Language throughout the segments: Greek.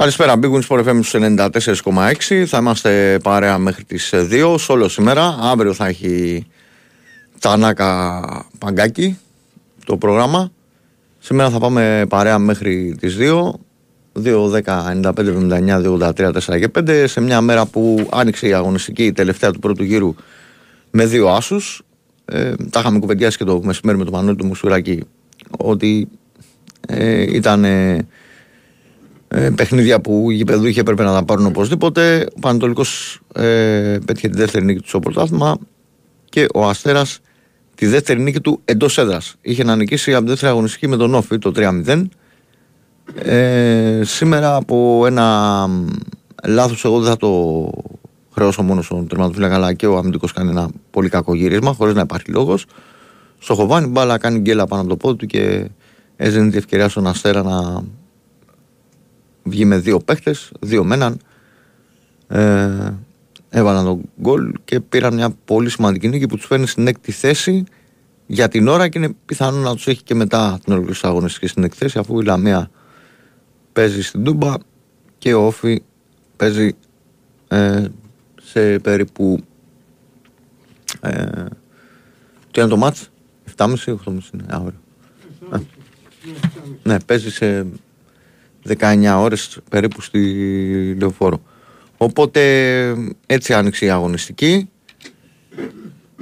Καλησπέρα, Big Wings FM 94,6. Θα είμαστε παρέα μέχρι τις 2, όλο σήμερα. Αύριο θα έχει Τανάκα Παγκάκι το πρόγραμμα. Σήμερα θα πάμε παρέα μέχρι τις 2. 2, 10, 95, 79, 2, 83, 4 και 5 σε μια μέρα που άνοιξε η αγωνιστική η τελευταία του πρώτου γύρου με δύο άσους ε, τα είχαμε κουβεντιάσει και το μεσημέρι με τον Μανώλη του Μουσουράκη ότι ε, ήταν ε, ε, παιχνίδια που οι γηπεδούχοι έπρεπε να τα πάρουν οπωσδήποτε. Ο Πανατολικό ε, πέτυχε τη δεύτερη νίκη του στο πρωτάθλημα και ο Αστέρας τη δεύτερη νίκη του εντός έδρας. Είχε να νικήσει από τη δεύτερη αγωνιστική με τον Όφη το 3-0. Ε, σήμερα από ένα λάθος, εγώ δεν θα το χρεώσω μόνο στον τερματοφύλακα, αλλά και ο αμυντικός κάνει ένα πολύ κακό γύρισμα, χωρίς να υπάρχει λόγος. Στο Χοβάνι μπάλα κάνει γκέλα πάνω από το πόδι του και έζηνε την ευκαιρία στον Αστέρα να βγει με δύο παίχτες, δύο με έναν. Ε, έβαλαν τον γκολ και πήραν μια πολύ σημαντική νίκη που τους φέρνει στην έκτη θέση για την ώρα και είναι πιθανό να τους έχει και μετά την ολοκλήρωση αγωνιστικής στην εκθέση αφού η Λαμία παίζει στην Τούμπα και ο Όφη παίζει ε, σε περίπου ε, τι είναι το μάτς 7.30 8.30 είναι αύριο ε. ναι παίζει σε 19 ώρες περίπου στη Λεωφόρο. Οπότε έτσι άνοιξε η αγωνιστική.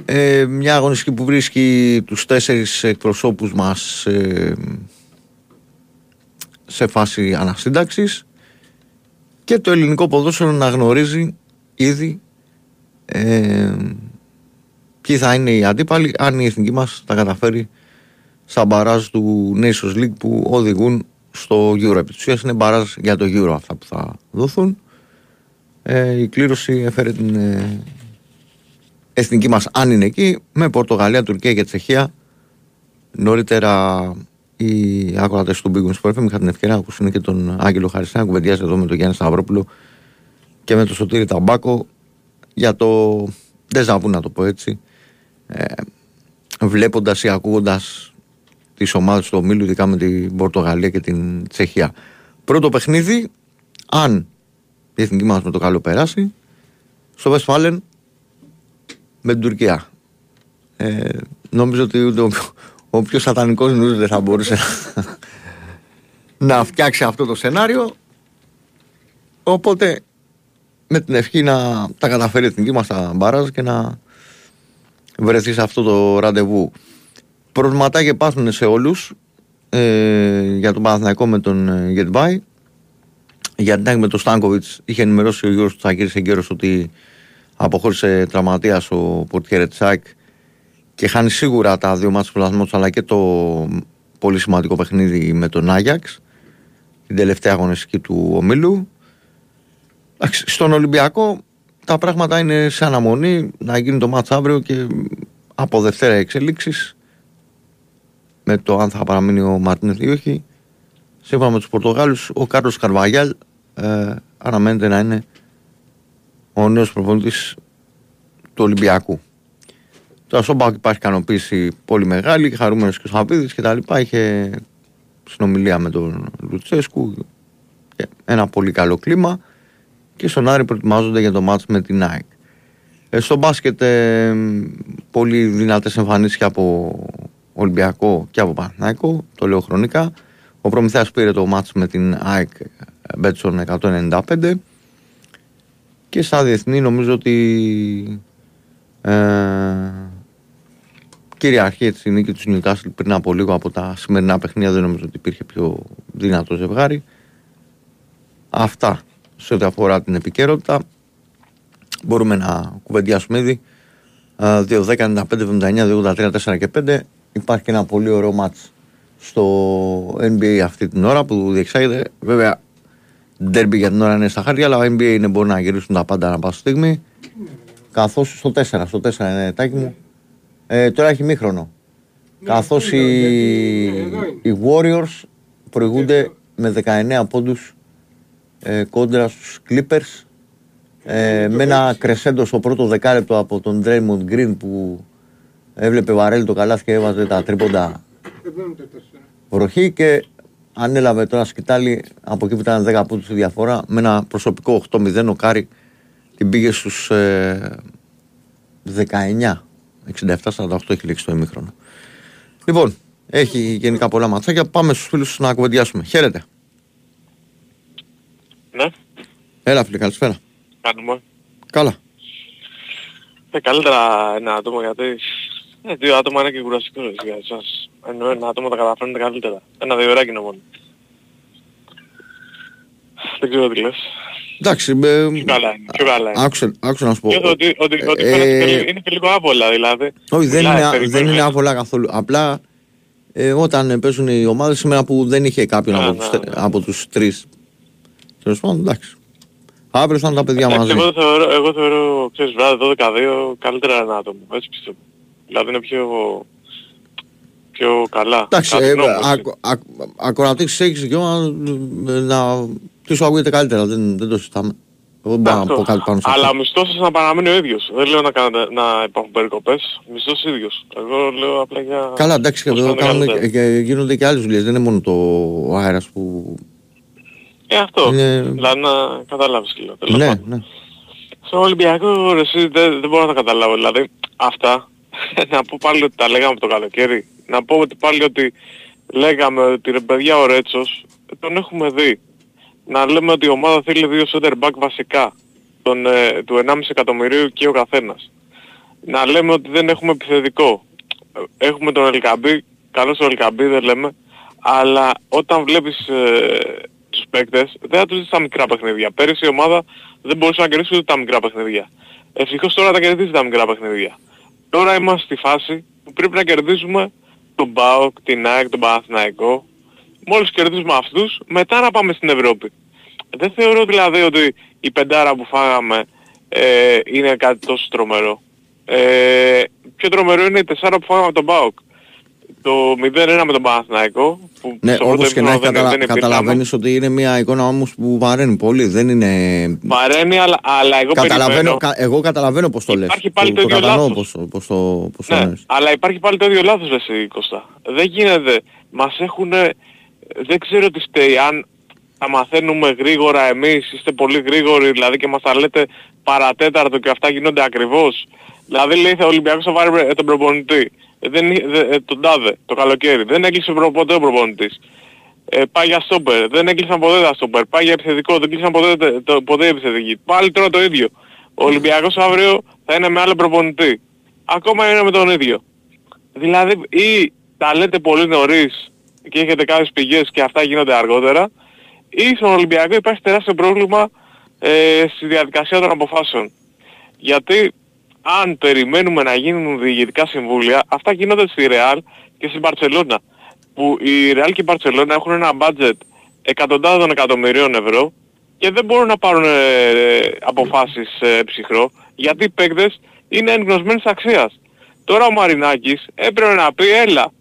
Ε, μια αγωνιστική που βρίσκει τους τέσσερις εκπροσώπους μας ε, σε φάση ανασύνταξης. Και το ελληνικό ποδόσφαιρο να γνωρίζει ήδη ε, ποιοι θα είναι οι αντίπαλοι αν η εθνική μας τα καταφέρει στα μπαράζ του Nations League που οδηγούν στο Euro. Επί είναι μπαράζ για το Euro αυτά που θα δοθούν. Ε, η κλήρωση έφερε την ε, εθνική μας αν είναι εκεί με Πορτογαλία, Τουρκία και Τσεχία νωρίτερα οι άκουατε του Big Wings FM είχα την ευκαιρία να ακούσουν και τον Άγγελο Χαριστά κουβεντιάζει εδώ με τον Γιάννη Σταυρόπουλο και με τον Σωτήρη Ταμπάκο για το δεν να το πω έτσι ε, βλέποντας ή ακούγοντας τις ομάδες του ομίλου ειδικά με την Πορτογαλία και την Τσεχία. Πρώτο παιχνίδι αν η εθνική μας με το καλό περάσει στο Βεσφάλεν με την Τουρκία. Ε, νομίζω ότι ούτε ο, ο πιο σατανικός νους δεν θα μπορούσε να φτιάξει αυτό το σενάριο. Οπότε με την ευχή να τα καταφέρει η εθνική μας στα μπαράζ και να βρεθεί σε αυτό το ραντεβού. Προβληματάκια υπάρχουν σε όλους ε, για τον Παναθηναϊκό με τον ε, Γετβάη. Για την με τον Στάνκοβιτς είχε ενημερώσει ο Γιώργος Τσακίρη εγκαίρω ότι αποχώρησε τραυματίας ο Πορτιέρε Τσάκ και χάνει σίγουρα τα δύο μάτια του αλλά και το πολύ σημαντικό παιχνίδι με τον Άγιαξ την τελευταία αγωνιστική του ομίλου. Στον Ολυμπιακό τα πράγματα είναι σε αναμονή να γίνει το μάτς αύριο και από Δευτέρα εξελίξεις με το αν θα παραμείνει ο Μαρτίνεθ ή όχι. Σύμφωνα με τους Πορτογάλους, ο Κάρλος Καρβαγιάλ ε, αναμένεται να είναι ο νέος προπονητής του Ολυμπιακού. Τώρα στον Πάοκ υπάρχει ικανοποίηση πολύ μεγάλη, χαρούμενος και ο Σαββίδης και τα λοιπά. Είχε συνομιλία με τον Λουτσέσκου. Ένα πολύ καλό κλίμα και στον Άρη προετοιμάζονται για το μάτς με την ΑΕΚ. Ε, στο μπάσκετ ε, πολύ δυνατές εμφανίσεις και από Ολυμπιακό και από Παναθηναϊκό, το λέω χρονικά. Ο Προμηθέας πήρε το μάτς με την ΑΕΚ Μπέτσον 195 και στα διεθνή νομίζω ότι ε, κυριαρχεί έτσι η νίκη του Νιουκάσιλ πριν από λίγο από τα σημερινά παιχνίδια δεν νομίζω ότι υπήρχε πιο δυνατό ζευγάρι. Αυτά σε ό,τι αφορά την επικαιρότητα. Μπορούμε να κουβεντιάσουμε ήδη. 2, 10, 95, 79, 83, 4 και 5. Υπάρχει και ένα πολύ ωραίο μάτς στο NBA αυτή την ώρα που διεξάγεται. Βέβαια, ντέρμπι για την ώρα είναι στα χάρια, αλλά NBA είναι μπορεί να γυρίσουν τα πάντα να πάσα στιγμή. Καθώς στο 4, στο 4 είναι τάκι μου. Ε, τώρα έχει μήχρονο. Ναι, Καθώς οι, οι Warriors προηγούνται με 19 πόντους ε, κόντρα στους Clippers ε, με ένα κρεσέντο στο πρώτο δεκάλεπτο από τον Draymond Green που έβλεπε βαρέλ το καλάθι και έβαζε τα τρίποντα βροχή και ανέλαβε τώρα σκυτάλη από εκεί που ήταν 10 πόντοι διαφορά με ένα προσωπικό 8-0 ο Κάρι την πήγε στους ε, 19 67-48 έχει λήξει το ημίχρονο. Λοιπόν έχει γενικά πολλά ματσάκια. Πάμε στους φίλους να κουβεντιάσουμε. Χαίρετε. Ναι, έλα φίλε καλησπέρα. Κάνουμε. καλά. Ε, καλύτερα ένα άτομο γιατί ε, δύο άτομα είναι και κουραστικό ρε, για εσάς. Ενώ ένα άτομο τα καταφέρνετε καλύτερα. Ένα δύο ωράκι είναι μόνο. Δεν ξέρω τι λες. εντάξει ε, Πιο καλά είναι. Πιο καλά είναι. άκουσε, άκουσε να σου πω Νιώθω ότι, ότι, ότι Ε, φαίνεται και λίγο- είναι και λίγο άβολα δηλαδή. Όχι, δεν Μιλάει, είναι, περιμένεις. δεν είναι άβολα καθόλου. Απλά ε, όταν ε, παίζουν οι ομάδες σήμερα που δεν είχε κάποιον Ναι, από, ναι, τους, ναι. τε- από τους τρεις Τέλος πάντων, εντάξει. Αύριο θα είναι τα παιδιά μαζί. Εντάξει, εγώ θεωρώ, εγώ θεωρώ, ξέρεις, βράδυ 12-2 καλύτερα ένα άτομο. Έτσι πιστεύω. Δηλαδή είναι πιο, πιο καλά. Εντάξει, Κάτι ε, νόμος, έτσι. ακο- ακο- ακροατής έχεις δικαίωμα ε, να... Τι σου ακούγεται καλύτερα, δεν, δεν το συζητάμε. Εγώ δεν μπορώ να Αυτό. πω κάτι πάνω σε Αλλά αυτό. ο μισθός σας να παραμείνει ο ίδιος. Δεν λέω να, κάνετε, να υπάρχουν περικοπές. Μισθός ίδιος. Εγώ λέω απλά για... Καλά, εντάξει, και ώστε εδώ να είναι κάνουμε, καλύτερα. και, και γίνονται και άλλες δουλειές. Δεν είναι μόνο το ο αέρας που... Ε, αυτό. είναι- Δηλαδή να καταλάβεις τι λέω. Τέλος Ναι, πάντων. ναι. Στο Ολυμπιακό ρε, εσύ, δεν, δεν μπορώ να τα καταλάβω. Δηλαδή αυτά να πω πάλι ότι τα λέγαμε από το καλοκαίρι. Να πω ότι πάλι ότι λέγαμε ότι ρε παιδιά ο Ρέτσος τον έχουμε δει. Να λέμε ότι η ομάδα θέλει δύο center back βασικά. Τον, ε, του 1,5 εκατομμυρίου και ο καθένας. Να λέμε ότι δεν έχουμε επιθετικό. Έχουμε τον Ελκαμπή, καλός ο Ελκαμπή δεν λέμε. Αλλά όταν βλέπεις ε, τους παίκτες δεν θα τους δεις τα μικρά παιχνίδια. Πέρυσι η ομάδα δεν μπορούσε να κερδίσει ούτε τα μικρά παιχνίδια. Ευτυχώς τώρα τα κερδίζει τα μικρά παιχνίδια. Τώρα είμαστε στη φάση που πρέπει να κερδίζουμε τον ΠΑΟΚ, την ΑΕΚ, τον Παναθηναϊκό. Μόλις κερδίζουμε αυτούς, μετά να πάμε στην Ευρώπη. Δεν θεωρώ δηλαδή ότι η πεντάρα που φάγαμε ε, είναι κάτι τόσο τρομερό. Ε, πιο τρομερό είναι η τεσσάρα που φάγαμε από τον ΠΑΟΚ. Το 0-1 με τον Παναθηναϊκό. Που Ναι, στο πρώτο όπως και να έχει ημίχρονο δεν- καταλα... δεν υπήρχαμε. καταλαβαίνεις ότι είναι μια εικόνα όμως που βαραίνει πολύ. Δεν είναι... Βαραίνει, αλλά, αλλά εγώ Καταλαβαίνω, περιμένω... κα- εγώ καταλαβαίνω πώς το λες. Υπάρχει πάλι το το, ίδιο κατανοώ λάθος. πώς, πώς το, πώς το Ναι, λες. αλλά υπάρχει πάλι το ίδιο λάθος ρε εσύ, Κώστα. Δεν γίνεται. Μας έχουν... Δεν ξέρω τι φταίει. Αν τα μαθαίνουμε γρήγορα εμείς, είστε πολύ γρήγοροι, δηλαδή και μας τα λέτε παρατέταρτο και αυτά γίνονται ακριβώς. Δηλαδή λέει ο Ολυμπιακός θα βάλει ε, τον προπονητή. Ε, Δεν, εί- δε- ε, τον τάδε, το καλοκαίρι. Δεν έκλεισε προ- ποτέ ο προπονητής. Ε, πάει για στόπερ. Δεν έκλεισαν ποτέ τα στόπερ. Πάει για επιθετικό. Δεν κλείσαν ποτέ, τε- το, ποτέ οι επιθετικοί. Πάλι τώρα το ίδιο. Ο Ολυμπιακός αύριο θα είναι με άλλο προπονητή. Ακόμα είναι με τον ίδιο. Δηλαδή ή τα λέτε πολύ νωρίς και έχετε κάποιες πηγές και αυτά γίνονται αργότερα ή στον Ολυμπιακό υπάρχει τεράστιο πρόβλημα ε, στη διαδικασία των αποφάσεων. Γιατί αν περιμένουμε να γίνουν διηγητικά συμβούλια, αυτά γίνονται στη Ρεάλ και στην Μπαρτσελώνα. Που η Ρεάλ και η Μπαρτσελώνα έχουν ένα budget εκατοντάδων εκατομμυρίων ευρώ και δεν μπορούν να πάρουν ε, αποφάσεις ε, ψυχρό γιατί οι παίκτες είναι εγνωσμένης αξίας. Τώρα ο Μαρινάκης έπρεπε να πει έλα,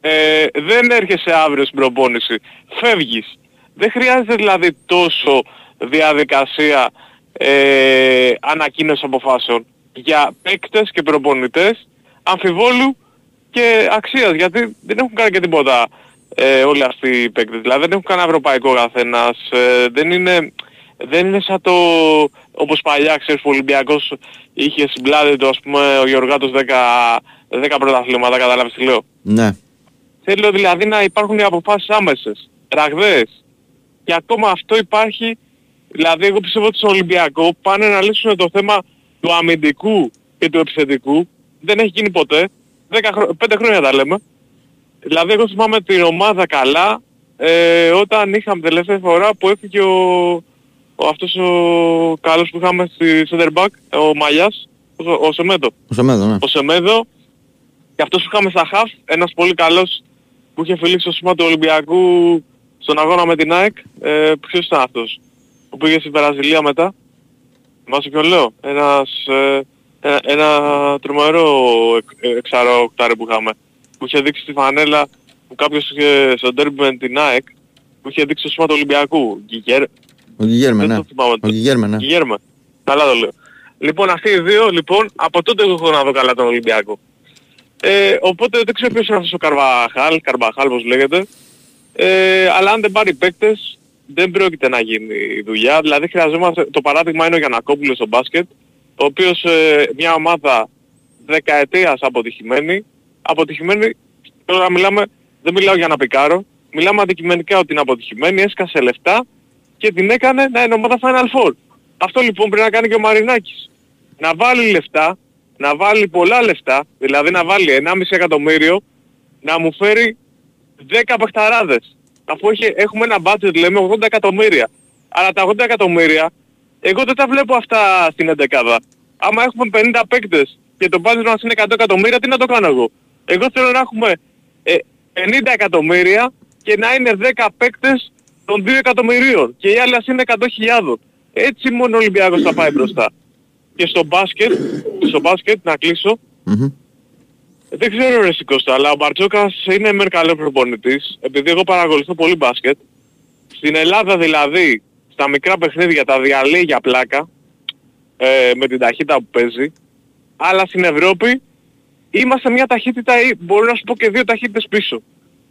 ε, δεν έρχεσαι αύριο στην προπόνηση, φεύγεις. Δεν χρειάζεται δηλαδή τόσο διαδικασία ε, ανακοίνωση αποφάσεων για παίκτες και προπονητές αμφιβόλου και αξίας γιατί δεν έχουν κάνει και τίποτα ε, όλοι αυτοί οι παίκτες. Δηλαδή δεν έχουν κανένα ευρωπαϊκό καθένας, ε, δεν είναι, δεν είναι σαν το όπως παλιά ξέρεις που ο Ολυμπιακός είχε στην πλάτη του ας πούμε ο Γεωργάτος 10, 10 πρωταθλήματα, κατάλαβες τι λέω; Ναι. Θέλω δηλαδή να υπάρχουν οι αποφάσεις άμεσες, ραγδαίες. Και ακόμα αυτό υπάρχει, δηλαδή εγώ πιστεύω ότι στον Ολυμπιακό πάνε να λύσουν το θέμα του αμυντικού και του επιθετικού. Δεν έχει γίνει ποτέ. 10 χρο... 5 χρόνια τα λέμε. Δηλαδή εγώ θυμάμαι την ομάδα καλά ε, όταν είχαμε τελευταία φορά που έφυγε ο, ο αυτός ο καλός που είχαμε στη center back, ο Μαλιάς, ο, ο Σεμέτο Ο Σεμέδο, ναι. ο Σεμέδο και αυτός που είχαμε στα χαφ, ένας πολύ καλός που είχε φιλήσει το σήμα του Ολυμπιακού στον αγώνα με την ΑΕΚ. Ε, ποιος ήταν αυτός που πήγε στη Βραζιλία μετά; Θυμάσαι ποιον λέω. Ένας, ε, ένα, ένα τρομερό εξ, εξαρό οκτάρι που είχαμε. Που είχε δείξει στη φανέλα που κάποιος είχε στο ντέρμπι με την ΑΕΚ που είχε δείξει το σήμα του Ολυμπιακού. Γιγέρ, Ο Γιγέρμε, δεν ναι. το θυμάμαι. Ο Γιγέρμε, ναι. Γιγέρμε. Καλά το λέω. Λοιπόν, αυτοί οι δύο, λοιπόν, από τότε εγώ έχω να δω καλά τον Ολυμπιακό. Ε, οπότε δεν ξέρω ποιος είναι αυτός ο Καρβαχάλ, Καρβαχάλ πώς λέγεται. Ε, αλλά αν δεν πάρει παίκτες δεν πρόκειται να γίνει η δουλειά. Δηλαδή χρειαζόμαστε, το παράδειγμα είναι ο Γιανακόπουλος στο μπάσκετ, ο οποίος ε, μια ομάδα δεκαετίας αποτυχημένη, αποτυχημένη, τώρα μιλάμε, δεν μιλάω για να πικάρω, μιλάμε αντικειμενικά ότι είναι αποτυχημένη, έσκασε λεφτά και την έκανε να είναι ομάδα Final Four. Αυτό λοιπόν πρέπει να κάνει και ο Μαρινάκης. Να βάλει λεφτά, να βάλει πολλά λεφτά, δηλαδή να βάλει 1,5 εκατομμύριο, να μου φέρει 10 παιχταράδες. Αφού έχει, έχουμε ένα budget λέμε 80 εκατομμύρια. Αλλά τα 80 εκατομμύρια, εγώ δεν τα βλέπω αυτά στην 11 Άμα έχουμε 50 παίκτες και το budget μας είναι 100 εκατομμύρια, τι να το κάνω εγώ; Εγώ θέλω να έχουμε ε, 50 εκατομμύρια και να είναι 10 παίκτες των 2 εκατομμυρίων και οι άλλοι ας είναι 100.000. Έτσι μόνο ο Ολυμπιακός θα πάει μπροστά. Και στο μπάσκετ, στο μπάσκετ να κλεισω δεν ξέρω ρε Σικώστα, αλλά ο Μπαρτζόκας είναι μεν καλός προπονητής, επειδή εγώ παρακολουθώ πολύ μπάσκετ. Στην Ελλάδα δηλαδή, στα μικρά παιχνίδια τα διαλύει για πλάκα, ε, με την ταχύτητα που παίζει, αλλά στην Ευρώπη είμαστε μια ταχύτητα ή μπορώ να σου πω και δύο ταχύτητες πίσω.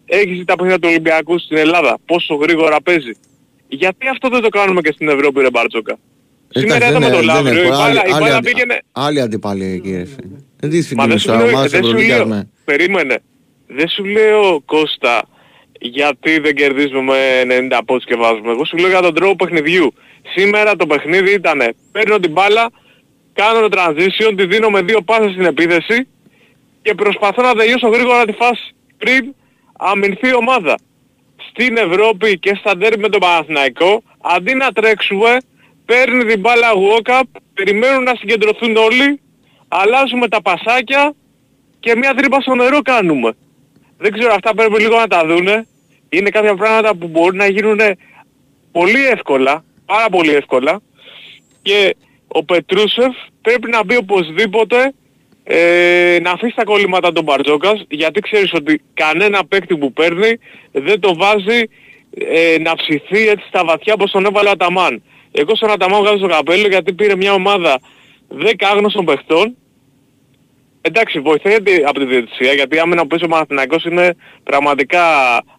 Έχεις τα παιχνίδια του Ολυμπιακού στην Ελλάδα, πόσο γρήγορα παίζει. Γιατί αυτό δεν το κάνουμε και στην Ευρώπη ρε Μπαρτζόκα; Σήμερα είδαμε το Λαύριο, η μπάλα πήγαινε... Άλλη αντιπάλη κύριε. Δεν τη συγκρίνεις τα ομάδες Περίμενε. Δεν σου λέω Κώστα γιατί δεν κερδίζουμε με 90 πόντους και βάζουμε. Εγώ σου λέω για τον τρόπο παιχνιδιού. Σήμερα το παιχνίδι ήταν παίρνω την μπάλα, κάνω το transition, τη δίνω με δύο πάσες στην επίθεση και προσπαθώ να τελειώσω γρήγορα τη φάση πριν αμυνθεί η ομάδα. Στην Ευρώπη και στα ντέρμπι με τον Παναθηναϊκό, αντί να τρέξουμε, παίρνει την μπάλα walk-up, περιμένουν να συγκεντρωθούν όλοι, αλλάζουμε τα πασάκια και μια τρύπα στο νερό κάνουμε. Δεν ξέρω, αυτά πρέπει λίγο να τα δούνε. Είναι κάποια πράγματα που μπορούν να γίνουν πολύ εύκολα, πάρα πολύ εύκολα και ο Πετρούσεφ πρέπει να μπει οπωσδήποτε ε, να αφήσει τα κολλήματα των Μπαρτζόκας γιατί ξέρεις ότι κανένα παίκτη που παίρνει δεν το βάζει ε, να ψηθεί έτσι στα βαθιά όπως τον έβαλε ο Αταμάν. Εγώ στον Αταμάν βγάζω το καπέλο γιατί πήρε μια ομάδα 10 άγνωστων παιχτών Εντάξει, βοηθάει από τη διαιτησία γιατί άμα να πεις ο Μαθηναϊκός είναι πραγματικά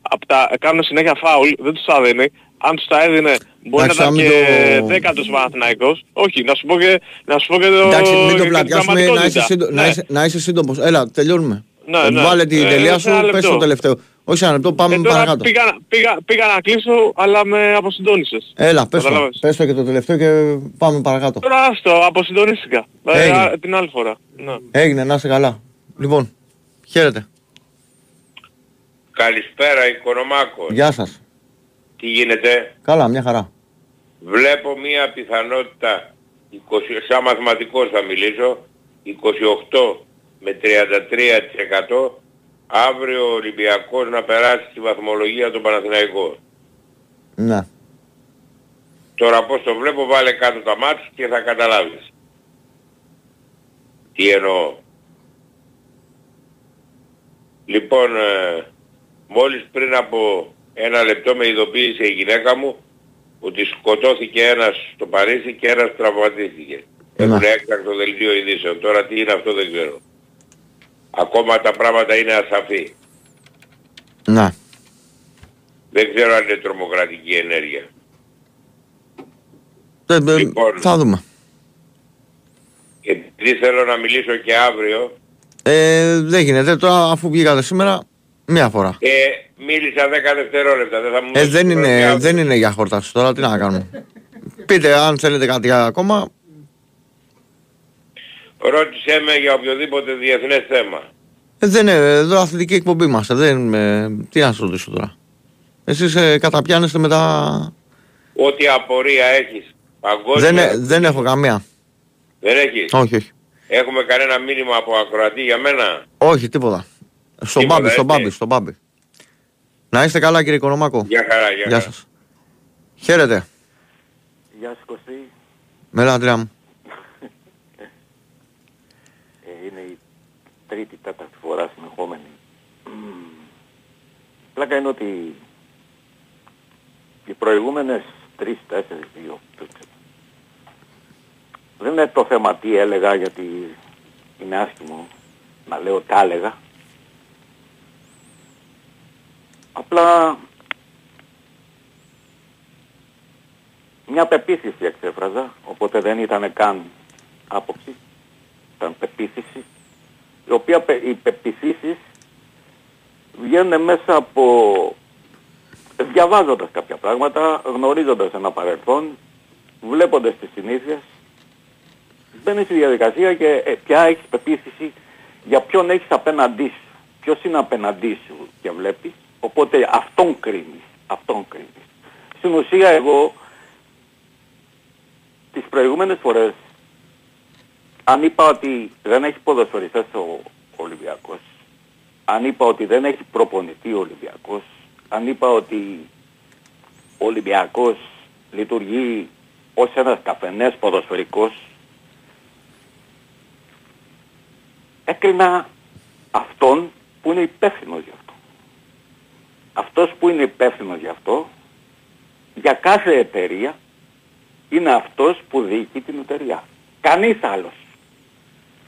από τα, κάνουν συνέχεια φάουλ, δεν τους τα δίνει. Αν τους τα έδινε μπορεί να ήταν και το... δέκατος Μαθηναϊκός. Όχι, να σου πω και, να σου πω και το... Εντάξει, μην το πλατιάσουμε, να είσαι, σύντο... ναι. να, είσαι, να είσαι σύντομος. Έλα, τελειώνουμε. Ναι, ναι. Βάλε την ε, τελεία σου, πες το τελευταίο. Όχι ένα λεπτό, πάμε ε, παρακάτω. Πήγα, πήγα, πήγα να κλείσω, αλλά με αποσυντώνησες. Έλα, πες το, πες το και το τελευταίο και πάμε παρακάτω. Τώρα άστο, αποσυντονίστηκα. Ε, την άλλη φορά. Ναι. Έγινε, να είσαι καλά. Λοιπόν, χαίρετε. Καλησπέρα, Οικονομάκος. Γεια σας. Τι γίνεται; Καλά, μια χαρά. Βλέπω μια πιθανότητα, 20, σαν μαθηματικός θα μιλήσω, 28 με 33% αύριο ο Ολυμπιακός να περάσει στη βαθμολογία των Παναθηναϊκών. Ναι. Τώρα πώς το βλέπω βάλε κάτω τα μάτια και θα καταλάβεις. Τι εννοώ. Λοιπόν, ε, μόλις πριν από ένα λεπτό με ειδοποίησε η γυναίκα μου ότι σκοτώθηκε ένας στο Παρίσι και ένας τραυματίστηκε. Ναι. Έχουν έκτακτο δελτίο ειδήσεων. Τώρα τι είναι αυτό δεν ξέρω. Ακόμα τα πράγματα είναι ασαφή. Να. Δεν ξέρω αν είναι τρομοκρατική ενέργεια. Ε, ε, λοιπόν, θα δούμε. Επειδή θέλω να μιλήσω και αύριο. Ε, δεν γίνεται. Τώρα αφού βγήκατε σήμερα, μία φορά. Ε, μίλησα 10 δευτερόλεπτα. Δεν, θα μου ε, δεν, είναι, δεν είναι για χορτάση τώρα. Τι να κάνουμε. Πείτε αν θέλετε κάτι ακόμα. Ρώτησέ με για οποιοδήποτε διεθνές θέμα. Ε, δεν είναι, εδώ αθλητική εκπομπή είμαστε. Δεν, ε, τι να σου ρωτήσω τώρα. Εσείς ε, καταπιάνεστε με τα... Ό,τι απορία έχεις. Παγκόσμια. Δεν, ε, δεν έχω καμία. Δεν έχεις; Όχι, όχι. Έχουμε κανένα μήνυμα από ακροατή για μένα; Όχι, τίποτα. Στον Μπάμπη, στον Μπάμπη, στον Μπάμπη. Να είστε καλά κύριε Οικονομάκο. Γεια χαρά, γεια, γεια σας. Χαίρετε. Γεια σας Κωστή. Μελά, μου. τρίτη, τέταρτη φορά συνεχόμενη. Πλάκα είναι ότι οι προηγούμενες τρεις, τέσσερις, δύο, δεν είναι το θέμα τι έλεγα γιατί είναι άσχημο να λέω τα έλεγα. Απλά μια πεποίθηση εξέφραζα, οπότε δεν ήταν καν άποψη, ήταν πεποίθηση η οποία πε- οι πεποιθήσεις βγαίνουν μέσα από διαβάζοντας κάποια πράγματα, γνωρίζοντας ένα παρελθόν, βλέποντας τις συνήθειες, μπαίνεις στη διαδικασία και ε, πια έχεις πεποίθηση για ποιον έχεις απέναντίς σου. Ποιος είναι απέναντίς σου και βλέπεις, οπότε αυτόν κρίνεις, αυτόν κρίνεις. Στην ουσία εγώ τις προηγούμενες φορές αν είπα ότι δεν έχει ποδοσφαιριστές ο Ολυμπιακός, αν είπα ότι δεν έχει προπονητή ο Ολυμπιακός, αν είπα ότι ο Ολυμπιακός λειτουργεί ως ένας καφενές ποδοσφαιρικός, έκρινα αυτόν που είναι υπεύθυνος γι' αυτό. Αυτός που είναι υπεύθυνος γι' αυτό, για κάθε εταιρεία, είναι αυτός που διοικεί την εταιρεία. Κανείς άλλος.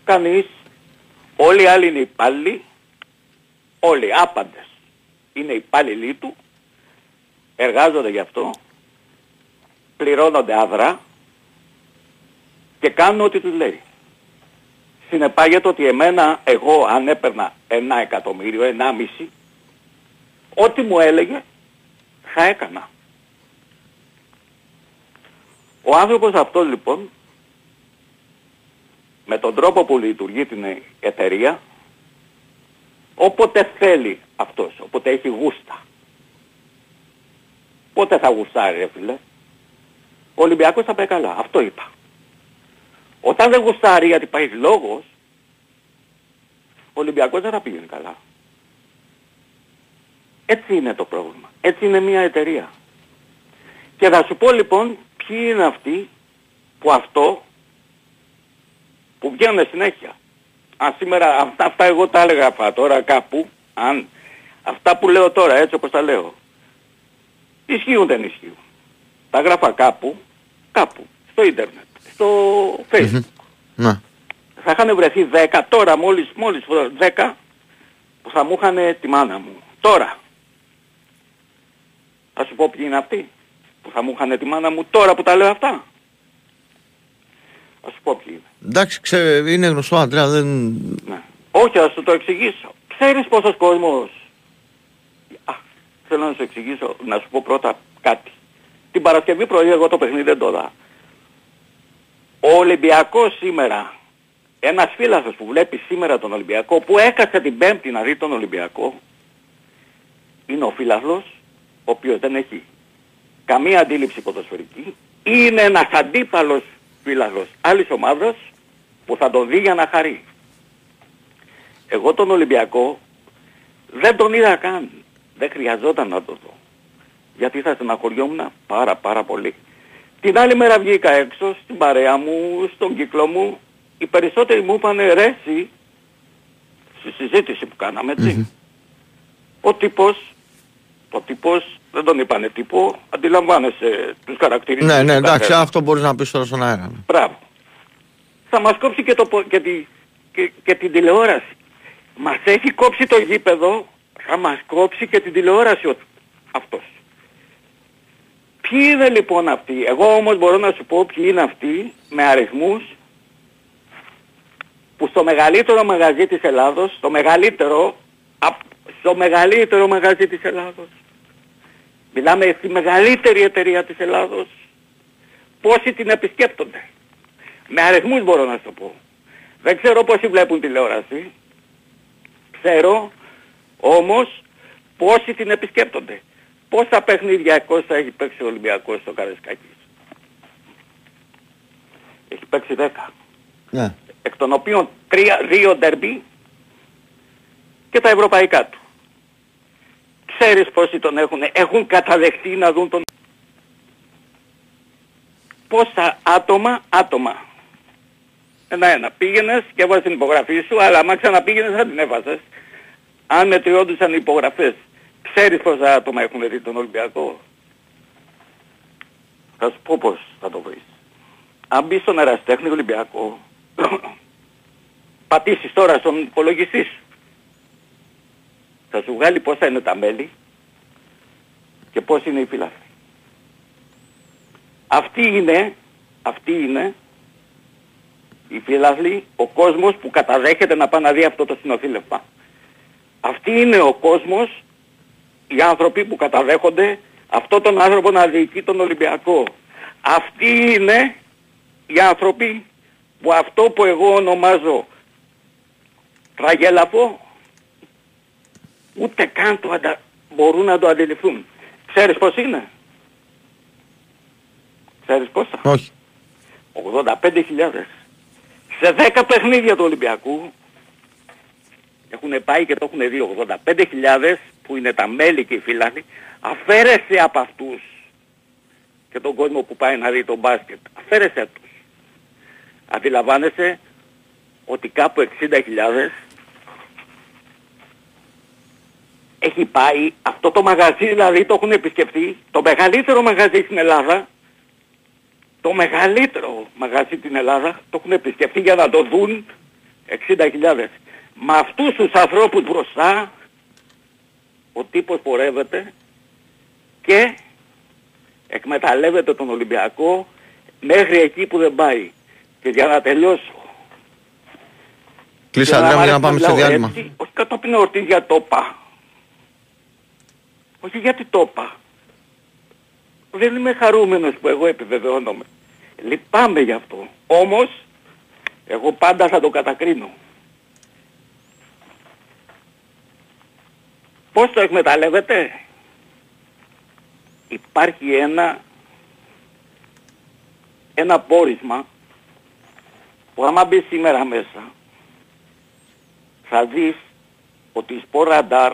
Κανείς. Όλοι οι άλλοι είναι υπάλληλοι. Όλοι, άπαντες. Είναι υπάλληλοι του. Εργάζονται γι' αυτό. Πληρώνονται άδρα. Και κάνουν ό,τι τους λέει. Συνεπάγεται ότι εμένα, εγώ αν έπαιρνα ένα εκατομμύριο, ενάμιση, ό,τι μου έλεγε θα έκανα. Ο άνθρωπος αυτός λοιπόν, με τον τρόπο που λειτουργεί την εταιρεία, όποτε θέλει αυτός, όποτε έχει γούστα, πότε θα γουστάρει ρε φίλε, ο Ολυμπιακός θα πάει καλά. Αυτό είπα. Όταν δεν γουστάρει γιατί πάει λόγος, ο Ολυμπιακός δεν θα πηγαίνει καλά. Έτσι είναι το πρόβλημα. Έτσι είναι μια εταιρεία. Και θα σου πω λοιπόν ποιοι είναι αυτοί που αυτό που βγαίνουν συνέχεια. Αν σήμερα αυτά, αυτά εγώ τα έλεγα αυτά τώρα κάπου, αν αυτά που λέω τώρα έτσι όπως τα λέω, ισχύουν δεν ισχύουν. Τα γράφα κάπου, κάπου, στο ίντερνετ, στο facebook. Ναι. Θα είχαν βρεθεί 10 τώρα μόλις, μόλις 10 που θα μου είχαν τη μάνα μου. Τώρα. Θα σου πω ποιοι είναι αυτοί που θα μου είχαν τη μάνα μου τώρα που τα λέω αυτά. Θα σου πω ποιοι είναι. Εντάξει, ξέ, είναι γνωστό Αντρέα, δεν... Ναι. Όχι, θα σου το εξηγήσω. Ξέρεις πόσος κόσμος... Α, θέλω να σου εξηγήσω, να σου πω πρώτα κάτι. Την Παρασκευή πρωί εγώ το παιχνίδι δεν το δα. Ο Ολυμπιακός σήμερα, ένας φίλαθος που βλέπει σήμερα τον Ολυμπιακό, που έκατσε την Πέμπτη να δει τον Ολυμπιακό, είναι ο φίλαθλος, ο οποίος δεν έχει καμία αντίληψη ποδοσφαιρική, είναι ένας αντίπαλος φίλαθλος άλλης ομάδας που θα τον δει για να χαρεί. Εγώ τον Ολυμπιακό δεν τον είδα καν. Δεν χρειαζόταν να το δω. Γιατί θα στεναχωριόμουν πάρα πάρα πολύ. Την άλλη μέρα βγήκα έξω στην παρέα μου, στον κύκλο μου. Οι περισσότεροι μου είπαν ρε εσύ, στη συζήτηση που κάναμε έτσι. Ο τύπος, ο τύπος δεν τον είπανε τύπο, αντιλαμβάνεσαι τους χαρακτηριστικούς. Ναι, ναι, του εντάξει, καθένας. αυτό μπορείς να πεις τώρα στον αέρα. ναι. Μπράβο. Θα μας κόψει και, το, πο- και, τη, και, και την τηλεόραση. Μας έχει κόψει το γήπεδο, θα μας κόψει και την τηλεόραση ο, αυτός. Ποιοι είναι λοιπόν αυτοί; Εγώ όμως μπορώ να σου πω ποιοι είναι αυτοί με αριθμούς που στο μεγαλύτερο μαγαζί της Ελλάδος, στο μεγαλύτερο, απ- στο μεγαλύτερο μαγαζί της Ελλάδος, μιλάμε στη μεγαλύτερη εταιρεία της Ελλάδος, πόσοι την επισκέπτονται. Με αριθμούς μπορώ να σου το πω. Δεν ξέρω πόσοι βλέπουν τηλεόραση. Ξέρω όμως πόσοι την επισκέπτονται. Πόσα παιχνίδια Κώστα έχει παίξει ο Ολυμπιακός στο Καρεσκάκης. Έχει παίξει 10. Ναι. Εκ των οποίων τρία, δύο ντερμπι και τα ευρωπαϊκά του. Ξέρεις πόσοι τον έχουν. Έχουν καταδεχτεί να δουν τον... Πόσα άτομα, άτομα. Ένα-ένα. Πήγαινες και έβαζες την υπογραφή σου, αλλά άμα ξαναπήγαινες θα την έβαζες. Αν μετριόντουσαν οι υπογραφές. Ξέρεις πόσα άτομα έχουν δει τον Ολυμπιακό. Θα σου πω πώς θα το βρεις. Αν μπεις στον Εραστέχνη Ολυμπιακό, πατήσεις τώρα στον υπολογιστή σου. Θα σου βγάλει πόσα είναι τα μέλη και πώς είναι οι φίλαθλοι. Αυτή είναι, αυτή είναι η φίλαθλοι, ο κόσμος που καταδέχεται να πάει να δει αυτό το συνοθήλευμα. Αυτή είναι ο κόσμος, οι άνθρωποι που καταδέχονται αυτό τον άνθρωπο να διοικεί τον Ολυμπιακό. Αυτοί είναι οι άνθρωποι που αυτό που εγώ ονομάζω τραγέλαφο ούτε καν το αντα... μπορούν να το αντιληφθούν. Ξέρεις πώς είναι; Ξέρεις πόσα. Όχι. 85.000. Σε 10 παιχνίδια του Ολυμπιακού έχουν πάει και το έχουν δει 85.000 που είναι τα μέλη και οι φίλαθλοι αφαίρεσε από αυτούς και τον κόσμο που πάει να δει τον μπάσκετ αφαίρεσε τους αντιλαμβάνεσαι ότι κάπου 60.000 έχει πάει αυτό το μαγαζί δηλαδή το έχουν επισκεφτεί το μεγαλύτερο μαγαζί στην Ελλάδα το μεγαλύτερο μαγαζί στην Ελλάδα το έχουν επισκεφτεί για να το δουν 60.000 με αυτούς τους ανθρώπους μπροστά ο τύπος πορεύεται και εκμεταλλεύεται τον Ολυμπιακό μέχρι εκεί που δεν πάει. Και για να τελειώσω. Κλείσα Αντρέα για να πάμε σε διάλειμμα. Έτσι, όχι κατόπιν εορτής για το πα. Όχι γιατί το πα. Δεν είμαι χαρούμενος που εγώ επιβεβαιώνομαι. Λυπάμαι γι' αυτό. Όμως, εγώ πάντα θα το κατακρίνω. Πώς το εκμεταλλεύεται; Υπάρχει ένα, ένα πόρισμα που άμα μπει σήμερα μέσα θα δεις ότι η Σποραντάρ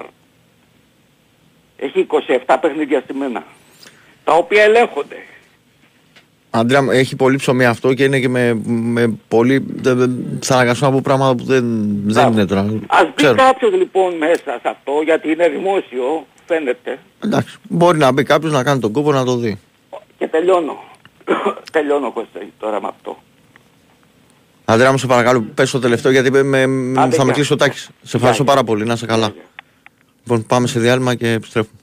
έχει 27 παιχνίδια στη μένα τα οποία ελέγχονται. Αντρέα, έχει πολύ ψωμί αυτό και είναι και με, με πολύ. Θα αναγκαστώ από πράγματα που δεν, δεν είναι τώρα. Ας μπει κάποιος λοιπόν μέσα σε αυτό γιατί είναι δημόσιο, φαίνεται. Εντάξει, μπορεί να μπει κάποιος να κάνει τον κόπο να το δει. Και τελειώνω. τελειώνω Κώστα τώρα με αυτό. Αντρέα μου σε παρακαλώ πες το τελευταίο γιατί με, Άντε, θα με κλείσει ο Τάκης. Σε ευχαριστώ πάρα πολύ, να είσαι καλά. Λοιπόν πάμε σε διάλειμμα και επιστρέφουμε.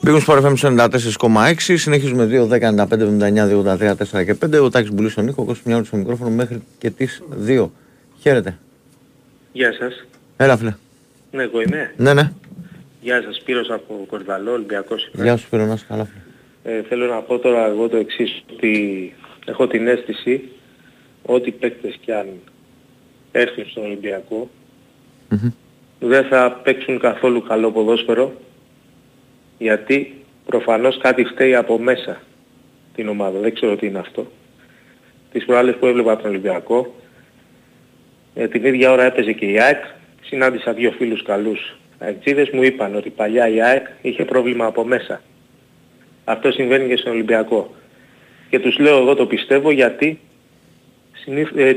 Μπήκαμε στο FM 94,6. Συνεχίζουμε 2, 10, 95, 79, 83, 4 και 5. Ο Τάκης Μπουλής στον Νίκος, ο μια στο μικρόφωνο μέχρι και τις 2. Χαίρετε. Γεια σας. Έλα φίλε. Ναι, εγώ είμαι. Ναι, ναι. Γεια σας, Σπύρος από Κορδαλό, Ολυμπιακός. Γεια σου Σπύρο, να είσαι καλά φίλε. Ε, θέλω να πω τώρα εγώ το εξής, ότι έχω την αίσθηση ότι παίκτες κι αν έρθουν στον Ολυμπιακό mm-hmm. Δεν θα παίξουν καθόλου καλό ποδόσφαιρο γιατί προφανώς κάτι φταίει από μέσα την ομάδα. Δεν ξέρω τι είναι αυτό. Τις προάλλες που έβλεπα τον Ολυμπιακό, ε, την ίδια ώρα έπαιζε και η ΑΕΚ, συνάντησα δύο φίλους καλούς αεξίδες, μου είπαν ότι παλιά η ΑΕΚ είχε πρόβλημα από μέσα. Αυτό συμβαίνει και στον Ολυμπιακό. Και τους λέω εγώ το πιστεύω γιατί ε,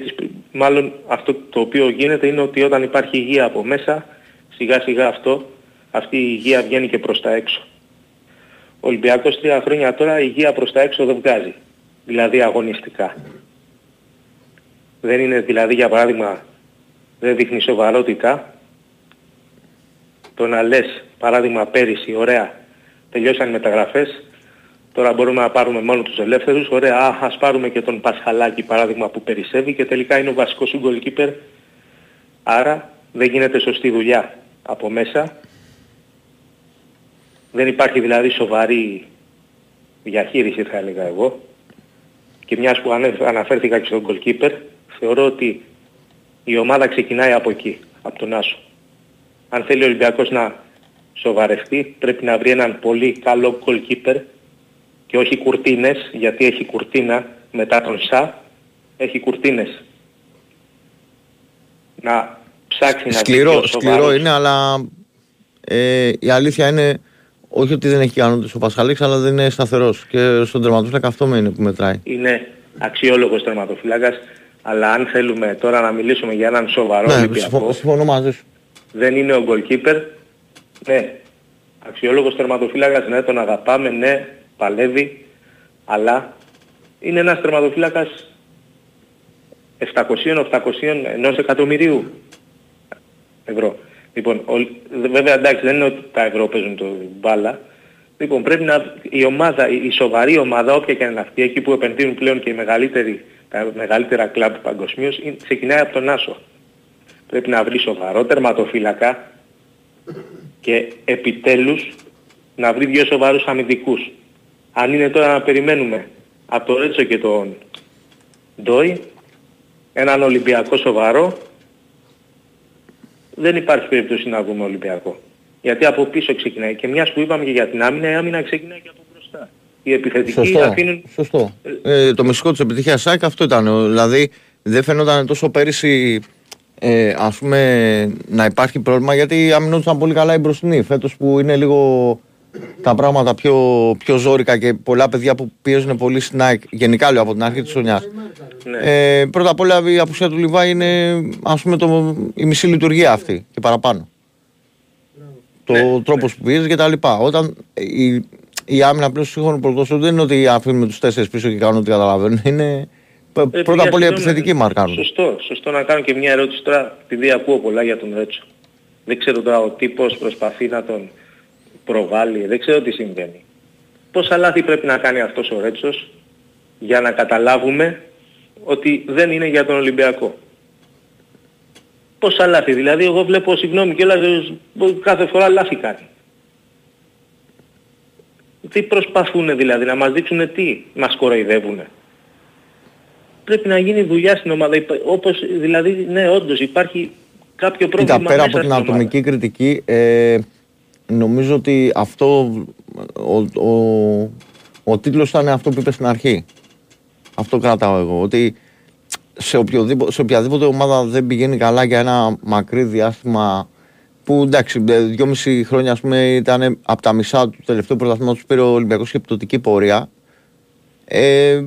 μάλλον αυτό το οποίο γίνεται είναι ότι όταν υπάρχει υγεία από μέσα, σιγά σιγά αυτό, αυτή η υγεία βγαίνει και προς τα έξω. Ο Ολυμπιακός τρία χρόνια τώρα υγεία προς τα έξω δεν βγάζει. Δηλαδή αγωνιστικά. Δεν είναι δηλαδή για παράδειγμα δεν δείχνει σοβαρότητα το να λες παράδειγμα πέρυσι ωραία τελειώσαν οι μεταγραφές τώρα μπορούμε να πάρουμε μόνο τους ελεύθερους ωραία α, ας πάρουμε και τον Πασχαλάκη παράδειγμα που περισσεύει και τελικά είναι ο βασικός σου goalkeeper άρα δεν γίνεται σωστή δουλειά από μέσα δεν υπάρχει δηλαδή σοβαρή διαχείριση θα έλεγα εγώ. Και μιας που αναφέρθηκα και στον goalkeeper, θεωρώ ότι η ομάδα ξεκινάει από εκεί, από τον Άσο. Αν θέλει ο Ολυμπιακός να σοβαρευτεί, πρέπει να βρει έναν πολύ καλό goalkeeper και όχι κουρτίνες, γιατί έχει κουρτίνα μετά τον Σα, έχει κουρτίνες. Να ψάξει σκληρό, να Σκληρό είναι, αλλά ε, η αλήθεια είναι όχι ότι δεν έχει κανόνε ο Πασχαλής, αλλά δεν είναι σταθερός. Και στον τερματοφύλακα αυτό είναι που μετράει. Είναι αξιόλογος τερματοφύλακας, αλλά αν θέλουμε τώρα να μιλήσουμε για έναν σοβαρό ναι, Ολυμπιακό. Συμφωνώ μαζί σου. Δεν είναι ο goalkeeper. Ναι, αξιόλογος τερματοφύλακας, ναι, τον αγαπάμε, ναι, παλεύει, αλλά είναι ένας τερματοφύλακας 700-800 ενός εκατομμυρίου ευρώ. Λοιπόν, ο, βέβαια εντάξει δεν είναι ότι τα ευρώ παίζουν το μπάλα, Λοιπόν, πρέπει να η ομάδα, η σοβαρή ομάδα, όποια και είναι αυτή, εκεί που επενδύουν πλέον και οι μεγαλύτεροι, τα μεγαλύτερα κλαμπ παγκοσμίως, ξεκινάει από τον Άσο. Πρέπει να βρει σοβαρό τερματοφύλακα και επιτέλους να βρει δύο σοβαρούς αμυντικούς. Αν είναι τώρα να περιμένουμε από το Ρέτσο και τον Ντόι, έναν Ολυμπιακό σοβαρό, δεν υπάρχει περίπτωση να βγούμε Ολυμπιακό. Γιατί από πίσω ξεκινάει. Και μιας που είπαμε και για την άμυνα, η άμυνα ξεκινάει και από μπροστά. Οι επιθετικοί Σωστό. αφήνουν... Σωστό. Ε, το μυστικό της επιτυχίας ΣΑΚ αυτό ήταν. Δηλαδή δεν φαινόταν τόσο πέρυσι ε, ας πούμε να υπάρχει πρόβλημα γιατί αμυνόντουσαν πολύ καλά οι μπροστινοί. Φέτος που είναι λίγο τα πράγματα πιο, πιο ζώρικα και πολλά παιδιά που πιέζουν πολύ στην ΑΕΚ, γενικά λέω από την αρχή της χρονιάς. Ναι. Ε, πρώτα απ' όλα η απουσία του Λιβά είναι ας πούμε το, η μισή λειτουργία αυτή και παραπάνω. Το Ναι, τρόπος που πιέζεις και τα λοιπά. Όταν η, η άμυνα πλέον στο σύγχρονο πρωτόσφαιρο δεν είναι ότι αφήνουμε τους τέσσερις πίσω και κάνουν ό,τι καταλαβαίνουν. Είναι π- Ε, πρώτα απ' όλα οι συγγνώμη, επιθετικοί μαρκάρουν. Σωστό, σωστό να κάνω και μια ερώτηση τώρα, επειδή ακούω πολλά για τον Ρέτσο. Δεν ξέρω τώρα ο τύπος προσπαθεί να τον προβάλλει, δεν ξέρω τι συμβαίνει. Πόσα λάθη πρέπει να κάνει αυτός ο Ρέτσος για να καταλάβουμε ότι δεν είναι για τον Ολυμπιακό. Πόσα λάθη, δηλαδή εγώ βλέπω συγγνώμη κιόλας ε, κάθε φορά λάθη κάνει. Τι προσπαθούν δηλαδή, να μας δείξουν τι, μας κοροϊδεύουνε πρέπει να γίνει δουλειά στην ομάδα. Υπά- Όπως δηλαδή, ναι, όντως υπάρχει κάποιο πρόβλημα Κοίτα, πέρα μέσα από την στην ομάδα. ατομική κριτική, ε, νομίζω ότι αυτό ο, ο, ο τίτλος ήταν αυτό που είπες στην αρχή. Αυτό κρατάω εγώ. Ότι σε, οποιοδήποτε, σε οποιαδήποτε ομάδα δεν πηγαίνει καλά για ένα μακρύ διάστημα που εντάξει, ε, δυόμιση χρόνια ας πούμε, ήταν από τα μισά του τελευταίου πρωταθλήματος που πήρε ο Ολυμπιακός και πτωτική πορεία. Ε,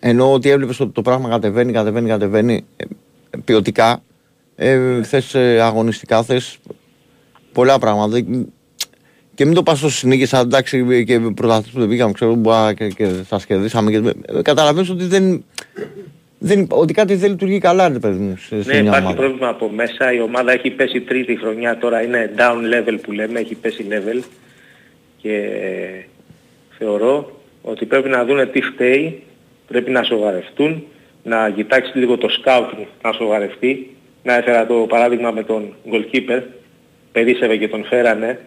ενώ ότι έβλεπες ότι το πράγμα κατεβαίνει, κατεβαίνει, κατεβαίνει ε, ποιοτικά. Ε, θες ε, αγωνιστικά, θες πολλά πράγματα. Δεν- Και μην το πας τόσο συνήγησα, εντάξει, και πρωταθλητές που δεν πήγαμε, ξέρω, μπορεί να και, και θα κερδίσαμε. Και, ε, καταλαβαίνεις ότι δεν, δεν, ότι κάτι δεν λειτουργεί καλά, ρε παιδί μου, σε, σε Ναι, μια υπάρχει ομάδα. πρόβλημα από μέσα. Η ομάδα έχει πέσει τρίτη χρονιά τώρα, είναι down level που λέμε, έχει πέσει level. Και ε, θεωρώ ότι πρέπει να δούνε τι φταίει, πρέπει να σοβαρευτούν, να κοιτάξει λίγο το scouting να σοβαρευτεί. Να έφερα το παράδειγμα με τον goalkeeper, περίσευε και τον φέρανε,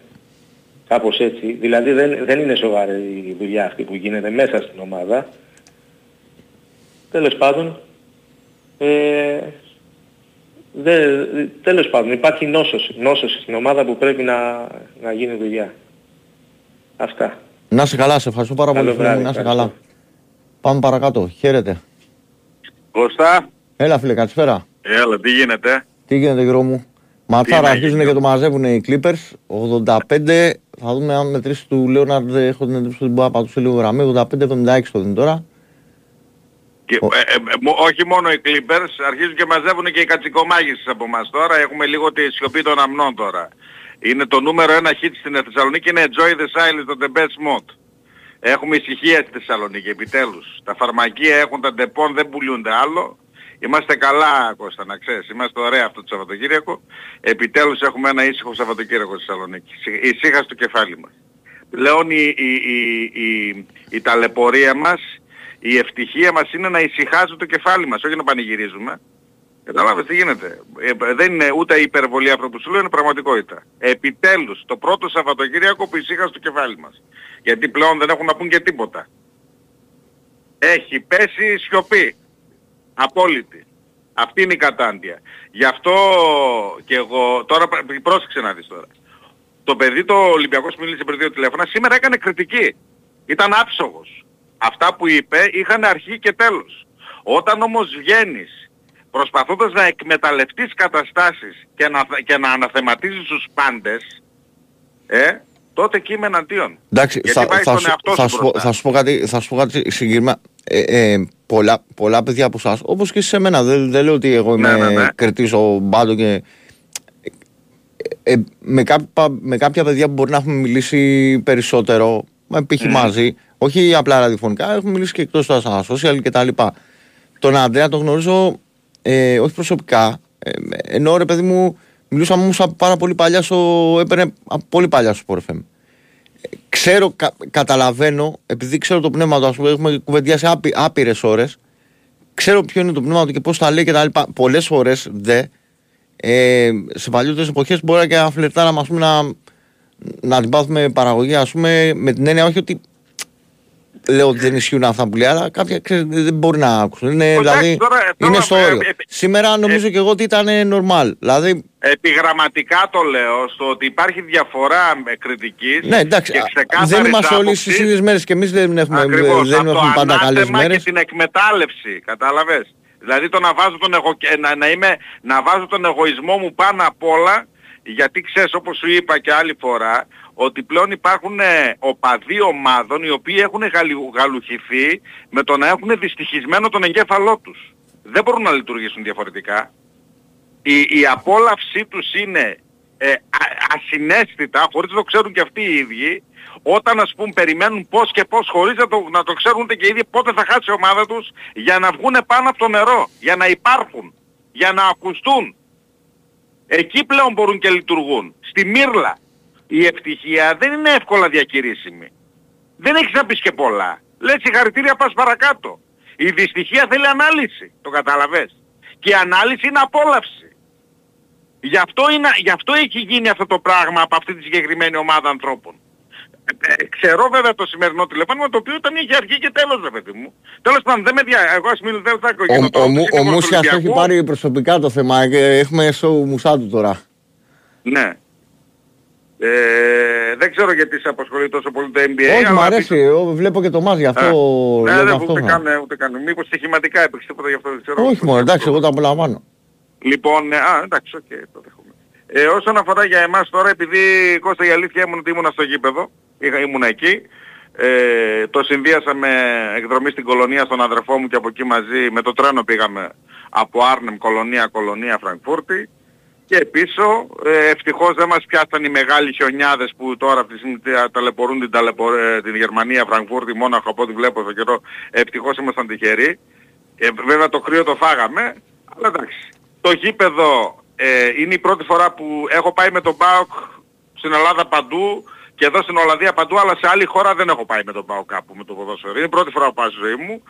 κάπως έτσι. Δηλαδή δεν, δεν είναι σοβαρή η δουλειά αυτή που γίνεται μέσα στην ομάδα. Τέλος πάντων, ε, Δε, τέλος πάντων υπάρχει νόσος, νόσος στην ομάδα που πρέπει να, να γίνει δουλειά. Αυτά. Να είσαι καλά, σε ευχαριστώ πάρα Καλό πολύ. φίλε μου, βράδυ, Να είσαι ευχαριστώ. καλά. Πάμε παρακάτω. Χαίρετε. Κωστά, Έλα, φίλε, καλησπέρα. έλα, τι γίνεται; Τι γίνεται, γύρω μου; Ματσάρα να αρχίζουν γίνει, και το μαζεύουν οι Clippers. 85. Θα δούμε αν μετρήσει του Λέοναρντ. Έχω την εντύπωση ότι μπορεί να πατούσε λίγο γραμμή. 85-76 το δίνει τώρα. Και, Ο- ε, ε, μο- όχι μόνο οι Clippers, αρχίζουν και μαζεύουν και οι κατσικομάγισσες από μας τώρα. Έχουμε λίγο τη σιωπή των αμνών τώρα. Είναι το νούμερο ένα hit στην Θεσσαλονίκη, είναι Enjoy the Silence, των Depeche Mode. Έχουμε ησυχία στη Θεσσαλονίκη, επιτέλους. Τα φαρμακεία έχουν τα Depon, δεν πουλούνται άλλο. Είμαστε καλά, Κώστα, να ξέρεις. Είμαστε ωραία αυτό το Σαββατοκύριακο. Επιτέλους έχουμε ένα ήσυχο Σαββατοκύριακο στη Θεσσαλονίκη. Συ- Ησυχία στο κεφάλι μας. Πλέον η, η, η, η, η ταλαιπωρία μας, η ευτυχία μας είναι να ησυχάζει το κεφάλι μας, όχι να πανηγυρίζουμε. Καταλάβες τι γίνεται. Ε, δεν είναι ούτε υπερβολή αυτό που σου λέω, είναι πραγματικότητα. Επιτέλους, το πρώτο Σαββατοκύριακο που ησύχασε το κεφάλι μας. Γιατί πλέον δεν έχουν να πούν και τίποτα. Έχει πέσει σιωπή. Απόλυτη. Αυτή είναι η κατάντια. Γι' αυτό και εγώ, τώρα πρέ- πρόσεξε να δεις τώρα. Το παιδί το Ολυμπιακός που μίλησε πριν δύο τηλέφωνα σήμερα έκανε κριτική. Ήταν άψογος. Αυτά που είπε είχαν αρχή και τέλος. Όταν όμως βγαίνεις προσπαθώντας να εκμεταλλευτείς καταστάσεις και να, και να αναθεματίζεις τους πάντες, ε, τότε εκεί είμαι εναντίον. Εντάξει, Γιατί θα, βάζεις θα, τον σου, εαυτό θα, σου σου, πω- μπροστά. θα σου πω κάτι, θα σου πω κάτι συγκεκριμένα. Ε, ε, πολλά, πολλά παιδιά από εσάς, όπως και σε μένα, δεν, δεν λέω ότι εγώ είμαι Ναι, ναι, ναι. κριτής μπάντο και. Ε, ε, με, κάποια, με κάποια παιδιά που μπορεί να έχουμε μιλήσει περισσότερο, με π.χ. μαζί, όχι απλά ραδιοφωνικά, έχουμε μιλήσει και εκτός στα social κτλ. Τον Αντρέα τον γνωρίζω ε, όχι προσωπικά, ε, ενώ ρε παιδί μου μιλούσαμε όμως από πάρα πολύ παλιά στο, έπαιρνε από πολύ παλιά στο Sport FM ξέρω, κα, καταλαβαίνω, επειδή ξέρω το πνεύμα του, ας πούμε, έχουμε κουβεντιάσει άπει, άπειρες ώρες, ξέρω ποιο είναι το πνεύμα του και πώς τα λέει και τα λοιπά. Πολλές φορές, δε, ε, σε παλιότερες εποχές μπορεί και να φλερτάραμε, ας πούμε, να, να την πάθουμε παραγωγή, ας πούμε, με την έννοια όχι ότι λέω ότι δεν ισχύουν αυτά που λέει, αλλά κάποια ξέρετε, δεν μπορεί να ακούσουν. Είναι, Εντάξει, δηλαδή, τώρα- τώρα, είναι στο ε, όριο. ε, ε, Σήμερα νομίζω και εγώ ότι ήταν normal. Δηλαδή, Επιγραμματικά το λέω, στο ότι υπάρχει διαφορά με κριτικής ναι, εντάξει, και α, ξεκάθαρης δεν είμαστε όλοι άποψης. στις ίδιες μέρες και εμείς δεν έχουμε, Ακριβώς, δεν από το έχουμε πάντα καλές ανάθεμα μέρες. και την εκμετάλλευση, κατάλαβες; Δηλαδή το να βάζω τον, εγω... ε, να, να, είμαι... να βάζω τον εγωισμό μου πάνω απ' όλα, γιατί ξέρεις όπως σου είπα και άλλη φορά, ότι πλέον υπάρχουν ε, οπαδοί ομάδων οι οποίοι έχουν γαλου... γαλουχηθεί με το να έχουν δυστυχισμένο τον εγκέφαλό τους. Δεν μπορούν να λειτουργήσουν διαφορετικά. Η, η απόλαυσή τους είναι ε, α- ασυναίσθητα, χωρίς να το ξέρουν και αυτοί οι ίδιοι, όταν ας πούμε περιμένουν πώς και πώς χωρίς να το, να το ξέρουν ούτε και οι ίδιοι πότε θα χάσει η ομάδα τους για να βγουν πάνω από το νερό, για να υπάρχουν, για να ακουστούν. Εκεί πλέον μπορούν και λειτουργούν. Στη Μύρλα η ευτυχία δεν είναι εύκολα διακηρύσιμη. Δεν έχεις να πεις και πολλά. Λες συγχαρητήρια πας παρακάτω. Η δυστυχία θέλει ανάλυση. Το καταλαβες. Και η ανάλυση είναι απόλαυση. Γι' αυτό, είναι, γι' αυτό έχει γίνει αυτό το πράγμα από αυτή τη συγκεκριμένη ομάδα ανθρώπων. Ε, ε, ξέρω βέβαια το σημερινό τηλεφώνημα το οποίο ήταν είχε αρχή και τέλος ρε παιδί μου. Τέλος πάντων δεν με δια... Εγώ ας μην δεν θα Ο, ο, Μου- ο Μούσιας το έχει πάρει προσωπικά το θέμα και έχουμε σοου μουσάτου τώρα. Ναι. Ε, δεν ξέρω γιατί σε απασχολεί τόσο πολύ το NBA. Όχι, μου αλλά αρέσει, εγώ βλέπω και το μας γι' αυτό Ναι, λέω δεν αυτό. ούτε θα- καν, ούτε καν. Μήπως στοιχηματικά έπαιξε τίποτα γι' αυτό δεν ξέρω. Όχι μόνο, εντάξει, εγώ το απολαμβάνω. Λοιπόν, ε, α, εντάξει, οκ, το δέχομαι. Ε, όσον αφορά για εμάς τώρα, επειδή Κώστα η αλήθεια ήμουν ότι ήμουν στο γήπεδο, είχα, ήμουν εκεί, ε, το συνδύασα με εκδρομή στην κολονία στον αδερφό μου και από εκεί μαζί με το τρένο πήγαμε από Άρνεμ, κολονία, κολονία, Φραγκφούρτη και πίσω. Ε, ευτυχώς δεν μας πιάσαν οι μεγάλοι χιονιάδες που τώρα αυτή τη στιγμή τα- ταλαιπωρούν την, ταλαιπω- ε, την Γερμανία, Φραγκφούρτη, Μόναχο από ό,τι βλέπω εδώ καιρό. Ευτυχώς ήμασταν τυχεροί. Ε, βέβαια το κρύο το φάγαμε, αλλά εντάξει. Το γήπεδο ε, είναι η πρώτη φορά που έχω πάει με τον ΠΑΟΚ στην Ελλάδα παντού και εδώ στην Ολλανδία παντού, αλλά σε άλλη χώρα δεν έχω πάει με τον ΠΑΟΚ κάπου με το ποδόσφαιρο. Είναι η πρώτη φορά που πάω στη ζωή μου.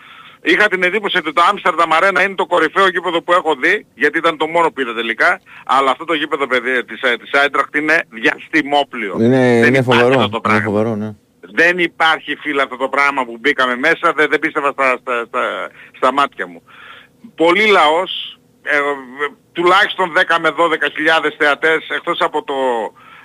Είχα την εντύπωση ότι το Άμστερνταμ Αρένα είναι το κορυφαίο γήπεδο που έχω δει, γιατί ήταν το μόνο που είδα τελικά, αλλά αυτό το γήπεδο παιδί, της, ε, της Άιντραχτ είναι διαστημόπλιο. Είναι, Δεν είναι υπάρχει φοβερό. αυτό το Είναι πράγμα. φοβερό, ναι. Δεν υπάρχει φίλε αυτό το πράγμα που μπήκαμε μέσα, δεν, δεν πίστευα στα, στα, στα, στα μάτια μου. Πολύ λαός, ε, ε, τουλάχιστον 10 με 12 χιλιάδες θεατές, εκτός από το,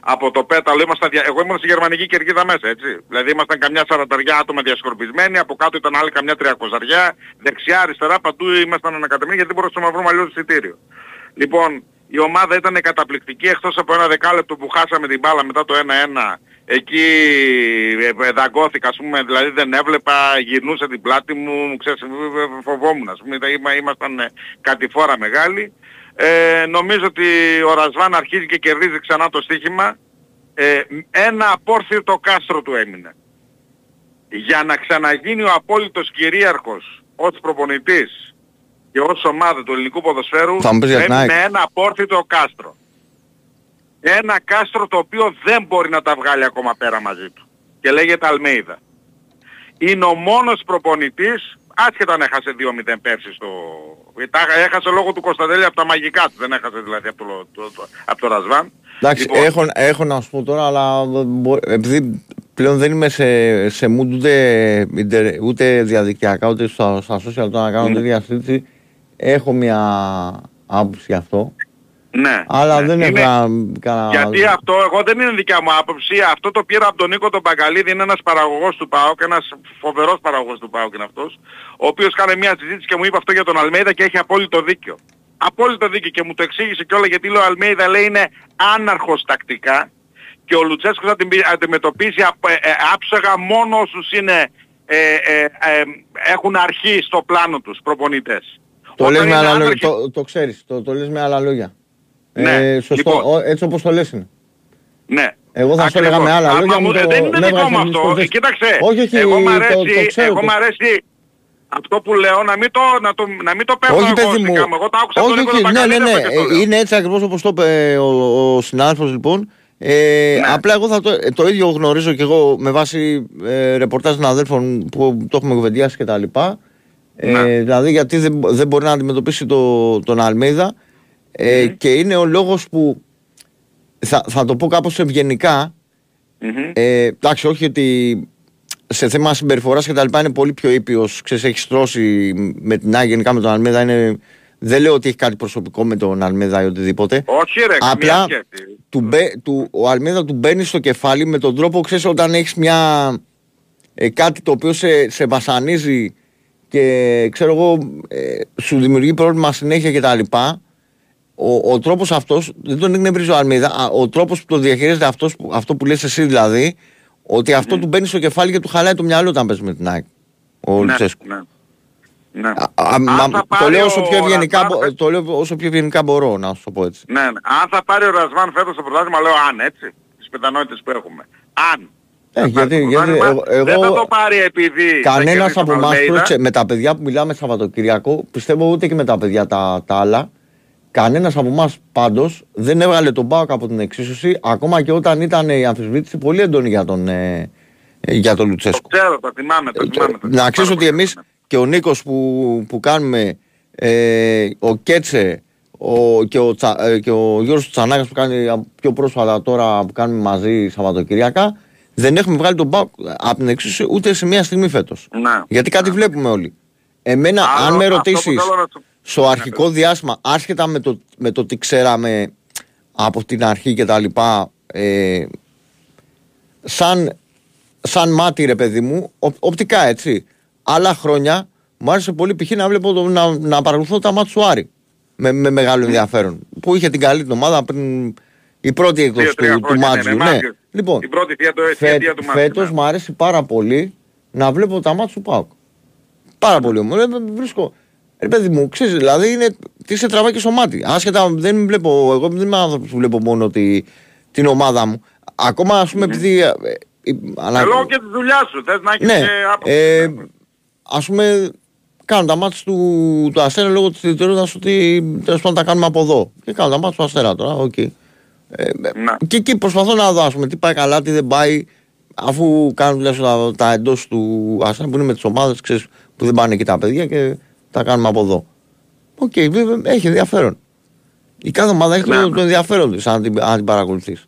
από το πέταλο, ήμασταν, δια- εγώ ήμουν στη γερμανική κερκίδα μέσα, έτσι. Δηλαδή ήμασταν καμιά σαρανταριά άτομα διασκορπισμένοι, από κάτω ήταν άλλοι καμιά τριακοζαριά, δεξιά, αριστερά, παντού ήμασταν ανακατεμένοι γιατί δεν μπορούσαμε να βρούμε αλλιώς εισιτήριο. Λοιπόν, η ομάδα ήταν καταπληκτική εκτός από ένα δεκάλεπτο που χάσαμε την μπάλα μετά το 1-1. Εκεί ε, ε, δαγκώθηκα, ας πούμε, δηλαδή δεν έβλεπα, γυρνούσα την πλάτη μου, ξέρεις, ε, ε, φοβόμουν, ας πούμε, ήταν- είμα- ήμασταν ε, κατηφόρα μεγάλη. Ε, νομίζω ότι ο Ρασβάν αρχίζει και κερδίζει ξανά το στοίχημα. Ε, ένα απόρθυρτο κάστρο του έμεινε. Για να ξαναγίνει ο απόλυτος κυρίαρχος ως προπονητής και ως ομάδα του ελληνικού ποδοσφαίρου Θα μου πεις για την έμεινε ΑΕΚ. ένα απόρθητο κάστρο. Ένα κάστρο το οποίο δεν μπορεί να τα βγάλει ακόμα πέρα μαζί του. Και λέγεται Αλμέιδα. Είναι ο μόνος προπονητής, άσχετα αν έχασε 2-0 πέρσι στο... Τα έχασε λόγω του Κωνσταντέλη από τα μαγικά του, δεν έχασε δηλαδή από το, το, το, από το Ρασβάν. Εντάξει, Λοιπόν, έχω, έχω να σου πω τώρα, αλλά μπο- επειδή πλέον δεν είμαι σε, σε mood ούτε, ιντερ- ούτε διαδικτυακά, ούτε στα, στα social τώρα να κάνω Mm. τέτοια συζήτηση, έχω μια άποψη γι' αυτό. Ναι. Αλλά ναι. δεν έχω Είναι- κα- κανένα... Γιατί αυτό, εγώ δεν είναι δικιά μου άποψη, αυτό το πήρα από τον Νίκο τον Παγκαλίδη, είναι ένας παραγωγός του ΠΑΟΚ, ένας φοβερός παραγωγός του ΠΑΟΚ είναι αυτός, ο οποίος κάνει μια συζήτηση και μου είπε αυτό για τον Αλμέιδα και έχει απόλυτο δίκιο. Απόλυτο δίκιο και μου το εξήγησε και όλα γιατί λέει ο Αλμέιδα λέει είναι άναρχος τακτικά και ο Λουτσέσκος θα την πει- αντιμετωπίσει απ- ε, ε, άψογα μόνο όσους είναι, ε, ε, ε, έχουν αρχή στο πλάνο τους προπονητές. Το Όταν λες με είναι άλλα λόγια, άναρχοι- το, το ξέρεις, το, το λες με άλλα λόγια. Ναι, Ε, σωστό, λοιπόν. ο- έτσι όπως το λες είναι. Ναι. Εγώ θα σου έλεγα Ακριβώς. με άλλα Άμα λόγια, μου- μου το- ε, Δεν είναι με δικό έβγαζε μου τις αυτό. κολλές. Ε, Κοίταξε, Όχι, όχι, εγώ μ' το- αρέσει, το ξέρω, εγώ το- μ' αρέσει αυτό που λέω να μην το, να το, να μην το παίρνω Όχι, εγώ παιδί στην μου. κάμα. Εγώ το άκουσα από όχι, τον Νίκο όχι, τον ναι, ναι, Παγκαλίδη, ναι. αυτό και το Ε, λέω. Είναι έτσι ακριβώς όπως το είπε ο, ο συνάδελφος λοιπόν. Ε, Ναι. Απλά εγώ θα το, ε, το ίδιο γνωρίζω και εγώ με βάση ε, ρεπορτάζ των αδέλφων που το έχουμε κουβεντιάσει και τα λοιπά. Ε, Ναι. Δηλαδή γιατί δεν, δεν μπορεί να αντιμετωπίσει το, τον Αλμίδα ε, και είναι ο λόγος που θα, θα το πω κάπως ευγενικά Μμμ. ε, εντάξει, όχι ότι σε θέμα συμπεριφοράς και τα λοιπά είναι πολύ πιο ήπιος. Ξέρεις, έχεις στρώσει με την Άγια γενικά με τον Αλμίδα. Είναι... Δεν λέω ότι έχει κάτι προσωπικό με τον Αλμίδα ή οτιδήποτε. Όχι ρε, καμία Απλά σχέση. του, μπε- του, ο Αλμίδα του μπαίνει στο κεφάλι με τον τρόπο, ξέρεις, όταν έχεις μια, ε, κάτι το οποίο σε, σε βασανίζει και ξέρω εγώ, ε, σου δημιουργεί πρόβλημα συνέχεια κτλ. Ο, ο τρόπος αυτός, δεν τον εκνευρίζει ο Αλμίδα, α, ο τρόπος που το διαχειρίζεται αυτός, που- αυτό που λες εσύ δηλαδή, ότι αυτό του μπαίνει στο κεφάλι και του χαλάει το μυαλό όταν παίζει με την ΑΕΚ. Ο Ναι, Λουτσέσκου. ναι. Ναι. Α, α, Αν μα- θα το, πάρει λέω ο όσο πιο ευγενικά, Ρασβάν μπο- φε- το λέω όσο πιο ευγενικά μπορώ να σου το πω έτσι. Ναι, ναι. Αν θα πάρει ο Ρασβάν φέτος το πρωτάθλημα, λέω αν, έτσι. Τις πιθανότητες που έχουμε. Αν. Ε, θα γιατί- πάρει το γιατί πρωτάθλημα, εγώ- δεν εγώ- θα το πάρει επειδή θα Κανένας κερδίσει τον από εμάς Αλμέιδα. με τα παιδιά που μιλάμε Σαββατοκυριακό, πιστεύω ούτε και με τα παιδιά τα, τα άλλα, κανένας από εμάς πάντως δεν έβγαλε τον Πάοκ από την εξίσωση, ακόμα και όταν ήταν η αμφισβήτηση πολύ έντονη για τον, ε, ε, για τον Το Λουτσέσκου. ξέρω, το θυμάμαι, το θυμάμαι. το Να θυμάμαι ξέρεις ότι πάρα εμεί πολύ. και ο Νίκος που, που κάνουμε, ε, ο Κέτσε ο, και, ο, Τσα, ε, και ο Γιώργος Τσανάκας που κάνει α, πιο πρόσφατα τώρα που κάνουμε μαζί Σαββατοκυριακά, δεν έχουμε βγάλει τον Πάοκ από την εξίσωση ούτε σε μία στιγμή φέτος. Ναι. Γιατί κάτι βλέπουμε όλοι. Εμένα, Άλλο, αν με αυτό που ρωτήσει θέλω να σου- στο αρχικό διάστημα, άσχετα με το, με το τι ξέραμε από την αρχή και τα λοιπά, ε, σαν, σαν μάτι ρε παιδί μου, οπ- οπτικά έτσι. Άλλα χρόνια μου άρεσε πολύ π.χ. να βλέπω το, να, να παρακολουθώ τα μάτια του Άρη. Με, με μεγάλο ενδιαφέρον. Που είχε την καλή την ομάδα πριν η πρώτη έκδοση Δύο-τρία του, του χρόνια, ναι, Μάτζιου. ναι, Ναι. Μάτζιο. Λοιπόν, Την πρώτη θεία, το, Φε, θεία του Μάτζιου, φέτος ναι. μου αρέσει πάρα πολύ να βλέπω τα μάτια του Πάουκ. Πάρα πολύ όμω. Βρίσκω. Ρε παιδί μου, ξέρεις, δηλαδή είναι, τι σε τραβάει και στο μάτι. Άσχετα, δεν βλέπω, εγώ δεν είμαι άνθρωπος που βλέπω μόνο τη, την ομάδα μου. Ακόμα ας πούμε επειδή. ε, ε, ανα- Ε, Λόγω και τη δουλειά σου, θες να έχεις ναι, και άποψη. ε, ας πούμε, κάνουν τα μάτια του, του Αστέρα λόγω της ιδιαιτερότητας ότι τέλος πάντων τα κάνουμε από εδώ. Και κάνουν τα μάτια του Αστέρα τώρα, οκ. Ε, ε, Να. και εκεί προσπαθώ να δω ας πούμε, τι πάει καλά, τι δεν πάει. Αφού κάνουν τουλάχιστον τα, τα εντός του Αστέρα που είναι με τις ομάδες που δεν πάνε εκεί τα παιδιά και τα κάνουμε από εδώ. Οκ, βέβαια έχει ενδιαφέρον. Η κάθε ομάδα έχει Ναι, το, ναι. το ενδιαφέρον της αν την, αν την παρακολουθείς.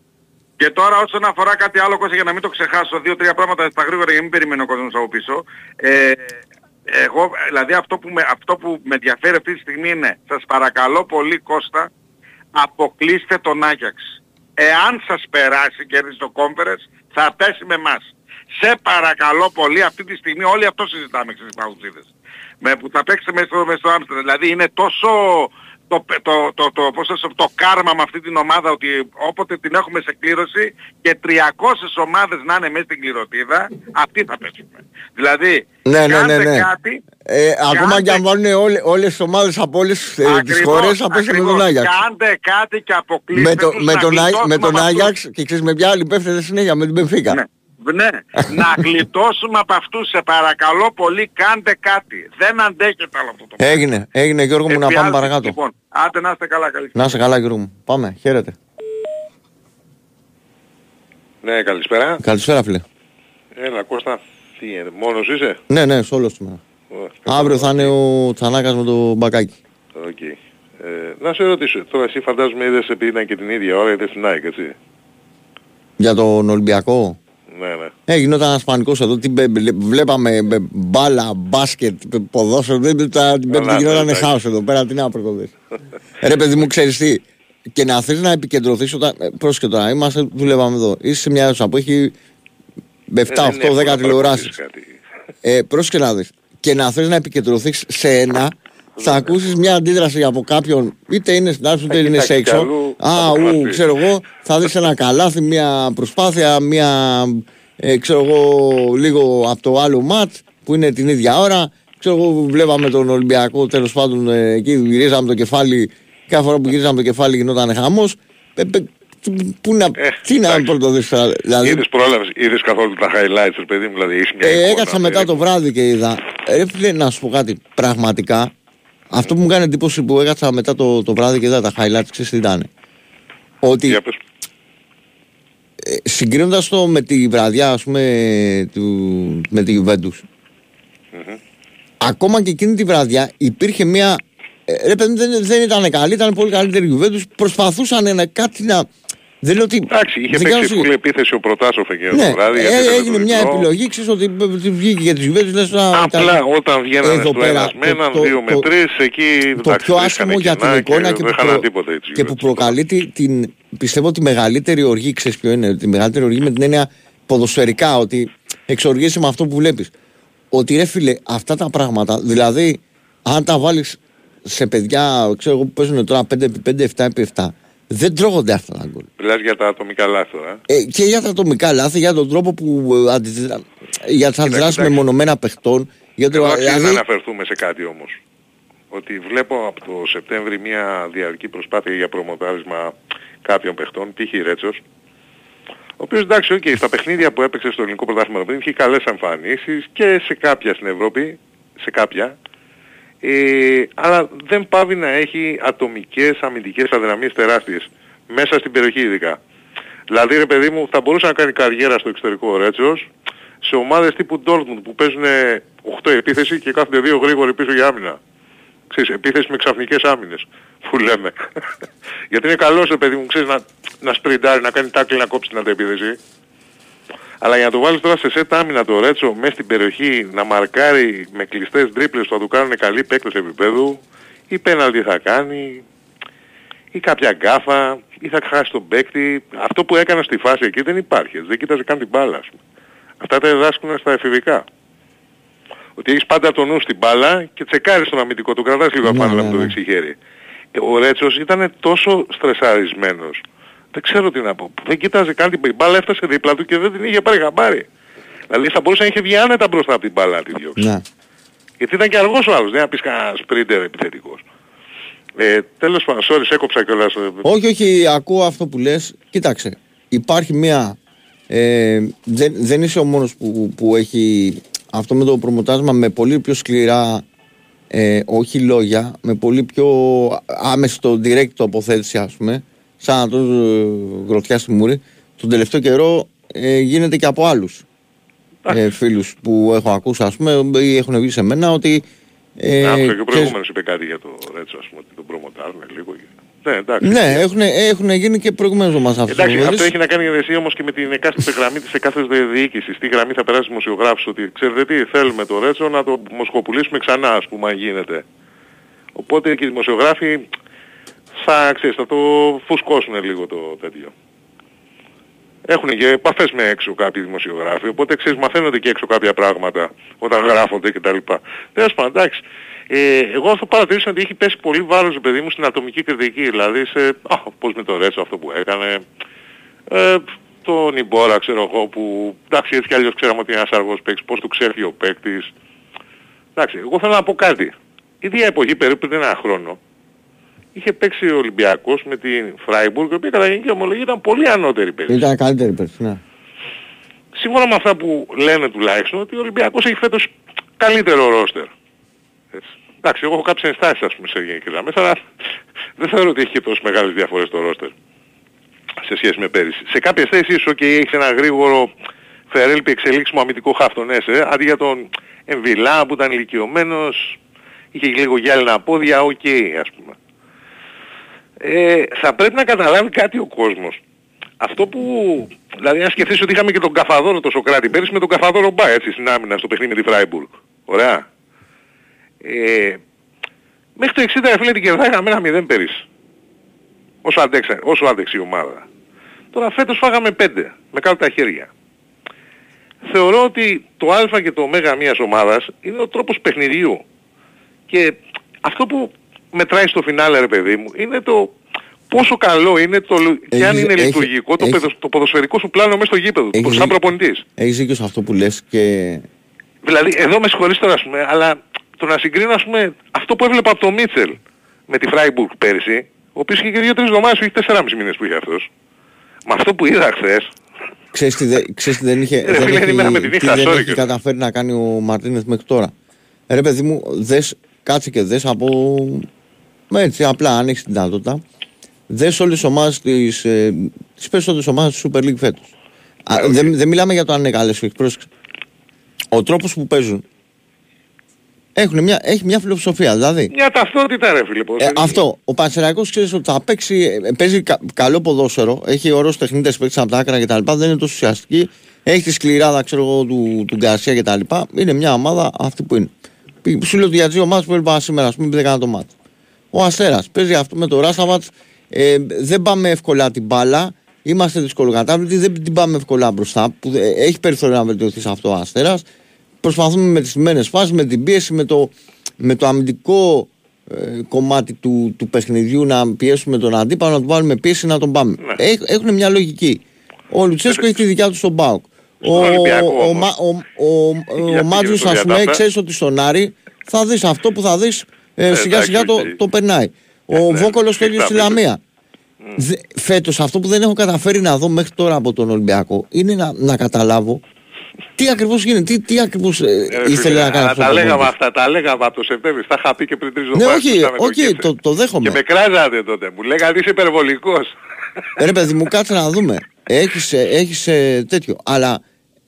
Και τώρα όσον αφορά κάτι άλλο Κώστα για να μην το ξεχάσω, δύο-τρία πράγματα στα γρήγορα για να μην περιμένει ο κόσμος από πίσω. Ε, εγώ, δηλαδή αυτό που, με, αυτό που με ενδιαφέρει αυτή τη στιγμή είναι, σας παρακαλώ πολύ Κώστα, αποκλείστε τον Άγιαξ. Εάν σας περάσει και έρθει στο conference, θα πέσει με εμάς. Σε παρακαλώ πολύ αυτή τη στιγμή, όλοι αυτό συζητάμε στις παγκοσίδες. Με που θα παίξετε μέσα στο, μέσα στο Άμστερνταμ. Δηλαδή είναι τόσο το, το, το, το, πώς θα σου πω, το κάρμα με αυτή την ομάδα ότι όποτε την έχουμε σε κλήρωση και 300 ομάδες να είναι μέσα στην κληροτίδα, αυτοί θα πέσουμε. Δηλαδή, Ναι, ναι, ναι, κάντε ναι. κάτι, Ε, ακόμα Κάντε- και αν βάλουν όλες όλες τις ομάδες από όλες ε, τις ακριβώς, χώρες θα πέσουν με τον ακριβώς, Άγιαξ. Κάντε κάτι και αποκλείστε Με, το, τους με, να τον, Άγι- γλιτώσουμε με τον από αυτούς. Άγιαξ και ξέρεις με ποια άλλη πέφτεται συνέχεια με την Πενφύκα. Ναι. Ναι, να γλιτώσουμε από αυτούς, σε παρακαλώ πολύ, κάντε κάτι. Δεν αντέχετε άλλο αυτό το πράγμα. Έγινε, έγινε Γιώργο μου να πάμε Εφιάλτη, παρακάτω. Λοιπόν, άντε να είστε καλά, καλή. Να είσαι καλά Γιώργο μου. Πάμε, χαίρετε. Ναι, καλησπέρα. Καλησπέρα φίλε. Έλα, Κώστα. Τι γίνεται, μόνος είσαι; Ναι, ναι, σε όλος σήμερα. Ω, Αύριο θα είναι ο Τσανάκας με το μπακάκι. Οκ. Ε, να σε ρωτήσω, τώρα εσύ φαντάζομαι είδες επειδή ήταν και την ίδια ώρα, είδες την ΑΕΚ, έτσι. Για τον Ολυμπιακό; Ναι, ναι. Ε, γινόταν ένας πανικός εδώ. Τι, μπε- μπε- βλέπαμε μπε- μπάλα, μπάσκετ, πε- ποδόσφαιρο. Δεν τα, την πέμπτη Καλά, γινόταν ναι, χάος εδώ πέρα. Τι να πρωτοδείς. Ρε παιδί μου, ξέρεις τι. Και να θες να επικεντρωθείς όταν... Ε, πρόσεχε τώρα, είμαστε, δουλεύαμε εδώ. Είσαι σε μια αίθουσα που έχει 7, 8, 10 Ε, δεν έχω να τηλεοράσεις. παρακολουθήσεις κάτι. Ε, πρόσεχε να δεις. Και να θες να επικεντρωθείς σε ένα, θα ακούσεις μια αντίδραση από κάποιον, είτε είναι στην άρχη, είτε είναι κοιτάξει σε έξω. κι αλλού, Α, θα το ου, κλαστεί. ξέρω εγώ, θα δεις ένα καλάθι, μια προσπάθεια, μια, ε, ξέρω εγώ, λίγο από το άλλο μάτς που είναι την ίδια ώρα. Ξέρω εγώ, βλέπαμε τον Ολυμπιακό, τέλος πάντων, ε, εκεί γυρίζαμε το κεφάλι, κάθε φορά που γυρίζαμε το κεφάλι γινόταν χαμός. Ε, ε, Πού να, Ε, τι να εντάξει. πρωτοδείς τώρα, δηλαδή. Είδες πρόλαβες, είδες καθόλου τα highlights, ρε παιδί μου, δηλαδή έχεις μια Ε, εικόνα έκατσα μετά περίπου. το βράδυ και είδα. Ε, Ρε φίλε, να σου πω κάτι. Πραγματικά, αυτό που μου κάνει εντύπωση που έκατσα μετά το, το βράδυ και είδα τα highlights, ξέρεις τι ήταν. Ότι Για πες. συγκρίνοντας το με τη βραδιά ας πούμε του, με τη Juventus ακόμα και εκείνη τη βραδιά υπήρχε μια ε, ρε παιδί δεν, δεν ήταν καλή, ήταν πολύ καλύτερη η Juventus προσπαθούσαν να, κάτι να δεν λέω ότι. Εντάξει, είχε δεν παίξει κάνω- φουλ επίθεση ο Προτάσοφ εκείνο ναι, το βράδυ. ε, γιατί ήταν έγινε το μια διπλό. επιλογή, ξέρεις ότι ε, βγήκε για τις Juventus λες, α, Απλά ήταν- όταν βγαίνανε εδώ στο πέρα, ένας με το- έναν, το- δύο με το- τρεις, εκεί το εντάξει, πιο βρίσκανε άσχημο για την κενά εικόνα και, δεν που, χάνανε προ- τίποτα έτσι. και που προκαλεί τη- την, πιστεύω τη μεγαλύτερη οργή, ξέρεις ποιο είναι, τη μεγαλύτερη οργή με την έννοια ποδοσφαιρικά, ότι εξοργήσει με αυτό που βλέπεις. Ότι ρε φίλε, αυτά τα πράγματα, δηλαδή αν τα βάλεις σε παιδιά, ξέρω εγώ που παίζουν τώρα 5x5, 7x7, δεν τρώγονται αυτά τα γκολ. Μιλάς για τα ατομικά λάθη τώρα. ε. Ε, και για τα ατομικά λάθη, για τον τρόπο που ε, αντιδρα... για τις αντιδράσεις κοιτάξτε. μεμονωμένα παιχτών. Για το, Εδώ αξίζει να δηλαδή, αναφερθούμε σε κάτι όμως. Ότι βλέπω από το Σεπτέμβρη μια διαρκή προσπάθεια για προμοτάρισμα κάποιων παιχτών, π.χ. Ρέτσος, ο οποίος εντάξει, οκ, στα παιχνίδια που έπαιξε στο ελληνικό πρωτάθλημα πριν είχε καλές εμφανίσεις και σε κάποια στην Ευρώπη, σε κάποια, ε, αλλά δεν παύει να έχει ατομικές αμυντικές αδυναμίες τεράστιες, μέσα στην περιοχή ειδικά. Δηλαδή ρε παιδί μου θα μπορούσε να κάνει καριέρα στο εξωτερικό ο Ρέτσος σε ομάδες τύπου Dortmund που παίζουν 8 επίθεση και κάθονται δύο γρήγοροι πίσω για άμυνα. Ξέρεις, επίθεση με ξαφνικές άμυνες που λέμε. Γιατί είναι καλός ρε παιδί μου, ξέρεις, να, να σπριντάρει, να κάνει τάκλι να κόψει την αντεπίθεση. Αλλά για να το βάλεις τώρα σε σετ άμυνα το Ρέτσο μέσα στην περιοχή να μαρκάρει με κλειστές τρίπλες που θα του κάνουν καλοί παίκτες επίπεδου ή πέναλτι θα κάνει ή κάποια γκάφα ή θα χάσει τον παίκτη. Αυτό που έκανα στη φάση εκεί δεν υπάρχει. Δεν κοίταζε καν την μπάλα. ας πούμε. Αυτά τα διδάσκουν στα εφηβικά. Ότι έχεις πάντα το νου στην μπάλα και τσεκάρεις τον αμυντικό, του κρατάς λίγο Ναι, απάνω ναι, με το ναι. δεξί χέρι. Ε, Ο Ρέτσος ήταν τόσο στρεσαρισμένος. Δεν ξέρω τι να πω. Δεν κοιτάζει καν την η μπάλα, έφτασε δίπλα του και δεν την είχε πάρει χαμπάρι. Δηλαδή θα μπορούσε να είχε βγει άνετα μπροστά από την μπάλα να τη διώξει. ναι. Γιατί ήταν και αργός ο άλλος, δεν να πεις κανένα σπρίντερ επιθετικός. Ε, τέλος πάντων, sorry, σε έκοψα κιόλας. ε, Όχι, όχι, ακούω αυτό που λες. Κοίταξε, υπάρχει μια... Ε, δεν, δεν είσαι ο μόνος που, που έχει αυτό με το προμοτάσμα με πολύ πιο σκληρά ε, όχι λόγια, με πολύ πιο άμεση το direct τοποθέτηση ας πούμε, σαν να το ε, γροθιά στη μούρη. Τον τελευταίο καιρό ε, γίνεται και από άλλους ε, φίλους που έχω ακούσει ας πούμε ή έχουν βγει σε μένα ότι ε, Άκουσα και ο ξέρεις- προηγούμενος είπε κάτι για το Ρέτσο, ας πούμε, ότι τον προμοτάρουν λίγο. Ναι, εντάξει. ναι, έχουν, έχουν γίνει και προηγουμένως μας αυτός. Εντάξει, αυτό έχει να κάνει εσύ όμως και με την εκάστοτε γραμμή της εκάστοτε διοίκησης. Τι γραμμή θα περάσει δημοσιογράφους ότι ξέρετε τι θέλουμε το Ρέτσο να το μοσχοπουλήσουμε ξανά ας πούμε αν γίνεται. Οπότε και οι δημοσιογράφοι θα, ξέρεις, θα το φουσκώσουν λίγο το τέτοιο. Έχουν και επαφές με έξω κάποιοι δημοσιογράφοι, οπότε ξέρεις μαθαίνονται και έξω κάποια πράγματα όταν γράφονται κτλ. Τέλος πάντων, εντάξει. Ε, εγώ αυτό παρατηρήσα ότι έχει πέσει πολύ βάρος, παιδί μου, στην ατομική κριτική. Δηλαδή, σε, α, πώς με το Ρέτσο αυτό που έκανε, ε, τον Ιμπόρα, ξέρω εγώ, που εντάξει έτσι κι αλλιώς ξέραμε ότι είναι ένας αργός παίκτης, πώς του ξέφυγε ο παίκτης. Εντάξει, εγώ θέλω να πω κάτι. Η ίδια εποχή περίπου πριν ένα χρόνο, είχε παίξει ο Ολυμπιακός με την Φράιμπουργκ, η οποία κατά γενική ομολογία ήταν πολύ ανώτερη πέρυσι. Ήταν καλύτερη πέρσι, ναι. Σύμφωνα με αυτά που λένε τουλάχιστον, ότι ο Ολυμπιακός έχει φέτος καλύτερο ρόστερ. Έτσι. Εντάξει, εγώ έχω κάποιες ενστάσεις ας πούμε σε γενικές γραμμές, αλλά δεν θεωρώ ότι έχει και τόσο μεγάλες διαφορές το ρόστερ σε σχέση με πέρυσι. Σε κάποιες θέσεις, ok, έχεις ένα γρήγορο φερέλπι εξελίξιμο αμυντικό χάφτον ε, αντί για τον Εμβιλά που ήταν ηλικιωμένος, είχε λίγο γυάλινα πόδια, οκ, ας πούμε. Ε, θα πρέπει να καταλάβει κάτι ο κόσμος. Αυτό που, δηλαδή αν σκεφτείς ότι είχαμε και τον Καφαδόρο το Σοκράτη πέρυσι με τον Καφαδόρο Μπά έτσι στην άμυνα στο παιχνίδι με τη Φράιμπουργκ. Ωραία. Ε, μέχρι το 60 φίλε την κερδάγαμε ένα 0 πέρυσι. Όσο, αντέξα, όσο άντεξε η ομάδα. Τώρα φέτος φάγαμε 5 με κάτω τα χέρια. Θεωρώ ότι το α και το ω μιας ομάδας είναι ο τρόπος παιχνιδιού. Και αυτό που μετράει στο φινάλε ρε παιδί μου είναι το πόσο καλό είναι το, και αν Έχεις- είναι έχει- λειτουργικό το, έχει- παιδο- το ποδοσφαιρικό σου πλάνο μέσα στο γήπεδο, Έχεις σαν δίκιο. προπονητής. Έχεις δίκιο σε αυτό που λες και Δηλαδή εδώ με συγχωρείς τώρα ας πούμε, αλλά το να συγκρίνω ας πούμε αυτό που έβλεπα από τον Μίτσελ με τη Φράιμπουργκ πέρυσι, ο οποίος είχε και δύο-τρεις εβδομάδες που είχε τέσσεράμισι μήνες που είχε αυτός. Με αυτό που είδα χθες, ξέρεις τι, δε- ξέρεις τι δεν είχε, Ρε δεν φίλε, είναι η μέρα με έχει, τη τι νύχτα, δεν sorry έχει κιόλας. καταφέρει να κάνει ο Μαρτίνεθ μέχρι τώρα. Ε, Ρε παιδί μου, δες, κάτσε και δες από... Έτσι, απλά αν έχεις την δυνατότητα. Δες όλες τις ομάδες, τις, ε, τις περισσότερες ομάδες του Super League φέτος. Α, δεν, δεν μιλάμε για το αν είναι καλές ή όχι. Ο τρόπος που παίζουν έχουν μια, έχει μια φιλοσοφία. Δηλαδή, Μια ταυτότητα ρε φίλε. πώς ε, είναι. αυτό. Ο Πανσεραϊκός ξέρεις ότι θα παίξει, ε, παίζει κα- καλό ποδόσφαιρο. Έχει ωραίους τεχνίτες παίξει από τα άκρα κτλ. Δεν είναι τόσο ουσιαστική. Έχει τη σκληράδα ξέρω εγώ, του, του Γκαρσία κτλ. Είναι μια ομάδα αυτή που είναι. Π- Σου λέω ότι για τι ομάδες που έλειπαν σήμερα, ας πούμε, επειδή δεν κάνα το μάτι. Ο Αστέρας παίζει αυτό με το Ράσαβατς. Ε, δεν πάμε εύκολα την μπάλα. Είμαστε δυσκολοκατάβλητοι. Δεν την πάμε εύκολα μπροστά. Που, ε, έχει περιθώριο να βελτιωθεί σε αυτό ο Αστέρας. Προσπαθούμε με τις σημαίνε φάσεις, με την πίεση, με το, με το αμυντικό ε, κομμάτι του, του παιχνιδιού να πιέσουμε τον αντίπαλο, να του βάλουμε πίεση να τον πάμε. Ναι. Έχ- έχουν μια λογική. Ο Λουτσέσκο έχει τη δικιά του στον Μπάουκ. Ο, Στον Ολυμπιακό ο, όμως. Μα- ο, ο, ο, Για ο Μάτζιος, πήγαινε ας στο πούμε, διατάφτα. ξέρεις ότι στον Άρη θα δεις αυτό που θα δεις ε, σιγά σιγά το, εντάξει, το περνάει. Ο ναι, Βόκολος το σωστά ίδιο στη πείτε. Λαμία. Φέτος αυτό που δεν έχω καταφέρει να δω μέχρι τώρα από τον Ολυμπιακό είναι να, να καταλάβω τι ακριβώς γίνεται, τι, τι ακριβώς Ε, ρε ήθελε φίλε, να κάνει αλλά αυτό. τα ο λέγαμε προπονητής. αυτά, τα λέγαμε από το Σεπτέμβριο. Τα είχα πει και πριν τρεις Ναι, εβδομάδες όχι, που ήταν με τον όχι, Κέφε. το, το δέχομαι. Και με κράζατε τότε. Μου λέγατε είσαι υπερβολικός. Ε, Ρε παιδί μου, κάτσε να δούμε. Έχεις, ε, έχεις ε, τέτοιο. Αλλά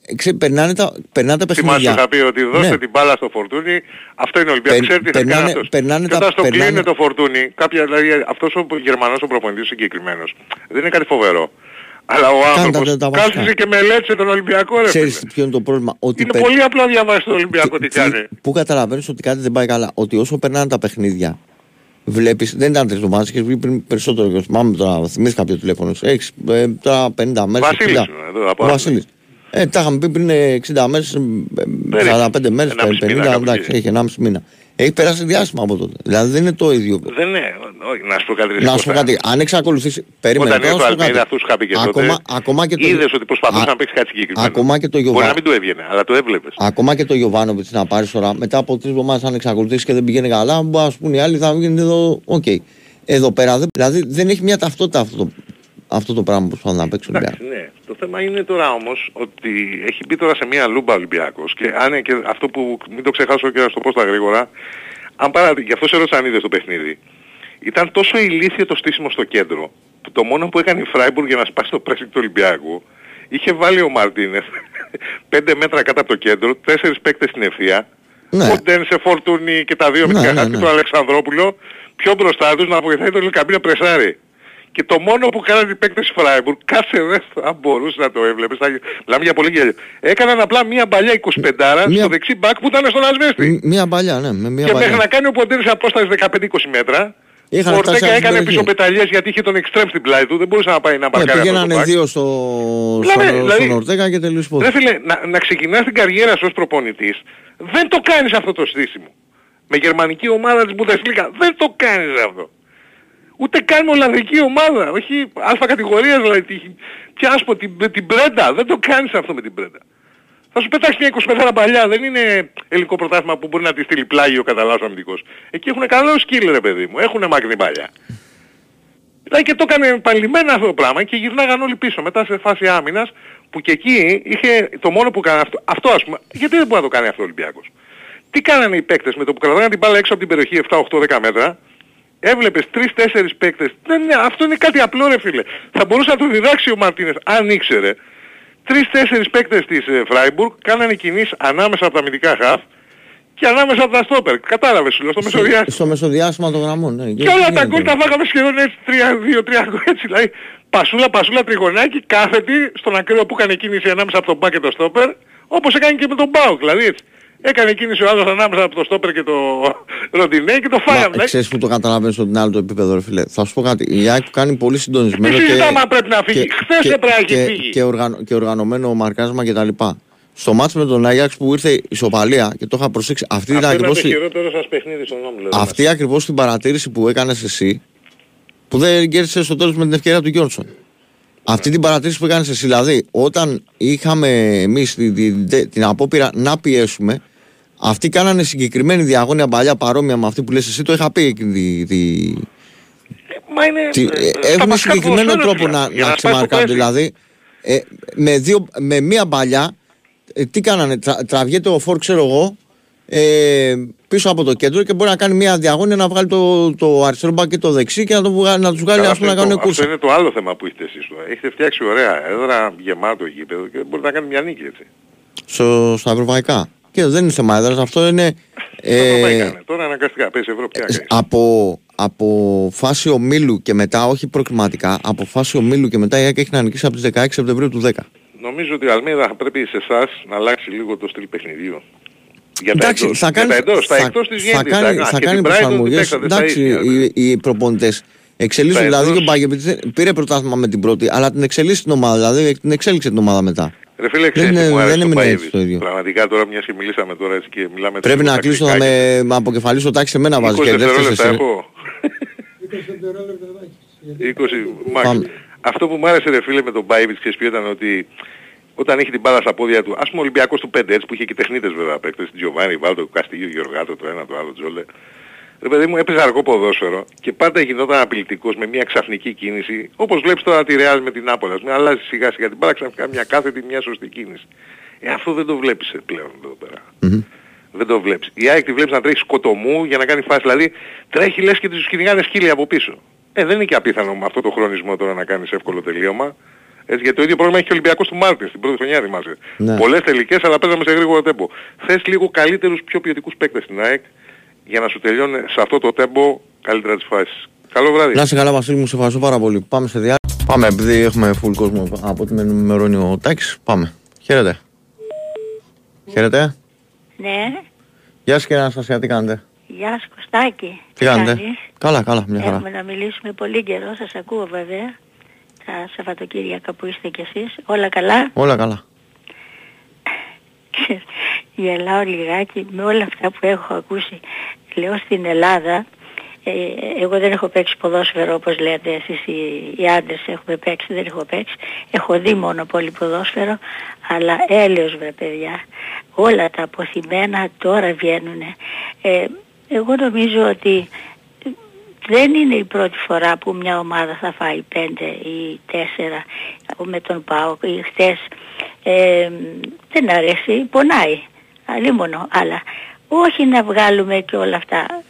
ε, ξέρει, περνάνε τα, περνάνε τα Θυμάσαι παιχνίδια. είχα πει ότι δώστε Ναι. την μπάλα στο φορτούνι, αυτό είναι ο Ολυμπιακός. Περ- Ξέρετε τι θα κάνει περνάνε- αυτός. περνάνε και τα- όταν στο περνάνε- κλείνει το φορτούνι, κάποια, δηλαδή αυτός ο Γερμανός ο προπονητής συγκεκριμένος, δεν είναι κάτι φοβερό. Αλλά ο τα- άνθρωπος τα βασικά. κάθισε και μελέτησε τον Ολυμπιακό ρε Ξέρεις φίλε. ποιο είναι το πρόβλημα; Ότι Είναι περ- πολύ απλό να διαβάσεις τον Ολυμπιακό τι τι- κάνει. Πού καταλαβαίνεις ότι κάτι δεν πάει καλά; Ότι όσο περνάνε τα παιχνίδια, βλέπεις, δεν ήταν τρεις εβδομάδες, είχες βγει πριν περισσότερο και θυμάμαι τώρα, θυμήθηκα κάποιο τηλέφωνο. Έχεις ε, τώρα 50 μέρες. Βασίλης 60. είναι εδώ, από Ο άλλο. Βασίλης. Ε, τα είχαμε πει πριν ε, 60 μέρες, ε, Περίπου. 45 μέρες, Ενάμιση 50, μήνα κάπου εντάξει, εκεί. έχει 1,5 μήνα. Έχει περάσει διάστημα από τότε. Δηλαδή δεν είναι το ίδιο. Δεν είναι, όχι, να σου πω κάτι. ρε Να σου πω Κώστα. κάτι, αν εξακολουθήσει. Περίμενε. Όταν τώρα ήρθε ο να σου πω Αλμίδα, κάτι. αυτούς είχα πει και τότε, ακόμα, ακόμα και το, είδες ότι προσπαθούσε Α- να παίξει κάτι συγκεκριμένο. Ακόμα και το Μπορεί Γιωβά- να μην του έβγαινε, αλλά το έβλεπες. Ακόμα και το Γιωβάνοβιτς να πάρει ώρα μετά από τρεις εβδομάδες, αν εξακολουθήσει και δεν πηγαίνει καλά, μπορεί να σου πούνε οι άλλοι θα βγει εδώ. Οκ. Εδώ πέρα δεν, δηλαδή δεν έχει μια ταυτότητα αυτό το, αυτό το πράγμα που προσπαθεί να παίξει ο Ολυμπιακός. Εντάξει, ναι. Το θέμα είναι τώρα όμως ότι έχει μπει τώρα σε μια λούμπα ο Ολυμπιακός και, αν, και αυτό που μην το ξεχάσω και να στο πω στα γρήγορα, αν παρά, γι' αυτό σε ρώτησα αν είδες το παιχνίδι, ήταν τόσο ηλίθιο το στήσιμο στο κέντρο που το μόνο που έκανε η Φράιμπουργκ για να σπάσει το pressing του Ολυμπιακού είχε βάλει ο Μαρτίνεθ 5 μέτρα κάτω από το κέντρο, τέσσερις παίκτες στην ευθεία, Ναι. ο Ντένσε Φορτούνη και τα δύο με Ναι, την ναι, Καχάτη ναι. και τον Αλεξανδρόπουλο πιο μπροστά τους να βοηθάει τον Λεκαμπή να πρεσάρει. Και το μόνο που κάνανε οι παίκτες Φράιμπουργκ, κάθε δεύτερο, αν μπορούσες να το έβλεπες, θα... μιλάμε για πολύ γέλιο, έκαναν απλά μία παλιά 25 Μία- στο δεξί μπακ που ήταν στον Ασβέστη. Μ- Μία παλιά, ναι, με μία Και μέχρι παλιά. να κάνει ο Ποντέρης απόσταση 15-20 μέτρα, Είχαν ο φτάσει Ορτέγκα αυτή την έκανε περιοχή. πίσω πεταλιές γιατί είχε τον εξτρέμ στην πλάτη του, δεν μπορούσε να πάει να Ναι, μπαρκάρει αυτό το πηγαίνανε μπακ. δύο στο, Μιλάμε, στον, δηλαδή- στον Ορτέγα και τελείωσε πόδι. Ρε φίλε, να, να ξεκινάς την καριέρα σου ως προπονητής, δεν το κάνεις αυτό το στήσιμο. Με γερμανική ομάδα της Bundesliga, δεν το κάνεις αυτό. Ούτε καν με Ολλανδική ομάδα, όχι αλφα κατηγορίας δηλαδή, τι- ποια ας πω, την, την Πρέντα, δεν το κάνεις αυτό με την Πρέντα. Θα σου πετάξεις μια 25 παλιά, δεν είναι ελληνικό πρωτάθλημα που μπορεί να τη στείλει πλάγιο κατά λάθος αμυντικός. Εκεί έχουν καλό σκύλ ρε παιδί μου, έχουν μακρινή παλιά. Δηλαδή και το έκανε επανειλημμένα αυτό το πράγμα και γυρνάγαν όλοι πίσω μετά σε φάση άμυνας που και εκεί είχε το μόνο που έκανε αυτό. Αυτό ας πούμε, γιατί δεν μπορεί να το κάνει αυτό ο Ολυμπιακός. Τι κάνανε οι παίκτες με το που κρατάγανε την μπάλα έξω από την περιοχή 7, 8, 10 μέτρα, έβλεπες 3-4 παίκτες. Δεν είναι, αυτό είναι κάτι απλό ρε φίλε. Θα μπορούσε να το διδάξει ο Μαρτίνες αν ήξερε. 3-4 παίκτες της ε, Φράιμπουργκ κάνανε κινήσεις ανάμεσα από τα αμυντικά χαφ και ανάμεσα από τα στόπερ. Κατάλαβες σου λέω, στο μεσοδιάστημα. Στο μεσοδιάστημα των γραμμών. Ναι. Και όλα τα γκολ τα φάγαμε σχεδόν έτσι, 3-2-3 γκολ έτσι. Δηλαδή πασούλα, πασούλα, τριγωνάκι, κάθετη στον ακραίο που έκανε κίνηση ανάμεσα από τον Μπα και τον Στόπερ, όπως έκανε και με τον Μπάουκ. Δηλαδή έτσι. Έκανε κίνηση ο άλλος ανάμεσα από τον Στόπερ και τον Ροντινέ και το φάγαμε. Δηλαδή, Ξέρεις που το καταλαβαίνεις ότι είναι άλλο το επίπεδο, ρε φίλε. Θα σου πω κάτι. Η ΑΕΚ κάνει πολύ συντονισμένο. Τι συζητάμε αν πρέπει να φύγει. Χθες έπρεπε να έχει και, φύγει. και, οργανω, και οργανωμένο μαρκάσμα κτλ. Στο μάτς με τον Άγιαξ που ήρθε ισοπαλία και το είχα προσέξει. Αυτή ήταν Αυτό ήταν ακριβώς το η- χειρότερο σας παιχνίδι στον Όμιλο. αυτή ακριβώς την παρατήρηση που έκανες εσύ που δεν κέρδισε στο τέλος με την ευκαιρία του Γιόνσον. Αυτή την παρατήρηση που έκανες εσύ, δηλαδή όταν είχαμε εμείς την, την, την απόπειρα να πιέσουμε, αυτοί κάνανε συγκεκριμένη διαγώνια παλιά παρόμοια με αυτή που λες εσύ, το είχα πει εκείνη τη, τη, Μα είναι... τι- ε, ε, στα Έχουν βασικά συγκεκριμένο ποδοσφαίρα, τρόπο φίλε, να, για να σπάσει το ξεμαρκάρουν. pressing. Δηλαδή, ε, με, δύο, με μία μπαλιά, ε, τι κάνανε, τρα, τραβιέται ο Φόρ, ξέρω εγώ, ε, πίσω από το κέντρο και μπορεί να κάνει μια διαγώνια να βγάλει το, το αριστερό μπακ και το δεξί και να, το βγάλει, να τους βγάλει Καλά, ας πούμε, να αυτό, κάνουν αυτό κούρσα. είναι το άλλο θέμα που έχετε εσείς τώρα. Έχετε φτιάξει ωραία έδρα, γεμάτο γήπεδο και μπορείτε να κάνετε μια νίκη έτσι. Στο, στα ευρωπαϊκά. Και δεν είναι θέμα έδρας, αυτό είναι Ε, ε, Τώρα αναγκαστικά πέσει Ευρώπη τι να κάνεις. από, από φάση ομίλου και μετά, όχι προκριματικά, από φάση ομίλου και μετά η ΑΕΚ έχει να νικήσει από τις 16 Σεπτεμβρίου του 10. Νομίζω ότι η Αλμίδα θα πρέπει σε εσάς να αλλάξει λίγο το στυλ παιχνιδίου. Για τα Εντάξει, εντός. θα κάνει, για τα εντός, τα θα, εκτός της θα γέννης. κάνει, Α, θα και κάνει την Brighton την προσαρμογές. παίξατε στα Εντάξει, ίδια. οι, οι προπονητές εξελίσσουν. Τα Δηλαδή εντός- ο Μπάγκεβιτς πήρε πρωτάθλημα με την πρώτη, αλλά την εξελίσσει την ομάδα, δηλαδή την εξέλιξε την ομάδα μετά. Ρε φίλε, ξέρεις είναι- τι μου άρεσε δεν το έμεινε Πάιεβιτς. έτσι το ίδιο. Πραγματικά τώρα μιας και μιλήσαμε τώρα έτσι και μιλάμε... Πρέπει λίγο να κλείσω να τακτικά με, και- με αποκεφαλίσω τάξη σε μένα βάζει 20 και δεύτερες δευτερόλεπτα εσύ. έχω. 20 μάξ. Πάμε. Αυτό που μου άρεσε ρε φίλε με τον Μπάιβιτς ξέρεις ποιο ήταν ότι όταν είχε την μπάλα στα πόδια του, ας πούμε ο Ολυμπιακός του 5 έτσι που είχε και τεχνίτες βέβαια παίκτες, Τζιοβάνι, Βάλτο, Καστίγιο, Γεωργάτο, το ένα, το άλλο, Τζόλε. Ρε παιδί μου έπαιζε αργό ποδόσφαιρο και πάντα γινόταν απειλητικός με μια ξαφνική κίνηση, όπως βλέπεις τώρα τη Ρεάλ με την Νάπολη, ας πούμε, αλλάζει σιγά σιγά την μπάλα ξαφνικά μια κάθετη, μια σωστή κίνηση. Ε, αυτό δεν το βλέπεις ε, πλέον εδώ πέρα. Μμμ. Δεν το βλέπεις. Η ΑΕΚ τη βλέπεις να τρέχει σκοτωμού για να κάνει φάση. Δηλαδή τρέχει λες και τους κυνηγάνε σκύλοι από πίσω. Ε, δεν είναι και απίθανο με αυτό το χρονισμό τώρα να κάνεις εύκολο τελείωμα. Έτσι, γιατί το ίδιο πρόβλημα έχει και ο Ολυμπιακός του Μάρτιν στην πρώτη χρονιά θυμάσαι. Ναι. Πολλές τελικές αλλά παίζαμε σε γρήγορο τέμπο. Θες λίγο καλύτερους πιο ποιοτικούς παίκτες στην ΑΕΚ για να σου τελειώνει σε αυτό το τέμπο καλύτερα τις φάσεις. Καλό βράδυ. Να είσαι καλά Βασίλη μου, σε ευχαριστώ πάρα πολύ. Πάμε σε διάρκεια. Πάμε, επειδή έχουμε full κόσμο από ό,τι με ενημερώνει ο Τάκης. Πάμε. Χαίρετε. Χαίρετε. Ναι, Γεια σας κύριε Αναστασία, τι κάνετε; γεια σου Κωστάκη. Τι κάνετε; κάνεις; Καλά, καλά, μια χαρά. Έχουμε να μιλήσουμε πολύ καιρό, σας ακούω βέβαια. Τα Σαββατοκύριακα που είστε κι εσείς. Όλα καλά; Όλα καλά. Γελάω λιγάκι με όλα αυτά που έχω ακούσει. Λέω στην Ελλάδα, ε, εγώ δεν έχω παίξει ποδόσφαιρο όπως λέτε εσείς οι, οι άντρες έχουμε παίξει, δεν έχω παίξει. Έχω δει μόνο πολύ ποδόσφαιρο, αλλά έλεος βρε παιδιά. Όλα τα αποθυμένα τώρα βγαίνουν. Ε, εγώ νομίζω ότι δεν είναι η πρώτη φορά που μια ομάδα θα φάει πέντε ή τέσσερα με τον ΠΑΟΚ ή χτες ε, δεν αρέσει, πονάει. Αλίμονο, αλλά όχι να βγάλουμε και όλα αυτά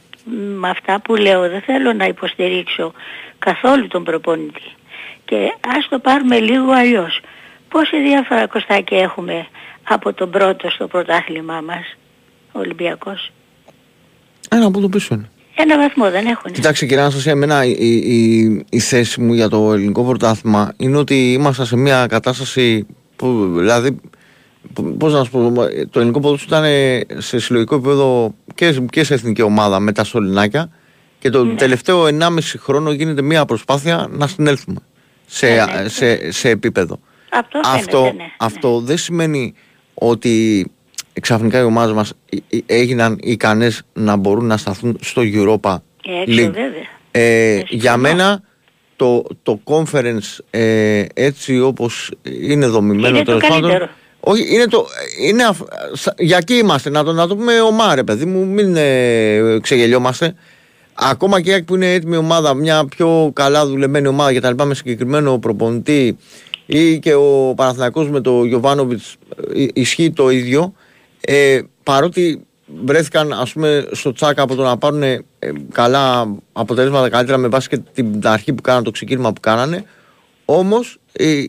με αυτά που λέω δεν θέλω να υποστηρίξω καθόλου τον προπονητή. Και ας το πάρουμε λίγο αλλιώς. Πόση διάφορα κοστάκια έχουμε από τον πρώτο στο πρωτάθλημά μας ο Ολυμπιακός; Ένα από το πίσω είναι. ένα βαθμό δεν έχουν Κοιτάξτε κύριε Αναστασία, εμένα η, η, η θέση μου για το ελληνικό πρωτάθλημα είναι ότι είμαστε σε μια κατάσταση που δηλαδή Πώς να σου πω, το ελληνικό ποδόσφαιρο ήταν σε συλλογικό επίπεδο και, και σε εθνική ομάδα με τα σωληνάκια και το Ναι. τελευταίο 1,5 χρόνο γίνεται μια προσπάθεια να συνέλθουμε σε, Ναι, ναι. σε, σε επίπεδο. αυτό, αυτό, φαίνεται, ναι, ναι. αυτό δεν σημαίνει ότι ξαφνικά οι ομάδες μας ε, ε, έγιναν ικανές να μπορούν να σταθούν στο Europa Ε, έξω League. βέβαια. Ε, συμφωνώ. για μένα το, το conference ε, έτσι όπως είναι δομημένο Είναι το τέλος πάντων, καλύτερο. όχι, είναι το, είναι, αφ- σα- για εκεί είμαστε, να το, να το πούμε ομά ρε παιδί μου, μην ε, ξεγελιόμαστε. Ακόμα και η ΑΕΚ που είναι έτοιμη ομάδα, μια πιο καλά δουλεμένη ομάδα για τα λοιπά με συγκεκριμένο προπονητή ή και ο Παναθηναϊκός με το Γιωβάνοβιτς ε, ισχύει το ίδιο. Ε, παρότι βρέθηκαν ας πούμε στο τσάκα από το να πάρουν ε, καλά αποτελέσματα καλύτερα με βάση και την αρχή που κάνανε, το ξεκίνημα που κάνανε. Όμως ε,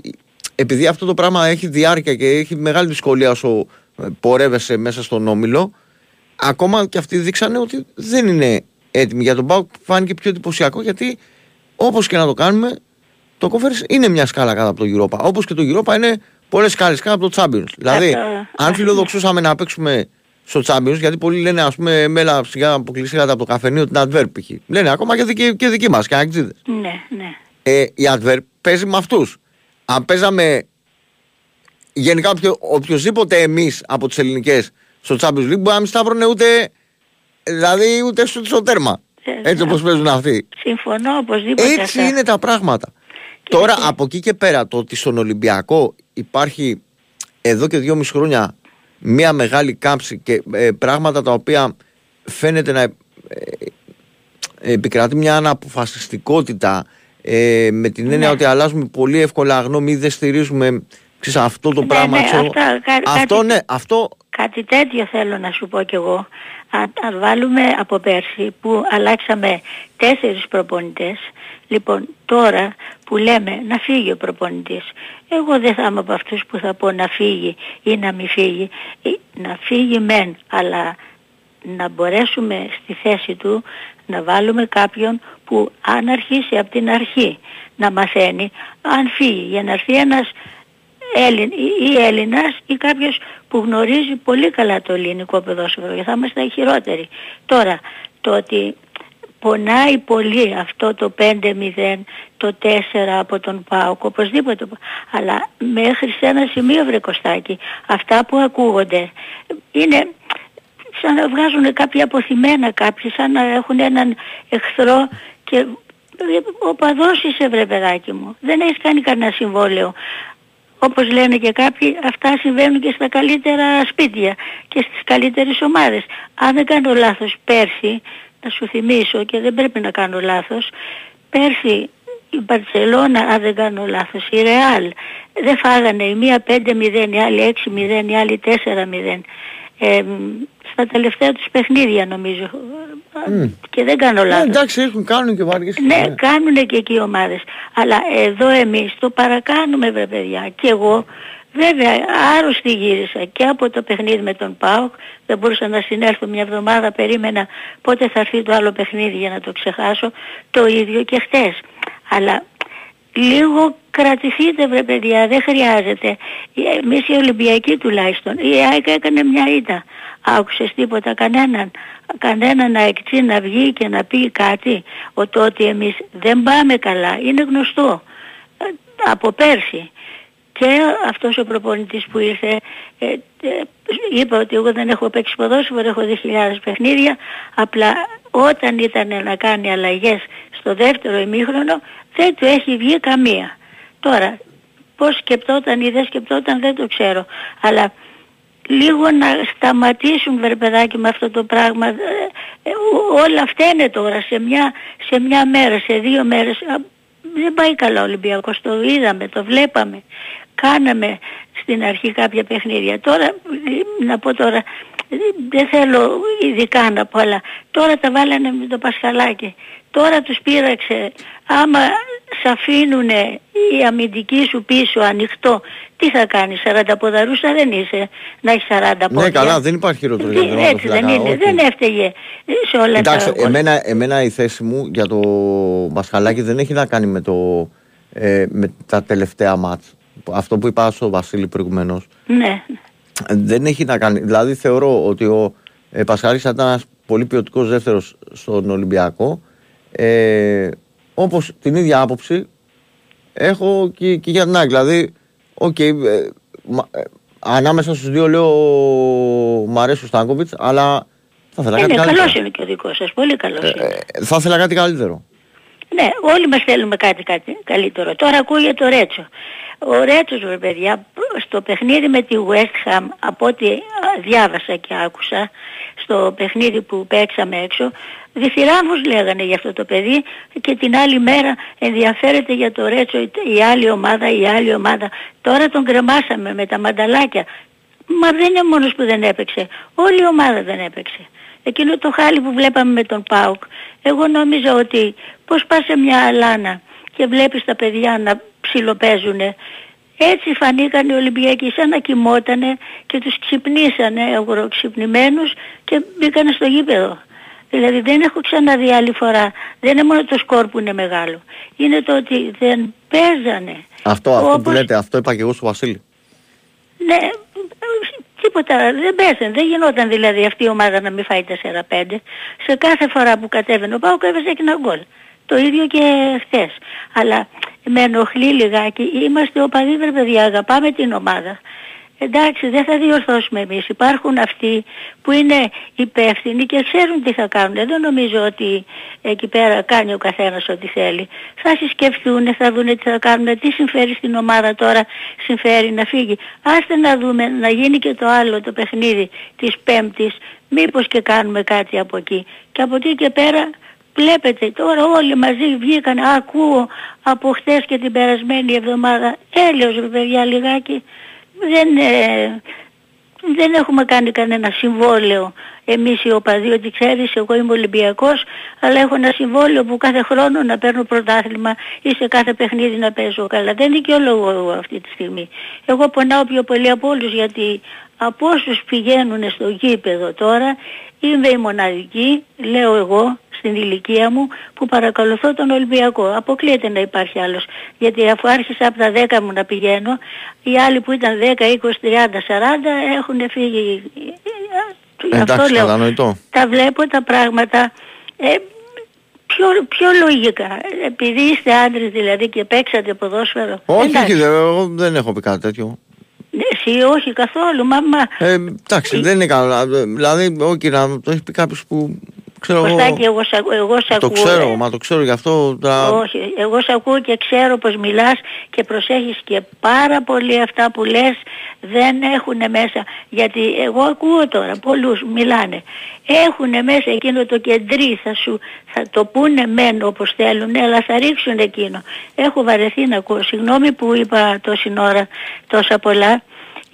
επειδή αυτό το πράγμα έχει διάρκεια και έχει μεγάλη δυσκολία όσο ε, πορεύεσαι μέσα στον όμιλο ακόμα και αυτοί δείξανε ότι δεν είναι έτοιμοι για τον Πάουκ φάνηκε πιο εντυπωσιακό γιατί όπως και να το κάνουμε το Conference είναι μια σκάλα κάτω από το Europa. Όπως και το Europa είναι πολλές σκάλες κάτω από το Champions. Δηλαδή Αυτό, αν αυτό. φιλοδοξούσαμε να παίξουμε στο Champions γιατί πολλοί λένε ας πούμε μέλα σιγά αποκλειστήκατε από το καφενείο την Adverb π.χ. λένε ακόμα και δικοί, και δικοί μας και αγκτζίδες Ναι, ναι. ε, η Adverb παίζει με αυτούς. Αν παίζαμε γενικά οποιο, οποιοδήποτε εμείς από τις ελληνικές στο Champions League μπορεί να μην σταύρωνε ούτε. Δηλαδή ούτε στο, στο τέρμα. Ε, Έτσι όπως παίζουν αυτοί. Συμφωνώ οπωσδήποτε Έτσι αυτά. είναι τα πράγματα. Τώρα από εκεί και πέρα το ότι στον Ολυμπιακό υπάρχει εδώ και δυόμιση χρόνια μια μεγάλη κάμψη και ε, πράγματα τα οποία φαίνεται να ε, ε, επικρατεί μια αναποφασιστικότητα ε, με την έννοια Ναι. ότι αλλάζουμε πολύ εύκολα γνώμη ή δεν στηρίζουμε ξέρεις, αυτό το Ναι, πράγμα. ναι, ξέρω. αυτά, κα- αυτό κάτι- ναι, αυτό Κάτι τέτοιο θέλω να σου πω κι εγώ. Αν, αν βάλουμε από πέρσι που αλλάξαμε τέσσερις προπονητές, λοιπόν τώρα που λέμε να φύγει ο προπονητής, εγώ δεν θα είμαι από αυτούς που θα πω να φύγει ή να μην φύγει. Ε, να φύγει μεν, αλλά να μπορέσουμε στη θέση του να βάλουμε κάποιον που αν αρχίσει από την αρχή να μαθαίνει, αν φύγει για να έρθει ένας Έλλην, ή Έλληνας ή κάποιος που γνωρίζει πολύ καλά το ελληνικό ποδόσφαιρο θα είμαστε χειρότεροι. Τώρα, το ότι πονάει πολύ αυτό το 5-0, το 4 από τον ΠΑΟΚ, οπωσδήποτε, αλλά μέχρι σε ένα σημείο βρε Κωστάκη, αυτά που ακούγονται είναι σαν να βγάζουν κάποια αποθυμένα κάποιοι, σαν να έχουν έναν εχθρό και ο παδός είσαι βρε παιδάκι μου. Δεν έχεις κάνει κανένα συμβόλαιο. Όπως λένε και κάποιοι, αυτά συμβαίνουν και στα καλύτερα σπίτια και στις καλύτερες ομάδες. Αν δεν κάνω λάθος πέρσι, να σου θυμίσω και δεν πρέπει να κάνω λάθος, πέρσι η Μπαρτσελώνα, αν δεν κάνω λάθος, η Ρεάλ, δεν φάγανε η μία 5-0, η άλλη 6-0, η άλλη 4-0 ε, στα τελευταία τους παιχνίδια νομίζω mm. και δεν κάνω λάθος. Ε, εντάξει έχουν, κάνουν και βάργες. Ναι, ναι, κάνουν και εκεί οι ομάδες. Αλλά εδώ εμείς το παρακάνουμε βρε παιδιά και εγώ Βέβαια, άρρωστη γύρισα και από το παιχνίδι με τον ΠΑΟΚ. Δεν μπορούσα να συνέλθω μια εβδομάδα, περίμενα πότε θα έρθει το άλλο παιχνίδι για να το ξεχάσω. Το ίδιο και χτες. Αλλά λίγο κρατηθείτε βρε παιδιά, δεν χρειάζεται. Εμείς οι Ολυμπιακοί τουλάχιστον, η ΑΕΚ έκανε μια ήττα. Άκουσες τίποτα κανέναν, κανέναν να εκτσεί να βγει και να πει κάτι. Ότι, ότι εμείς δεν πάμε καλά, είναι γνωστό. Ε, από πέρσι. Και αυτός ο προπονητής που ήρθε ε, ε, είπε ότι εγώ δεν έχω παίξει ποδόσφαιρο, έχω 2.000 παιχνίδια. Απλά όταν ήταν να κάνει αλλαγές στο δεύτερο ημίχρονο δεν του έχει βγει καμία. Τώρα, πώς σκεπτόταν ή δεν σκεπτόταν δεν το ξέρω. Αλλά λίγο να σταματήσουν βερπεδάκι με αυτό το πράγμα. Ε, ε, όλα αυτά είναι τώρα σε μια, σε μια μέρα, σε δύο μέρες. Δεν πάει καλά ο Ολυμπιακός, το είδαμε, το βλέπαμε. Κάναμε στην αρχή κάποια παιχνίδια. Τώρα, να πω τώρα, δεν θέλω ειδικά να πω, αλλά τώρα τα βάλανε με το Πασχαλάκι. Τώρα τους πείραξε. Άμα σ' αφήνουν οι αμυντικοί σου πίσω ανοιχτό, τι θα κάνεις, 40 ποδαρούσα δεν είσαι, να έχεις 40 πόδια. Ναι καλά, δεν υπάρχει χειρότερο για τον Έτσι δεν είναι, όχι. δεν έφταιγε σε όλα Εντάξει, τα εμένα, εμένα η θέση μου για το Πασχαλάκι δεν έχει να κάνει με, το, ε, με τα τελευταία μάτς. Αυτό που είπα στο Βασίλη προηγουμένως. Ναι. Δεν έχει να κάνει. Δηλαδή θεωρώ ότι ο ε, Πασχαλάκης ήταν ένας πολύ ποιοτικός δεύτερος στον Ολυμπιακό ε, Όπως την ίδια άποψη έχω και, και για την άλλη. Δηλαδή, okay, ε, ε, ανάμεσα στους δύο λέω μ' αρέσει ο Στάνκοβιτς, αλλά θα ήθελα κάτι καλύτερο. Καλός είναι και ο δικός σας, πολύ καλός ε, είναι. Ε, θα ήθελα κάτι καλύτερο. Ναι, όλοι μας θέλουμε κάτι, κάτι καλύτερο. Τώρα ακούγεται το Ρέτσο. Ο Ρέτσος, ρε παιδιά, στο παιχνίδι με τη West Ham, από ό,τι διάβασα και άκουσα, στο παιχνίδι που παίξαμε έξω, διθυράμβους λέγανε για αυτό το παιδί και την άλλη μέρα ενδιαφέρεται για το Ρέτσο η άλλη ομάδα, η άλλη ομάδα. Τώρα τον κρεμάσαμε με τα μανταλάκια. Μα δεν είναι μόνος που δεν έπαιξε. Όλη η ομάδα δεν έπαιξε. Εκείνο το χάλι που βλέπαμε με τον Πάουκ. Εγώ νόμιζα ότι πώς πας σε μια αλάνα και βλέπεις τα παιδιά να ψιλοπαίζουνε. Έτσι φανήκαν οι Ολυμπιακοί σαν να κοιμότανε και τους ξυπνήσανε αγοροξυπνημένους και μπήκανε στο γήπεδο. Δηλαδή δεν έχω ξαναδεί άλλη φορά. Δεν είναι μόνο το σκορ που είναι μεγάλο. Είναι το ότι δεν παίζανε. Αυτό, αυτό Όπως... που λέτε, αυτό είπα και εγώ στο Βασίλη. Ναι, τίποτα, δεν παίζανε. Δεν γινόταν δηλαδή αυτή η ομάδα να μην φάει 4-5. Σε κάθε φορά που κατέβαινε ο Πάουκ έβαζε και ένα γκολ. Το ίδιο και χθες. Αλλά με ενοχλεί λιγάκι. Είμαστε οπαδοί παιδιά, αγαπάμε την ομάδα. Εντάξει, δεν θα διορθώσουμε εμείς. Υπάρχουν αυτοί που είναι υπεύθυνοι και ξέρουν τι θα κάνουν. Δεν νομίζω ότι εκεί πέρα κάνει ο καθένας ό,τι θέλει. Θα συσκεφτούν, θα δουν τι θα κάνουν, τι συμφέρει στην ομάδα τώρα, συμφέρει να φύγει. Άστε να δούμε, να γίνει και το άλλο το παιχνίδι της Πέμπτης, μήπως και κάνουμε κάτι από εκεί. Και από εκεί και πέρα Βλέπετε τώρα όλοι μαζί βγήκαν, ακούω από χθες και την περασμένη εβδομάδα, έλεος ρε παιδιά λιγάκι, δεν, ε, δεν έχουμε κάνει κανένα συμβόλαιο εμείς οι οπαδοί ότι ξέρεις εγώ είμαι Ολυμπιακός αλλά έχω ένα συμβόλαιο που κάθε χρόνο να παίρνω πρωτάθλημα ή σε κάθε παιχνίδι να παίζω καλά. Δεν δικαιολογώ εγώ αυτή τη στιγμή. Εγώ πονάω πιο πολύ από όλους γιατί από όσους πηγαίνουν στο γήπεδο τώρα είμαι η μοναδική, λέω εγώ, στην ηλικία μου που παρακολουθώ τον Ολυμπιακό. Αποκλείεται να υπάρχει άλλος. Γιατί αφού άρχισα από τα 10 μου να πηγαίνω, οι άλλοι που ήταν 10, 20, 30, 40 έχουν φύγει. Εντάξει, Αυτό λέω. κατανοητό. Τα βλέπω τα πράγματα ε, πιο, πιο λογικά. Επειδή είστε άντρες δηλαδή και παίξατε ποδόσφαιρο. Όχι, εντάξει. όχι, δε- εγώ δεν έχω πει κάτι τέτοιο. Εσύ όχι καθόλου, μα, μα Ε, εντάξει, δεν είναι καλό. Δηλαδή, όχι, να το έχει πει κάποιος που ξέρω εγώ. Κωστάκη, εγώ, σ' ακού- εγώ σ' Το ακούω. ξέρω, ε. μα το ξέρω γι' αυτό. τώρα- Όχι, εγώ σε ακούω και ξέρω πως μιλάς και προσέχεις και πάρα πολύ αυτά που λες δεν έχουν μέσα. Γιατί εγώ ακούω τώρα, πολλούς μιλάνε. Έχουν μέσα εκείνο το κεντρί, θα σου θα το πούνε μεν όπως θέλουν, αλλά θα ρίξουν εκείνο. Έχω βαρεθεί να ακούω. Συγγνώμη που είπα τόση ώρα τόσα πολλά.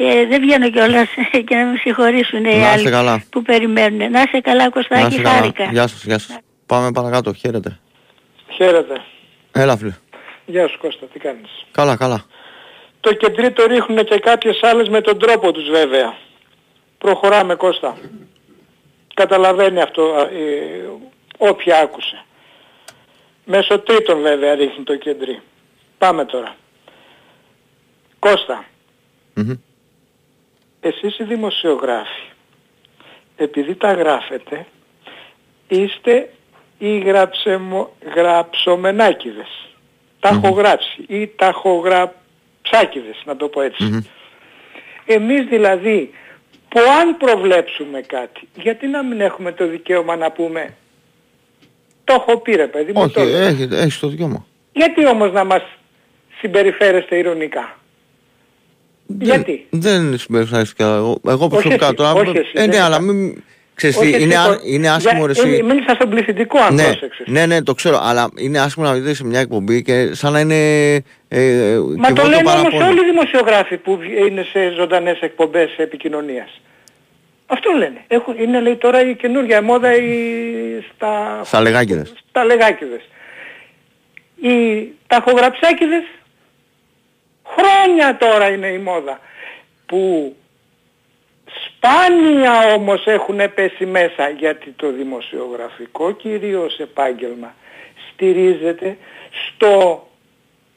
Ε, δεν βγαίνω κιόλας και να με συγχωρήσουν οι Να είστε άλλοι καλά. που περιμένουν. Να είσαι καλά Να Κωστάκη, είστε καλά. χάρηκα. Γεια σας, γεια σας. Πάμε παρακάτω, χαίρετε. Χαίρετε. Έλα, φίλε. Γεια σου Κώστα, τι κάνεις; Καλά, καλά. Το κεντρί το ρίχνουν και κάποιες άλλες με τον τρόπο τους βέβαια. Προχωράμε Κώστα. Καταλαβαίνει αυτό ε, όποια άκουσε. Μέσω τρίτων βέβαια ρίχνει το κεντρί. Πάμε τώρα. Κώστα, Μμμ. Εσείς οι δημοσιογράφοι, επειδή τα γράφετε, είστε οι γραψεμο, γραψομενάκηδες. Τα έχω γράψει ή ταχογραψάκηδες, να το πω έτσι. Μμμ. Εμείς δηλαδή, που αν προβλέψουμε κάτι, γιατί να μην έχουμε το δικαίωμα να πούμε το έχω πει ρε παιδί μου, Όχι, το λέω». έχει, έχεις το δικαίωμα. Γιατί όμως να μας συμπεριφέρεστε ηρωνικά; Γιατί; Δεν, δεν συμπεριφέρθηκα εγώ, εγώ προσωπικά εσύ, τώρα. όχι εσύ, ε, ναι, δεν αλλά είπα. μην... Ξέρεις Όχι τι, εσύ, είναι, το- α- είναι άσχημο Για- ρε εσύ. ε, Μίλησα στον πληθυντικό αν Ναι, πρόσεξες. ναι, ναι, το ξέρω, αλλά είναι άσχημο να δείτε σε μια εκπομπή και σαν να είναι ε, Μα το κυβότιο λένε όμως παραπονό. όλοι οι δημοσιογράφοι που βγ- είναι σε ζωντανές εκπομπές επικοινωνίας. Αυτό λένε. Έχουν, είναι λέει τώρα η καινούργια μόδα η, στα, Στα λεγάκιδες. στα λεγάκιδες. Οι ταχογραψάκιδες χρόνια τώρα είναι η μόδα που σπάνια όμως έχουν πέσει μέσα γιατί το δημοσιογραφικό κυρίως επάγγελμα στηρίζεται στο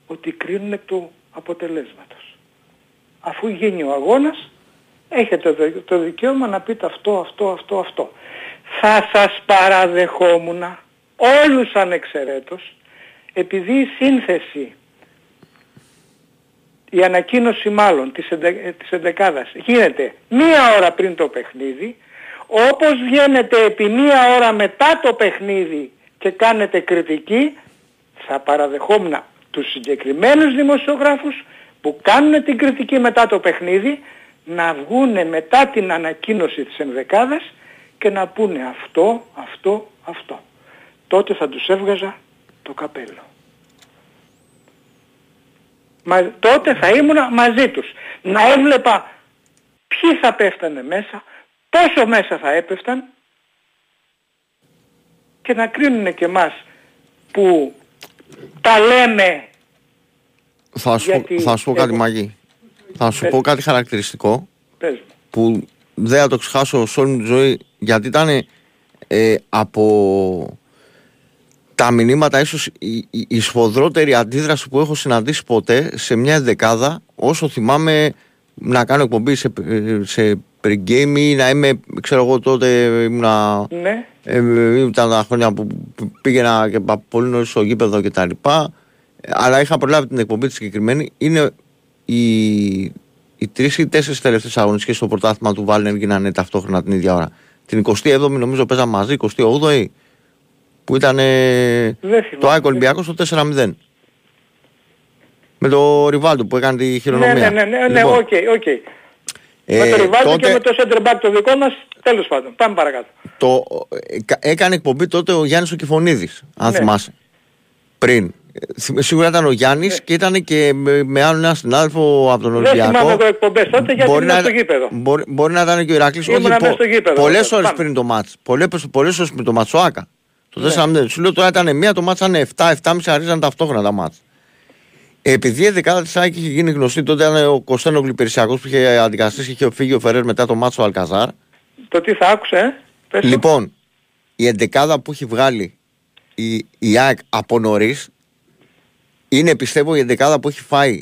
ότι κρίνουν εκ του αποτελέσματος. Αφού γίνει ο αγώνας έχετε το- το δικαίωμα να πείτε αυτό, αυτό, αυτό, αυτό. Θα σας παραδεχόμουν όλους ανεξαιρέτως επειδή η σύνθεση η ανακοίνωση μάλλον της, εντε, ε, της εντεκάδας γίνεται μία ώρα πριν το παιχνίδι όπως βγαίνετε επί μία ώρα μετά το παιχνίδι και κάνετε κριτική θα παραδεχόμουν τους συγκεκριμένους δημοσιογράφους που κάνουν την κριτική μετά το παιχνίδι να βγούνε μετά την ανακοίνωση της ενδεκάδας και να πούνε αυτό, αυτό, αυτό. Τότε θα τους έβγαζα το καπέλο. Μα, τότε θα ήμουν μαζί τους. Να έβλεπα ποιοι θα πέφτανε μέσα, πόσο μέσα θα έπεφταν και να κρίνουν και εμάς που τα λέμε Θα σου, γιατί πω, θα σου πω κάτι εγώ- μαγί. Θα σου Πες. πω κάτι χαρακτηριστικό πες μου. που δεν θα το ξεχάσω σε όλη μου τη ζωή γιατί ήταν ε, από τα μηνύματα ίσως η, η, η σφοδρότερη αντίδραση που έχω συναντήσει ποτέ σε μια δεκάδα όσο θυμάμαι να κάνω εκπομπή σε, σε pre-game ή να είμαι, ξέρω εγώ τότε ήμουνα Ναι, ε, ήταν τα χρόνια που πήγαινα και πα- πολύ νωρίς στο γήπεδο και τα λοιπά. Αλλά είχα προλάβει την εκπομπή τη συγκεκριμένη. Είναι οι, οι τρεις ή τέσσερις τελευταίες αγωνιστικές στο πρωτάθλημα του Βάλνερ γίνανε ταυτόχρονα την ίδια ώρα. Την 27η νομίζω παίζαμε μαζί, 28η που ήταν ε, Δεν το θυμάμαι. ΑΕΚ Ολυμπιακό στο 4-0. Με το Ριβάλτο που έκανε τη ναι, χειρονομία. ναι, ναι, ναι, ναι, Λοιπόν, οκ, οκ. ε, με το Ριβάλτο τότε- και με το center back το δικό μας, τέλος πάντων. Πάμε παρακάτω. το, ε, κα- έκανε εκπομπή τότε ο Γιάννης ο Κιφωνίδης, αν Ναι. θυμάσαι. Πριν. Ε, Σίγουρα ήταν ο Γιάννης και ήταν και με, με άλλον ένα συνάδελφο από τον Δεν Ολυμπιακό. θυμάμαι εγώ εκπομπές τότε γιατί Μπορεί ήμουν να, στο γήπεδο. μπορεί, μπορεί να ήταν και ο Ηρακλής Ήμουνα όχι, μέσα στο γήπεδο, πολλές τότε. ώρες Πάμε. πριν το μάτς. Πολλές, πολλές ώρες πριν το μάτς ο Άκα. Το Ναι. 4-0. Σου λέω τώρα ήταν μία, το μάτς ήταν 7-7,5 αρίζαν ταυτόχρονα τα μάτς. Επειδή η δεκάδα της ΑΕΚ είχε γίνει γνωστή, τότε ήταν ο Κωνσταντίνο Υπηρεσιακός που είχε αντικαστήσει, είχε φύγει ο Φερέρ μετά το μάτς του Αλκαζάρ. Το τι θα άκουσε, ε; Πες το. Λοιπόν, η εντεκάδα που έχει βγάλει η, η ΑΕΚ από νωρίς είναι πιστεύω η εντεκάδα που έχει φάει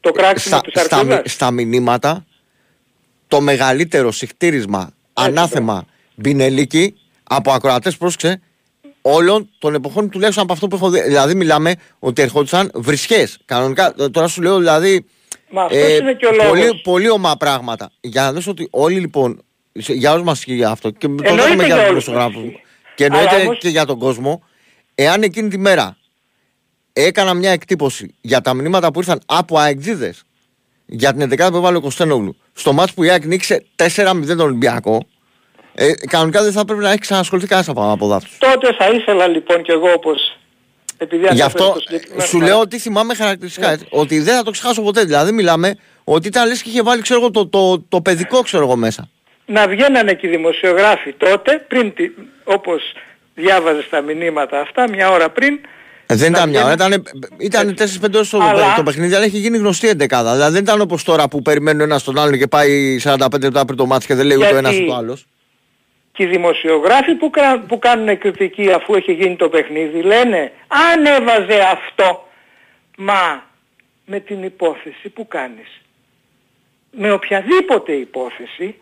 το κράξιμο στα, της στα, Αρκούδας. μι- στα μηνύματα το μεγαλύτερο συχτήρισμα, ανάθεμα, μπινελίκι από ακροατές πρόσεξε όλων των εποχών τουλάχιστον από αυτό που έχω δει. Δηλαδή μιλάμε ότι ερχόντουσαν βρισχές. Κανονικά, ε, τώρα σου λέω δηλαδή Μα αυτός είναι και ο λόγος. πολύ, πολύ ομά πράγματα. Για να δεις ότι όλοι λοιπόν, σε- για όλους μας ισχύει αυτό και το Εννοείται λέμε για για τους όλους μας δημοσιογράφους ισχύει. και Αλλά εννοείται όμως- και για τον κόσμο, εάν εκείνη τη μέρα έκανα μια εκτύπωση για τα μηνύματα που ήρθαν από αεξίδες για την 11η που έβαλε ο Κωστένογλου στο μάτς που η ΑΕΚ νίκησε 4-0 τον Ολυμπιακό ε, κανονικά δεν θα πρέπει να έχει ξανασχοληθεί κανένας από, από δάφτους. Τότε θα ήθελα λοιπόν κι εγώ όπως... Επειδή Γι' ανέφερες αυτό το συγκεκριμένο σου λέω ότι θυμάμαι χαρακτηριστικά έτσι, ότι δεν θα το ξεχάσω ποτέ. Δηλαδή μιλάμε ότι ήταν λες και είχε βάλει ξέρω, εγώ, το, το, το παιδικό ξέρω εγώ μέσα. να βγαίνανε και οι δημοσιογράφοι τότε, πριν τη, όπως διάβαζες τα μηνύματα αυτά, μια ώρα πριν, Ε, δεν Να ήταν μια ώρα, βγαίνουν- ήταν, ήταν 4-5 ώρες το, Αλλά- το παιχνίδι, αλλά έχει γίνει γνωστή εντεκάδα. Δηλαδή δεν ήταν όπως τώρα που περιμένουν ένα τον άλλον και πάει 45 λεπτά πριν το μάτς και δεν λέει ούτε ο Γιατί- ένας ούτε ο άλλος. Και οι δημοσιογράφοι που, κρα- που κάνουν κριτική αφού έχει γίνει το παιχνίδι λένε αν έβαζε αυτό, μα με την υπόθεση που κάνεις. Με οποιαδήποτε υπόθεση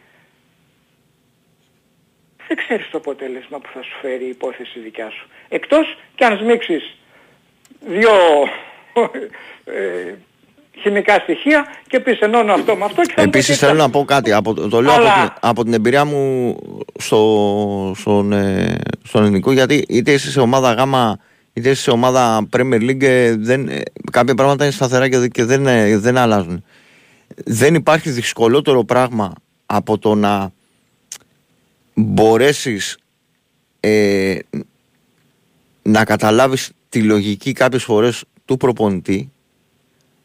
δεν ξέρεις το αποτέλεσμα που θα σου φέρει η υπόθεση δικιά σου. Εκτός και αν σμίξεις δύο ε, χημικά στοιχεία και πεις ενώνω αυτό με αυτό και θα μου Επίσης πεις θέλω έτσι. να πω κάτι, από, το- το λέω από, Αλλά- την, από την εμπειρία μου στο, στον, ε, στον ελληνικό γιατί είτε είσαι σε ομάδα γάμα είτε είσαι σε ομάδα Premier League ε, δεν, ε, κάποια πράγματα είναι σταθερά και, δεν- και δεν, ε, δεν αλλάζουν. Δεν υπάρχει δυσκολότερο πράγμα από το να μπορέσεις ε, να καταλάβεις τη λογική κάποιες φορές του προπονητή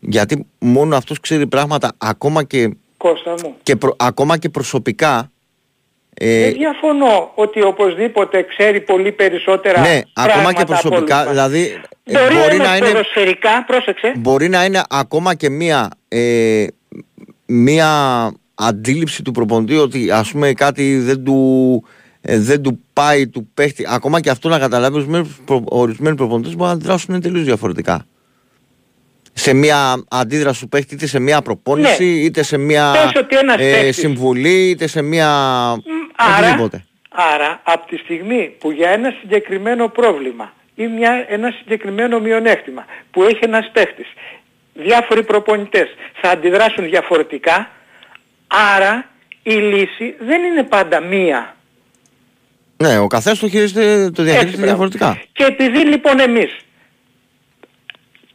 γιατί μόνο αυτός ξέρει πράγματα ακόμα και, Κώστα μου. και, προ- ακόμα και προσωπικά ε, Δεν διαφωνώ ότι οπωσδήποτε ξέρει πολύ περισσότερα ναι, ακόμα πράγματα και από προσωπικά όλους μας. δηλαδή ε, Μπορεί, μπορεί, όμως να είναι, ποδοσφαιρικά, πρόσεξε, μπορεί να είναι ακόμα και μία, ε, μία αντίληψη του προπονητή ότι ας πούμε κάτι δεν του, ε, δεν του πάει του παίχτη ακόμα και αυτό να καταλάβει ορισμένοι, προ, ορισμένοι προπονητές μπορεί να αντιδράσουν τελείως διαφορετικά σε μια αντίδραση του παίχτη είτε σε μια προπόνηση Ναι. είτε σε μια Πες ότι ένας ε, παίχτης- συμβουλή είτε σε μια άρα, οτιδήποτε. άρα από τη στιγμή που για ένα συγκεκριμένο πρόβλημα ή μια, ένα συγκεκριμένο μειονέκτημα που έχει ένας παίχτης, διάφοροι προπονητές θα αντιδράσουν διαφορετικά, άρα η λύση δεν είναι πάντα μία. Ναι, ο καθένας το, χειρίζεται, το διαχειρίζεται μπράβο. διαφορετικά. Και επειδή λοιπόν εμείς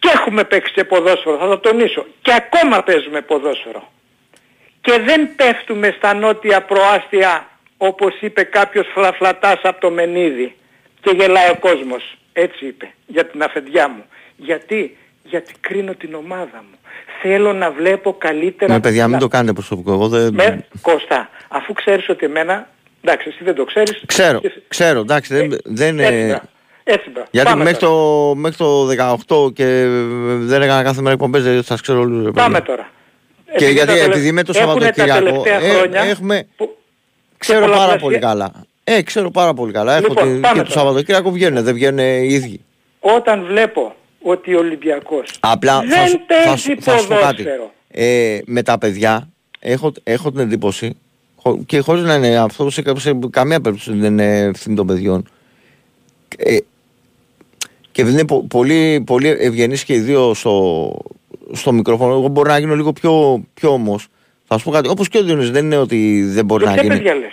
και έχουμε παίξει και ποδόσφαιρο, θα το τονίσω, και ακόμα παίζουμε ποδόσφαιρο και δεν πέφτουμε στα νότια προάστια όπως είπε κάποιος φλαφλατάς από το Μενίδη και γελάει ο κόσμος. Έτσι είπε για την αφεντιά μου. Γιατί, γιατί κρίνω την ομάδα μου. Θέλω να βλέπω καλύτερα... Ναι, παιδιά, μην να- το κάνετε προσωπικό. Εγώ δεν... Με, Κώστα, αφού ξέρεις ότι εμένα, εντάξει εσύ δεν το ξέρεις. Ξέρω, και εσύ- ξέρω, εντάξει, δεν, Ε, δεν έτσι, ε, μπράβο. Έτσι, μπράβο. Γιατί Πάμε μέχρι τώρα. το, μέχρι το 18 και δεν έκανα κάθε μέρα εκπομπές, δεν σας ξέρω όλους. ρε Πάμε παιδιά. τώρα. Και Επειδή γιατί τα τελε- επειδή με το έχουνε Σαββατοκύριακο τα τελευταία ε, χρόνια έχουμε, που- ξέρω πολλαπλασια- πάρα πολύ καλά. Ε, ξέρω πάρα πολύ καλά. Έχω Λοιπόν, την, πάμε και το τώρα. Σαββατοκύριακο βγαίνουν, δεν βγαίνουν οι ίδιοι. Όταν βλέπω ότι ο Ολυμπιακός Απλά δεν θα, σου- θα, παίζει σου- θα σου πω κάτι. ποδόσφαιρο. Ε, με τα παιδιά έχω, έχω την εντύπωση χω- και χωρίς να είναι αυτό σε, κα- σε καμία περίπτωση δεν είναι ευθύνη των παιδιών. Ε, και επειδή είναι πο- πολύ, πολύ ευγενείς και οι δύο στο, στο μικρόφωνο, εγώ μπορώ να γίνω λίγο πιο, πιο όμως. Θα σου πω κάτι, όπως και ο Διονύσης δεν είναι ότι δεν μπορεί Για να ποια γίνει. παιδιά λες;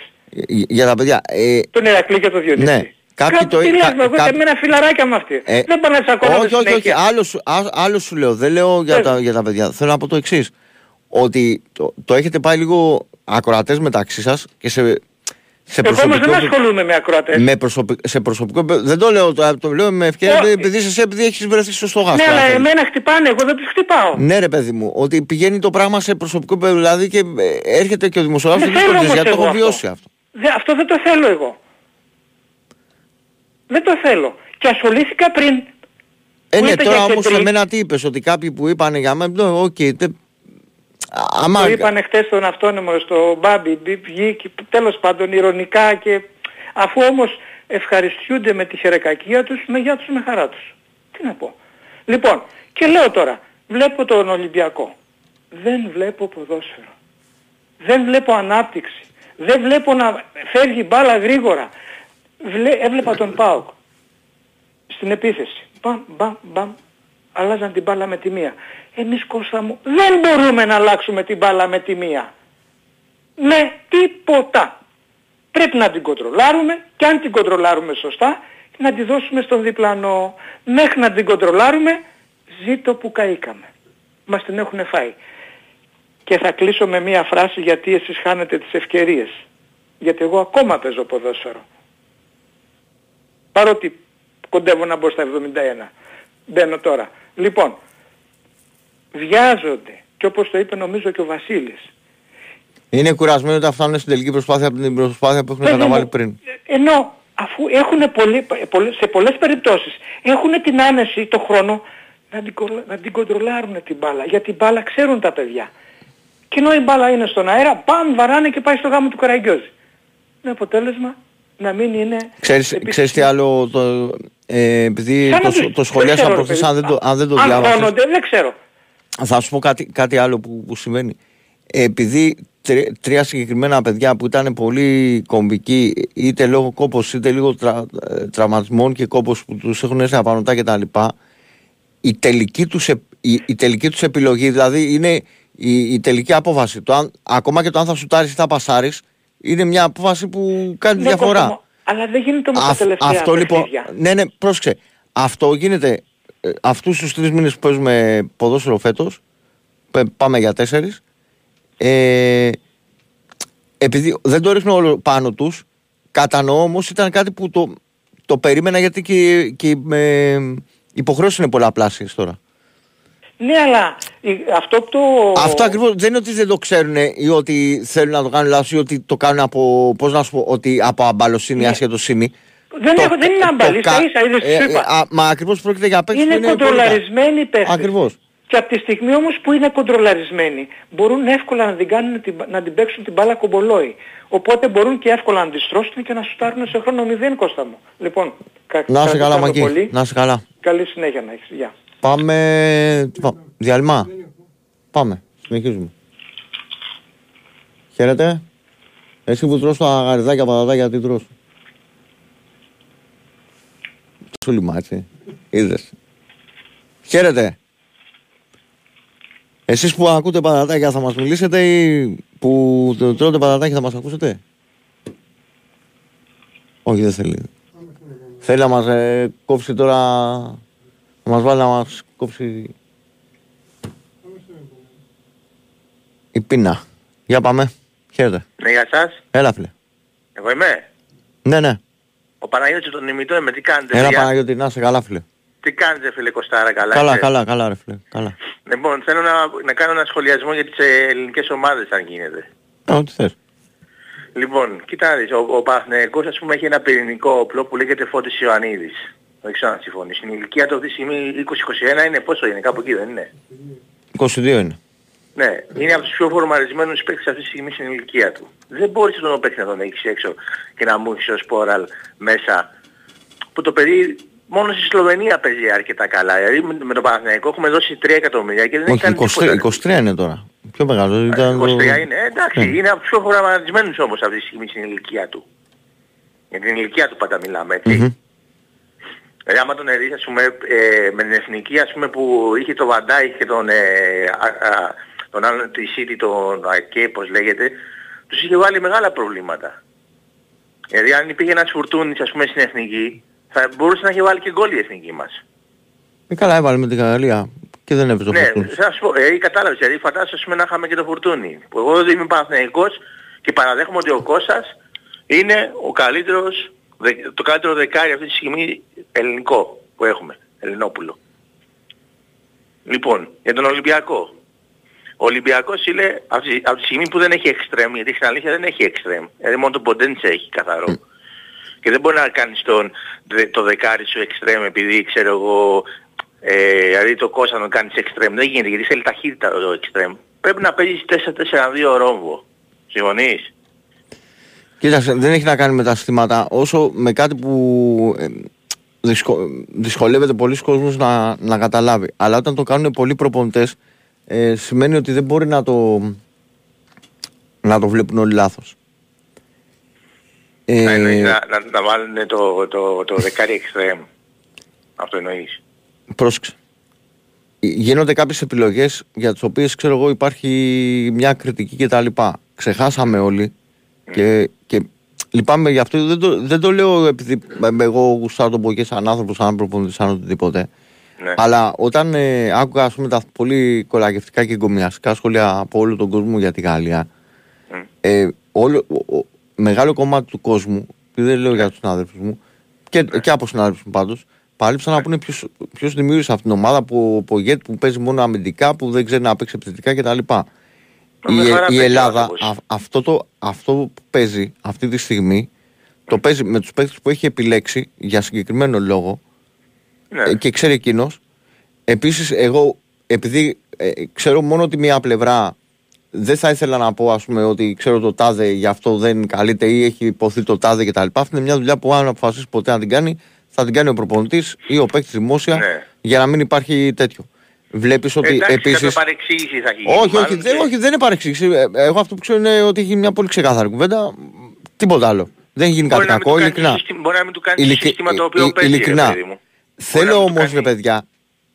Για- Για τα παιδιά. Ε, Τον Ηρακλή και το Διονύση. Ναι. Κάποιοι Κάτι το- τι λες, κα- εγώ κα- και εμένα φιλαράκια με αυτή. Ε, δεν πάνε να τσακώνονται όχι, όχι, όχι. συνέχεια. Άλλο, σου- α- άλλο σου λέω. Δεν λέω για Πες. τα, για τα παιδιά. Θέλω να πω το εξής. Ότι το, το έχετε πάει λίγο ακροατές μεταξύ σας και σε, Σε Εγώ όμως δεν προσωπικό, ασχολούμαι με ακροατές. με προσωπι- σε προσωπικό επίπεδο- δεν το λέω, το, το λέω με ευκαιρία Όχι. επειδή είσαι εσύ, επειδή έχεις βρεθεί στο στόχαστρο. Ναι, αν αλλά θέλεις. εμένα χτυπάνε, εγώ δεν τους χτυπάω. Ναι ρε παιδί μου, ότι πηγαίνει το πράγμα σε προσωπικό επίπεδο δηλαδή και ε, έρχεται και ο δημοσιογράφος Δεν και θέλω δυσκολίες, όμως γιατί το εγώ έχω βιώσει αυτό. Δε, αυτό δεν το θέλω εγώ. Δεν το θέλω. Και ασχολήθηκα πριν. Ε, Που ναι, είπε τώρα για όμως κεντρή. εμένα τι είπες, ότι κάποιοι που είπαν για μένα, ναι, οκ, τε- άμα... Το είπανε χτες στον αυτόνομο στο Μπάμπι, μπι- βγήκε τέλος πάντων ειρωνικά και αφού όμως ευχαριστιούνται με τη χαιρεκακία τους, με γεια τους με χαρά τους. Τι να πω. Λοιπόν, και λέω τώρα, βλέπω τον Ολυμπιακό. Δεν βλέπω ποδόσφαιρο. Δεν βλέπω ανάπτυξη. Δεν βλέπω να φεύγει μπάλα γρήγορα. Βλέ, έβλεπα τον ΠΑΟΚ στην επίθεση. Μπαμ, μπαμ, μπαμ. Αλλάζαν την μπάλα με τη μία. Εμείς Κώστα μου δεν μπορούμε να αλλάξουμε την μπάλα με τη μία. Με τίποτα. Πρέπει να την κοντρολάρουμε και αν την κοντρολάρουμε σωστά να τη δώσουμε στον διπλανό. Μέχρι να την κοντρολάρουμε ζήτω που καήκαμε. Μας την έχουν φάει. Και θα κλείσω με μία φράση γιατί εσείς χάνετε τις ευκαιρίες. Γιατί εγώ ακόμα παίζω ποδόσφαιρο. Παρότι κοντεύω να μπω στα 71. Μπαίνω τώρα. Λοιπόν, βιάζονται και όπως το είπε νομίζω και ο Βασίλης. Είναι κουρασμένοι όταν φτάνουν στην τελική προσπάθεια από την προσπάθεια που έχουν Παιδί μου, καταβάλει πριν. Ενώ αφού έχουν πολύ, πολύ- σε πολλές περιπτώσεις έχουν την άνεση, το χρόνο να την, κολ- να την κοντρολάρουν την μπάλα. Γιατί την μπάλα ξέρουν τα παιδιά. Και ενώ η μπάλα είναι στον αέρα, παμ, βαράνε και πάει στο γάμο του Καραγκιόζη. Με αποτέλεσμα να μην είναι... Ξέρεις, επίσης- ξέρεις τι άλλο, το, ε, επειδή Σαν να το, τους- το δεν σχολιάσα ξέρω, ρε προχθές, παιδί. αν δεν το, αν δεν το Αν διάβασες, χώνονται, δεν ξέρω. θα σου πω κάτι, κάτι άλλο που, που συμβαίνει. Ε, επειδή τρι- τρία συγκεκριμένα παιδιά που ήταν πολύ κομβικοί, είτε λόγω κόπος είτε λίγο τρα, ε, τραυματισμών και κόπος που τους έχουν έρθει απανωτά κτλ. Η τελική τους, ε- η, η τελική τους επιλογή, δηλαδή είναι η, η τελική απόφαση. Το αν, ακόμα και το αν θα σουτάρεις ή θα πασάρεις, είναι μια απόφαση που κάνει Ναι, διαφορά. Κώστα μου, Αλλά δεν γίνεται όμως τα Αυ- τελευταία αυτό λοιπόν. παιχνίδια. Ναι, ναι, πρόσεξε. Αυτό γίνεται ε, αυτούς τους τρεις μήνες που παίζουμε ποδόσφαιρο φέτος. Πάμε για τέσσερις. Ε, επειδή δεν το ρίχνω όλο πάνω τους, κατανοώ όμως ήταν κάτι που το, το περίμενα γιατί και, και ε, οι υποχρεώσεις είναι πολλαπλάσιες τώρα. Ναι, αλλά η- αυτό που το... Αυτό ακριβώς δεν είναι ότι δεν το ξέρουν ή ότι θέλουν να το κάνουν λάθος ή ότι το κάνουν από, πώς να σου πω, ότι από αμπαλοσύνη, Ναι. ασχετοσύνη. Δεν, Το- έχω, δεν είναι το αμπαλής, κα- στα ίσα, είδες τι ε, σου ε, είπα. α, Μα ακριβώς πρόκειται για παίκτες που είναι είναι πολύ κοντρολαρισμένοι οι κα- παίχτες. Ακριβώς. Και από τη στιγμή όμως που είναι κοντρολαρισμένοι μπορούν εύκολα να την, κάνουν, την- να την παίξουν την μπάλα κομπολόι. Οπότε μπορούν και εύκολα να τη στρώσουν και να σουτάρουν σε χρόνο 0 Κώστα μου. Λοιπόν, κα, Να είσαι καλά, κρατήσαμε Μακή. πολύ. Να είσαι καλά. Καλή συνέχεια να έχεις. Γεια. Πάμε. τι πά- Διαλυμά. Πάμε. Συνεχίζουμε. Χαίρετε. Εσύ που τρως τα γαριδάκια πατατάκια, τι τρως. Σου λιμάτσι. Είδες. Χαίρετε. Εσείς που ακούτε πατατάκια θα μας μιλήσετε ή που τρώτε πατατάκια θα μας ακούσετε; Όχι δεν θέλει. Θέλει να μας ε, κόψει τώρα, να μας βάλει να μας κόψει η πείνα. Για πάμε. Χαίρετε. Ναι, γεια σας. Έλα φίλε. Εγώ είμαι; Ναι, ναι. Ο Παναγιώτης τον ημιτό είμαι. Τι κάνετε, Έλα παιδιά; Παναγιώτη, να είσαι καλά φίλε. Τι κάνετε, φίλε Κωστάρα, καλά. Καλά, είστε; καλά, καλά ρε φίλε. Καλά. Λοιπόν, θέλω να, να κάνω ένα σχολιασμό για τις ε, ελληνικές ομάδες, αν γίνεται. Ε, Ό,τι θες. Λοιπόν, κοίτα να δεις, ο, ο Παναθηναϊκός ας πούμε έχει ένα πυρηνικό όπλο που λέγεται Φώτης Ιωαννίδης. Δεν ξέρω αν συμφωνείς. Η ηλικία του αυτή τη στιγμή 20-21 είναι πόσο είναι, κάπου εκεί δεν είναι; 22 είναι. Ναι, είναι από τους πιο φορμαρισμένους παίκτες αυτή τη στιγμή στην ηλικία του. Δεν μπορείς τον παίκτη να τον έχεις έξω και να μου έχεις ως πόραλ μέσα. Που το παιδί μόνο στη Σλοβενία παίζει αρκετά καλά. Δηλαδή με, με τον Παναθηναϊκό έχουμε δώσει 3 εκατομμύρια και δεν έχει Όχι, κάνει 23, τίποτα. 23 είναι τώρα. Πιο μεγάλο. Ήταν 23 το... είναι, ε, εντάξει, Ναι. είναι από τους πιο φορμαρισμένους όμως αυτή τη στιγμή στην ηλικία του. Για την ηλικία του πάντα μιλάμε, έτσι. Μμμ. Δηλαδή άμα τον ερείς, ας πούμε, ε, με την εθνική, ας πούμε, που είχε το Βαντάι και τον, ε, α, α, τον άλλον, τη City, τον ΑΚΕ, πώς λέγεται, τους είχε βάλει μεγάλα προβλήματα. Δηλαδή αν υπήρχε ένας φουρτούνης, ας πούμε, στην εθνική, θα μπορούσε να έχει βάλει και γκολ η εθνική μας. Ε, καλά έβαλε με την Γαλλία και δεν έπαιζε ο Ναι, Φορτούνης. θα σου πω, ε, κατάλαβες, δηλαδή φαντάζεσαι ας πούμε, να είχαμε και το φουρτούνι. Που εγώ δεν είμαι Παναθηναϊκός και παραδέχομαι ότι ο Κώστας είναι ο καλύτερος, δε- το καλύτερο δεκάρι αυτή τη στιγμή ελληνικό που έχουμε, Ελληνόπουλο. Λοιπόν, για τον Ολυμπιακό. Ο Ολυμπιακός είναι από τη, από τη στιγμή που δεν έχει εξτρέμ, γιατί στην αλήθεια δεν έχει εξτρέμ. Δηλαδή μόνο το Ποντέντσε έχει καθαρό. Και δεν μπορεί να κάνεις τον, δε- το δεκάρι σου εξτρέμ επειδή ξέρω εγώ, ε, δηλαδή το Κώστα να τον κάνεις εξτρέμ. Δεν γίνεται γιατί θέλει ταχύτητα το εξτρέμ. Πρέπει να παίζεις 4-4-2 ρόμβο. Συμφωνείς; Κοίταξε, δεν έχει να κάνει με τα συστήματα όσο με κάτι που ε, δυσκο, δυσκολεύεται πολλοί κόσμος να, να καταλάβει. Αλλά όταν το κάνουν πολλοί προπονητές ε, σημαίνει ότι δεν μπορεί να το, να το βλέπουν όλοι λάθος. Να, εννοείς Ε, να, να, να βάλουν το, το, το δεκάρι εξτρέμ. Αυτό εννοείς. πρόσεξε. Γίνονται κάποιες επιλογές για τις οποίες ξέρω εγώ υπάρχει μια κριτική κτλ. Ξεχάσαμε όλοι και, και λυπάμαι γι' αυτό. Δεν το, δεν το λέω επειδή ε, εγώ γουστάρω τον Πογέ σαν άνθρωπος, σαν προπονητή, σαν οτιδήποτε. Ναι. Αλλά όταν ε, άκουγα ας πούμε, τα πολύ κολακευτικά και εγκομιαστικά σχόλια από όλο τον κόσμο για τη Γαλλία, Μμ. ε, όλο, ο- ο- μεγάλο κομμάτι του κόσμου, και δεν λέω για τους συνάδελφους μου, και, και από συνάδελφους μου πάντως, πάλεψαν να πούνε ποιος δημιούργησε αυτήν την ομάδα που, που, Γετ, που παίζει μόνο αμυντικά, που δεν ξέρει να παίξει επιθετικά κτλ. Η, Με χαρά η παίζει ο Ελλάδα άνθρωπος. α- αυτό, το, αυτό που παίζει αυτή τη στιγμή το παίζει με τους παίκτες που έχει επιλέξει για συγκεκριμένο λόγο Ναι. ε, και ξέρει εκείνος. Επίσης, εγώ επειδή ε, ξέρω μόνο τη μία πλευρά, δεν θα ήθελα να πω ας πούμε, ότι ξέρω το τάδε γι' αυτό δεν καλείται ή έχει υποθεί το τάδε κτλ. Αυτή είναι μια δουλειά που αν αποφασίσει ποτέ να την κάνει, θα την κάνει ο προπονητής ή ο παίκτης δημόσια Ναι. για να μην υπάρχει τέτοιο. Βλέπεις ότι Εντάξει, επίση. κάποια παρεξήγηση θα έχει. γίνει, Όχι, όχι, μάλλον δεν, και- όχι, δεν είναι παρεξήγηση. Ε, Εγώ αυτό που ξέρω είναι ότι έχει μια πολύ ξεκάθαρη κουβέντα. Τίποτα άλλο. Δεν έχει γίνει κάτι Μπορεί να μην του κακό, κάνει ειλικρινά. σύστημα- Μπορεί να μην του κάνεις το Ειλικ- σύστημα το ε, οποίο ε, παίζει, ρε ειλικρινά. παιδί μου. Μπορεί να Θέλω μην του όμως, κάνει- ρε παιδιά,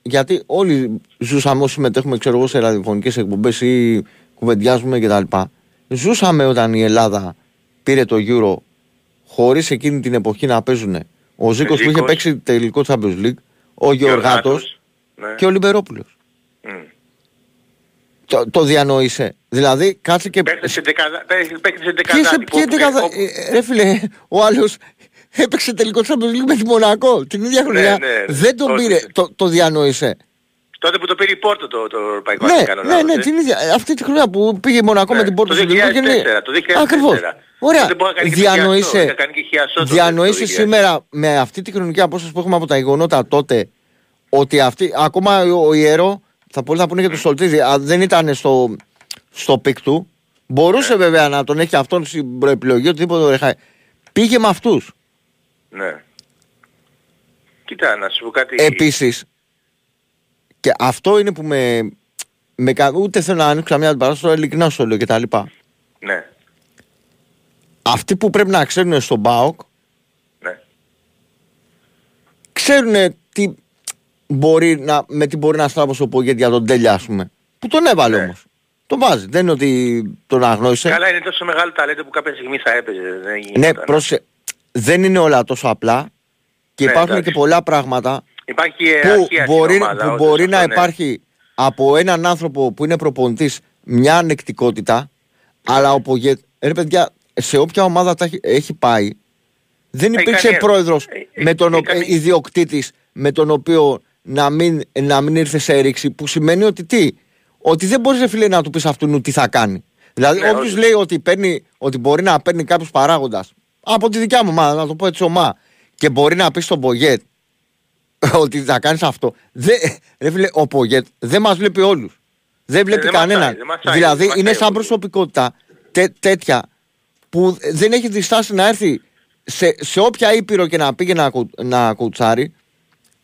γιατί όλοι ζούσαμε όσοι συμμετέχουμε ξέρω εγώ, σε ραδιοφωνικές εκπομπές ή κουβεντιάζουμε κτλ. Ζούσαμε όταν η Ελλάδα πήρε το Euro χωρίς εκείνη την εποχή να παίζουν ο Ζήκος που είχε Ζήκος. παίξει τελικό Champions League, ο Γεωργάτος Γεωργάτος, ναι. και ο Λιμπερόπουλος. Μμ. Το, το διανοείσαι. Δηλαδή, κάτσε και. Παίχτες σε δεκαδά- παίχτες- παίχτες σε Ποιες, δεκαδάτη. ποιες που- δεκαδα- όπου- ε, Ρε φίλε, ο άλλος έπαιξε τελικό Champions League με τη Μονακό την ίδια χρονιά. ναι, ναι. Δεν τον Τότε. πήρε, το, το διανοείσαι. Τότε που το πήρε η Πόρτο το, το Ευρωπαϊκό Ναι, αν δεν κάνω ναι, λάθος, ναι, ε. την ίδια. ε, Αυτή τη χρονιά που πήγε η Μονακό Ναι, με την Πόρτο το στο τελικό και 2004, το 2004. Ακριβώς. Ωραία. Δεν μπορεί να κάνει και το χιαστό, Διανοείσαι, να κάνει και χιαστό το- διανοείσαι το 2000. σήμερα με αυτή τη χρονική απόσταση που έχουμε από τα γεγονότα τότε ότι αυτή, ακόμα ο, ο Ιερό, θα πολλοί θα πούνε για τον Στολτίδη, αν δεν ήταν στο, στο peak του, μπορούσε Ναι. βέβαια να τον έχει αυτόν στην προεπιλογή, οτιδήποτε ρε, χα- Πήγε με αυτούς. Ναι. Κοίτα, να σου πω κάτι. Επίσης, και αυτό είναι που με, με κα- ούτε θέλω να ανοίξω μια παράσταση, τώρα ειλικρινά σου το λέω και τα λοιπά. Ναι, Αυτοί που πρέπει να ξέρουν στον ΠΑΟΚ, ναι. ξέρουν τι μπορεί να, με τι μπορεί να στράβωσε ο Πογέτ για τον τέλεια, ας πούμε. Που τον έβαλε Ναι. όμως. Τον βάζει. Δεν είναι ότι τον αγνώρισε. Καλά είναι τόσο μεγάλο ταλέντο που κάποια στιγμή θα έπαιζε. Δεν γίνεται Ναι, τώρα. πρόσεχε. Δεν είναι όλα τόσο απλά και Ναι, υπάρχουν εντάξει. και πολλά πράγματα Υπάρχει που ιεραρχία στην μπορεί, ομάδα, που όντως, μπορεί αυτό, να ναι. υπάρχει από έναν άνθρωπο που είναι προπονητής μια ανεκτικότητα, αλλά ο Πογέτ, ρε παιδιά, σε όποια ομάδα τα έχει, έχει πάει, δεν Έχει υπήρξε κάνει- πρόεδρος ε, με τον έχει ο- κάνει- ιδιοκτήτης με τον οποίο να μην, να μην ήρθε σε έριξη, που σημαίνει ότι τι, ότι δεν μπορείς ρε φίλε να του πεις αυτού τι θα κάνει. Δηλαδή Ναι, όποιος όντως. λέει ότι, παίρνει, ότι μπορεί να παίρνει κάποιος παράγοντας από τη δικιά μου ομάδα, να το πω έτσι ομά, και μπορεί να πει στον Πογέτ ότι θα κάνεις αυτό. Δε, ρε φίλε, ο Πογέτ δεν μας βλέπει όλους. Δεν βλέπει Ε, δεν κανέναν. μασάει, δεν μασάει, δηλαδή δεν μασάει είναι σαν όλους. προσωπικότητα τέ- τέτοια που δεν έχει διστάσει να έρθει σε, σε όποια ήπειρο και να πήγε να, κου- να κουτσάρει.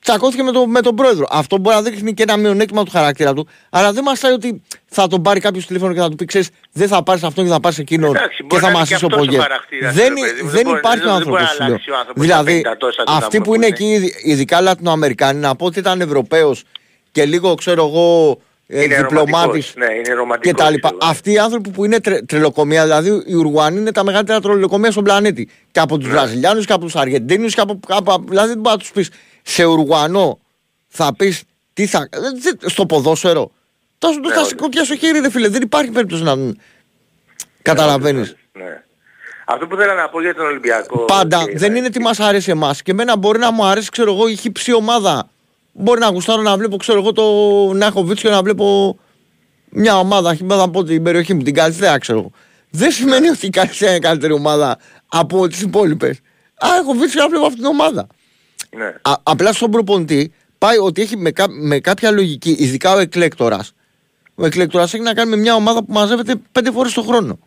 Τσακώθηκε με, το, με τον πρόεδρο. Αυτό μπορεί να δείχνει και ένα μειονέκτημα του χαρακτήρα του. Αλλά δεν μας ότι θα τον πάρει κάποιος τηλέφωνο και θα του πει: Ξέρεις, δεν θα πάρεις αυτόν και θα πάρεις εκείνον Εντάξει, και μπορεί θα να είναι μα και είσαι ο αυτός ο Πογέτ. χαρακτήρας, Δεν, ρε παιδί μου, δεν δεν μπορεί- υπάρχει δεν- δεν μπορεί άνθρωπο. να αλλάξει ο άνθρωπος Δηλαδή, στα 50 τόσα του να αυτοί που πούμε είναι που εκεί, ειδ- ειδικά Λατινοαμερικάνοι, να πω ότι ήταν Ευρωπαίος και λίγο ξέρω εγώ ε, Είναι διπλωμάτης ρομαντικός, ναι, είναι και ρομαντικός, τα λοιπά. ξέρω εγώ. Αυτοί οι άνθρωποι που είναι τρε, τρελοκομεία, δηλαδή οι Ουρουανοί είναι τα μεγαλύτερα τρελοκομεία στον πλανήτη. Και από Ναι. του Βραζιλιάνους και από τους Αργεντίνους και από, από. Δηλαδή δεν μπορεί να τους πεις σε Ουρουανό θα πεις τι θα. ε, δεν- Στο ποδόσφαιρο. Θα σου Ναι, θα όντως. σηκωτιά στο χέρι, ρε φίλε. Δεν υπάρχει περίπτωση να. Καταλαβαίνεις. Ναι. Αυτό που θέλω να πω για τον Ολυμπιακό... Πάντα και- δεν είναι τι μας αρέσει εμάς. Και εμένα μπορεί να μου αρέσει, ξέρω εγώ, η χύψη ομάδα. Μπορεί να γουστάρω να βλέπω, ξέρω εγώ, το Νάχοβιτ και να βλέπω μια ομάδα, χυμάδα από την περιοχή μου, την Καλυθέα, ξέρω εγώ. Δεν σημαίνει ότι η Καλυθέα είναι καλύτερη ομάδα από τις υπόλοιπες. Α, έχω βίτσιο να βλέπω αυτήν την ομάδα. Ναι. Α, απλά στον προπονητή πάει ότι έχει με, κά- με κάποια λογική, ειδικά ο εκλέκτορας. Ο εκλέκτορας έχει να κάνει με μια ομάδα που μαζεύεται πέντε φορές το χρόνο.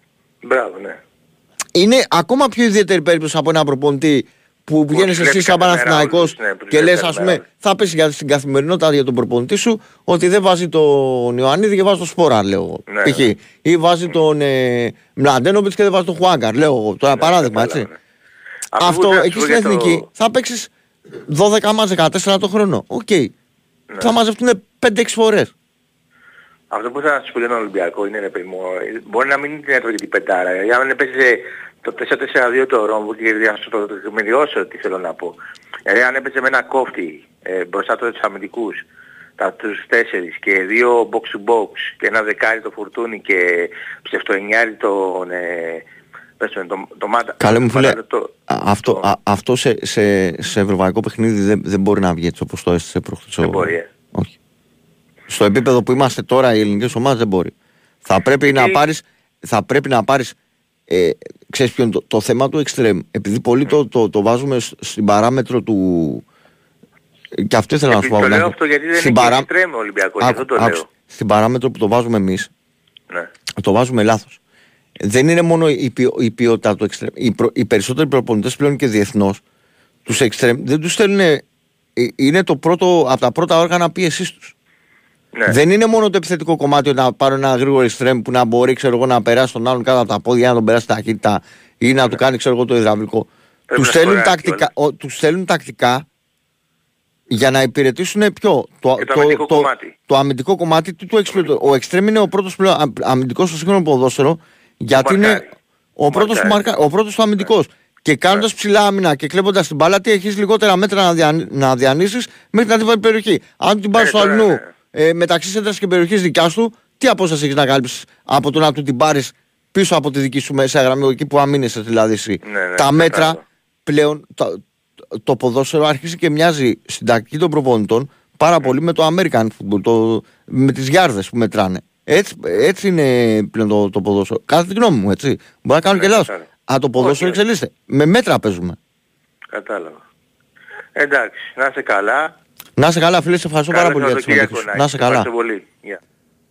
Μπράβο, ναι. Είναι ακόμα πιο ιδιαίτερη περίπτωση από ένα προπονητή που βγαίνει βλέπει εσύ σαν κάθε μέρα Παναθηναϊκός όλους, ναι, που και βλέπει λες, κάθε ας πούμε, μέρα. θα πέσει για, στην καθημερινότητα για τον προπονητή σου ότι δεν βάζει τον Ιωαννίδη και βάζει τον Σπόρα, λέω εγώ. Ναι, π.χ. ναι. Ή βάζει τον ε, Μλαντένοβιτς και δεν βάζει τον Χουάνκαρ, λέω εγώ. Τώρα παράδειγμα, έτσι. κατάλαβα, ναι. Αυτό Αυτό που ήθελα να εκεί σου πω στην για το- εθνική θα παίξεις 12 ματς 14 το χρόνο. Οκ. Ναι. Θα μαζευτούν 5-6 φορές. Αυτό που ήθελα να σου πω για τον Ολυμπιακό είναι, ρε παιδί μου, ε, μπορεί να μην είναι έτρωγε την πεντάρα. Γιατί αν έπαιζε το 4-4-2 το Ρόμβο και για να σου το τεκμηριώσω τι θέλω να πω. Δηλαδή αν έπαιζε με ένα κόφτη ε, μπροστά τους τους αμυντικούς, τα, τους τέσσερις και δύο box to box και ένα δεκάρι το φουρτούνι και ψευτοεννιάρι τον... Ε, πες το, το, το Μάτα. Καλέ μου το φίλε, Μάτα- το- α- αυτό, το- α- αυτό σε, σε, σε ευρωπαϊκό παιχνίδι δεν, δεν μπορεί να βγει έτσι όπως το έστησε προχθές. Δεν ο- μπορεί, ε. Όχι. Στο επίπεδο που είμαστε τώρα οι ελληνικές ομάδες δεν μπορεί. Θα πρέπει να πάρεις, θα πρέπει να πάρεις ε, ξέρεις ποιο είναι το, το θέμα του εξτρέμ. Επειδή πολύ το, το, το βάζουμε σ- στην παράμετρο του... Και αυτό ήθελα να σου Επειδή πω. το λέω Νάκη. αυτό γιατί δεν Στην είναι παρά- και εξτρέμ ο Ολυμπιακός, γι' αυτό Άκου- το άκουσε. λέω. Στην παράμετρο που το βάζουμε εμείς, Ναι. το βάζουμε λάθος. Δεν είναι μόνο η, ποιο- η ποιότητα του εξτρέμ. Οι, προ- οι περισσότεροι προπονητές πλέον και διεθνώς τους εξτρέμ δεν τους στέλνουν. ε, Είναι το πρώτο, από τα πρώτα όργανα πίεσής τους. Ναι. Δεν είναι μόνο το επιθετικό κομμάτι να πάρω ένα γρήγορο εξτρέμ που να μπορεί ξέρω εγώ, να περάσει τον άλλον κάτω από τα πόδια, να τον περάσει ταχύτητα ή να του κάνει ξέρω εγώ, το υδραυλικό. Πρέπει Τους να στέλνουν, σκοράρει τακτικά, ο, τους στέλνουν τακτικά για να υπηρετήσουν ποιο. Το, Και το αμυντικό κομμάτι. το αμυντικό κομμάτι του, του εξυπηρετού. Ο εξτρέμ είναι ο πρώτος πλέον αμ- αμυντικός στο σύγχρονο ποδόσφαιρο γιατί είναι μαρκάρει. ο πρώτος, του μαρκάρει. μαρκα, ο πρώτος του αμυντικός. Και κάνοντας ψηλά άμυνα και κλέποντας την μπάλα, τι έχεις λιγότερα μέτρα να, δια, να διανύσεις μέχρι να την βάλει περιοχή. Αν την πάρεις Ε, στο τώρα, αλλού ναι. ε, μεταξύ σέντρας και περιοχής δικιάς του, τι απόσταση έχεις να κάλυψεις από το να του την πάρεις πίσω από τη δική σου μέσα γραμμή, εκεί που αμήνεσαι δηλαδή εσύ. Ναι, ναι, Τα μέτρα κατάλαβα. πλέον, το, το ποδόσφαιρο αρχίζει και μοιάζει στην τακτική των προπονητών πάρα πολύ με το American football, το, με τις γιάρδες που μετράνε. Έτσι, έτσι είναι πλέον το, το ποδόσφαιρο. Κατά τη γνώμη μου, έτσι. Μπορεί να κάνω Ναι, και λάθος. κατάλαβα. Α, το ποδόσφαιρο Όχι, όχι. εξελίσσεται. Με μέτρα παίζουμε. Κατάλαβα. Εντάξει, να είσαι καλά. Να είσαι καλά, φίλε, σε ευχαριστώ πάρα Καλό πολύ για τη Σαββατοκύριακο συμμετοχή σου. να Να έχεις. είσαι καλά. Ευχαριστώ πολύ. Γεια.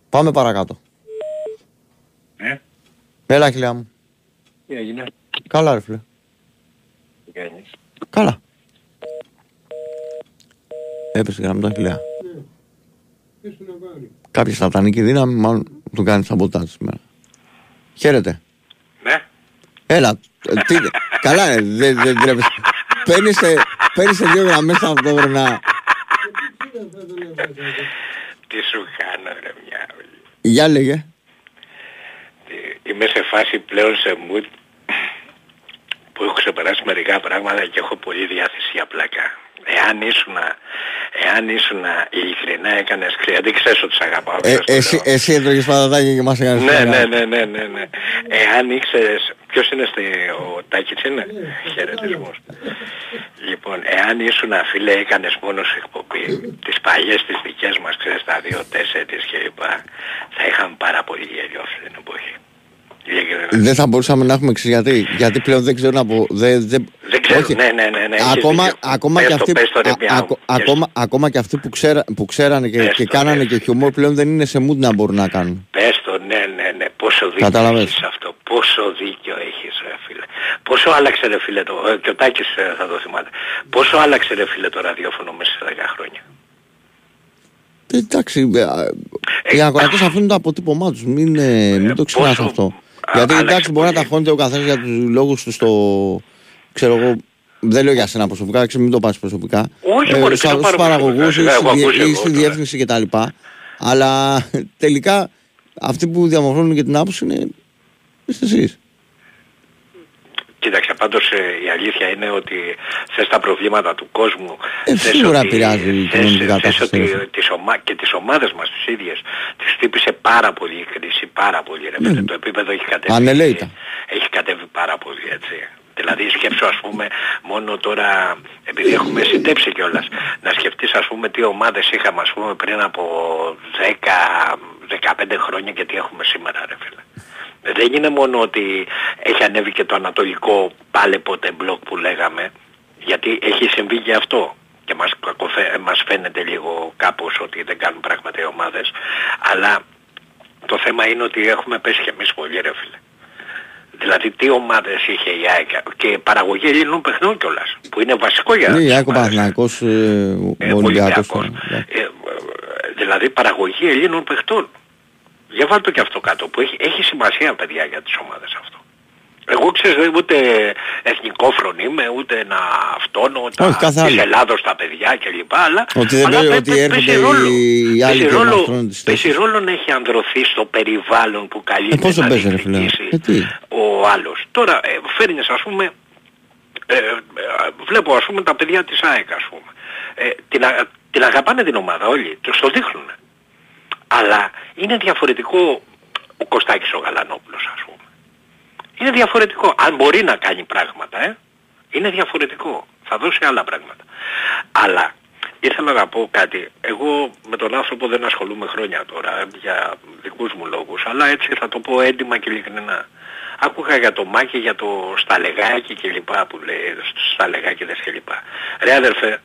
Πάμε παρακάτω. Ε, Έλα, χιλιά μου. τι έγινε; Καλά, ρε φίλε. Τι κάνεις; Καλά. Έπεσε η γραμμή του χιλιά. Κάποια σατανική δύναμη μάλλον του κάνει σαμποτάζ σήμερα. Χαίρετε. Ναι. Έλα. ε, Τι, καλά, ε, δεν δεν τρέπεσαι. Παίρνεις σε, παίρνεις σε δύο γραμμές ταυτόχρονα. Τι σου κάνω ρε μια. Για λέγε. Είμαι σε φάση πλέον σε mood που έχω ξεπεράσει μερικά πράγματα και έχω πολύ διάθεση για πλάκα. Εάν ήσουν, εάν ήσουν ειλικρινά έκανες κρύα, δεν ξέρεις ότι σ' αγαπάω. Ε, ξέρεις το εσύ, λέω. εσύ έτρωγες πατατάκια και μας έκανες Ναι, πλάκα. ναι, ναι, ναι, ναι, ναι. Εάν ήξερες, ποιος είναι στη, ο Τάκης είναι, χαιρετισμούς. Λοιπόν, εάν ήσουν φίλε έκανες μόνος σε εκπομπή, τις παλιές τις δικές μας, ξέρεις, τα δύο τέσσερις και λοιπά, θα είχαμε πάρα πολύ γέλιο αυτή την εποχή. Ειλικρινά. Δεν θα μπορούσαμε να έχουμε εξής γιατί, γιατί πλέον δεν ξέρω να πω. Δεν, δεν, Δεν ξέρω, όχι. ναι, ναι, ναι, ναι, έχεις ακόμα, δίκιο. ακόμα, Πες και το, αυτοί, πες το, ρε, α- μια ακο- μου. ακόμα, ακόμα και αυτοί που, ξέρα, που ξέρανε και, Πες και το, κάνανε πες. και χιουμόρ πλέον δεν είναι σε mood να μπορούν να κάνουν. Πες το, ναι, ναι, ναι, πόσο δίκιο Κατάλαβες. έχεις αυτό, πόσο δίκιο έχεις ρε φίλε. Πόσο άλλαξε ρε φίλε το, ε, και ο Τάκης ε, θα το θυμάται, πόσο άλλαξε ρε φίλε το ραδιόφωνο μέσα σε 10 χρόνια; Ε, Εντάξει, ε, α, οι ακροατές αφήνουν το αποτύπωμά τους, μην, ε, μην το ξεχνάς πόσο- αυτό. Α, γιατί άλλαξε εντάξει μπορεί να πολύ. τα χώνεται ο καθένας για τους λόγους του στο, ξέρω εγώ, δεν λέω για σένα προσωπικά, ξέρω, μην το πάρεις προσωπικά. Όχι, μωρέ, τι στους να πάρω παραγωγούς ή προσωπικά, στη, έχω διε- ακούσει ή εγώ στη τώρα. διεύθυνση κτλ. Αλλά τελικά αυτοί που διαμορφώνουν και την άποψη είναι είστε εσείς. Κοίταξε, πάντως ε, η αλήθεια είναι ότι θες τα προβλήματα του κόσμου, Ε, θες σίγουρα ότι- επηρεάζει η θες- κοινωνική θες κατάσταση, ότι ρε. τις ομα... και τις ομάδες μας τις ίδιες τις χτύπησε πάρα πολύ η κρίση, πάρα πολύ ρε παιδί, το επίπεδο έχει κατέβει, Ανελαίητα. έχει κατέβει πάρα πολύ έτσι. Δηλαδή σκέψου ας πούμε μόνο τώρα επειδή έχουμε συντέψει κιόλας να σκεφτείς ας πούμε τι ομάδες είχαμε ας πούμε πριν από 10-15 χρόνια και τι έχουμε σήμερα ρε φίλε. Δεν είναι μόνο ότι έχει ανέβει και το ανατολικό πάλε ποτέ μπλοκ που λέγαμε γιατί έχει συμβεί και αυτό και μας, κακοφε- μας φαίνεται λίγο κάπως ότι δεν κάνουν πράγματα οι ομάδες αλλά το θέμα είναι ότι έχουμε πέσει και εμείς πολύ ρε φίλε. Δηλαδή τι ομάδες είχε η ΑΕΚ και παραγωγή Ελλήνων παιχνών κιόλας που είναι βασικό για Ναι, τις η ΑΕΚ ο ομάδες. Παναθηναϊκός, ε, ο Ε, Ολυμπιακός. Ολυμπιακός. ναι. Ε, ε, δηλαδή παραγωγή Ελλήνων παιχτών. Για βάλτε και αυτό κάτω που έχει, έχει σημασία παιδιά για τις ομάδες αυτό. Εγώ ξέρεις δεν ούτε εθνικόφρον είμαι, ούτε να αυτόνω τα, Όχι, καθ' της άλλο. Ελλάδος τα παιδιά κλπ. Αλλά, Ότι δεν αλλά παίζει- παι- ότι παι- έρχονται παίζει ρόλο. οι άλλοι Παίζει και ρόλο- μαστρώνουν τις παίζει θέσεις. ρόλο να έχει ανδρωθεί στο περιβάλλον που καλείται Ε, πώς δεν να παίζει, ρε φίλε; διεκδικήσει Ε, τι; ο άλλος. Τώρα ε, φέρνεις ας πούμε ε, ε, βλέπω ας πούμε τα παιδιά της ΑΕΚ ας πούμε. Ε, την, α- την αγαπάνε την ομάδα όλοι, τους το δείχνουν. Αλλά είναι διαφορετικό ο Κωστάκης ο Γαλανόπουλος ας πούμε. Είναι διαφορετικό. Αν μπορεί να κάνει πράγματα, ε, είναι διαφορετικό. Θα δώσει άλλα πράγματα. Αλλά ήθελα να πω κάτι. Εγώ με τον άνθρωπο δεν ασχολούμαι χρόνια τώρα ε, για δικούς μου λόγους. Αλλά έτσι θα το πω έντιμα και ειλικρινά. Άκουγα για το Μάκη, για το Σταλεγάκι και λοιπά που λέει, Σταλεγάκηδες και λοιπά. Ρε αδερφέ,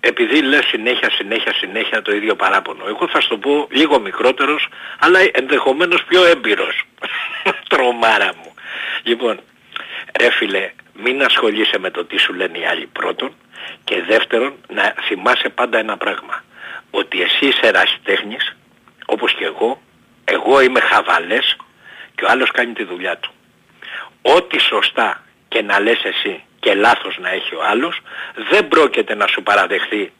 επειδή λες συνέχεια, συνέχεια, συνέχεια το ίδιο παράπονο. Εγώ θα σου το πω λίγο μικρότερος, αλλά ενδεχομένως πιο έμπειρος. Τρομάρα μου. Λοιπόν, ρε φίλε, μην ασχολείσαι με το τι σου λένε οι άλλοι πρώτον και δεύτερον να θυμάσαι πάντα ένα πράγμα. Ότι εσύ είσαι ερασιτέχνης, όπως και εγώ, εγώ είμαι χαβαλές και ο άλλος κάνει τη δουλειά του. Ό,τι σωστά και να λες εσύ και λάθος να έχει ο άλλος, δεν πρόκειται να σου παραδεχθεί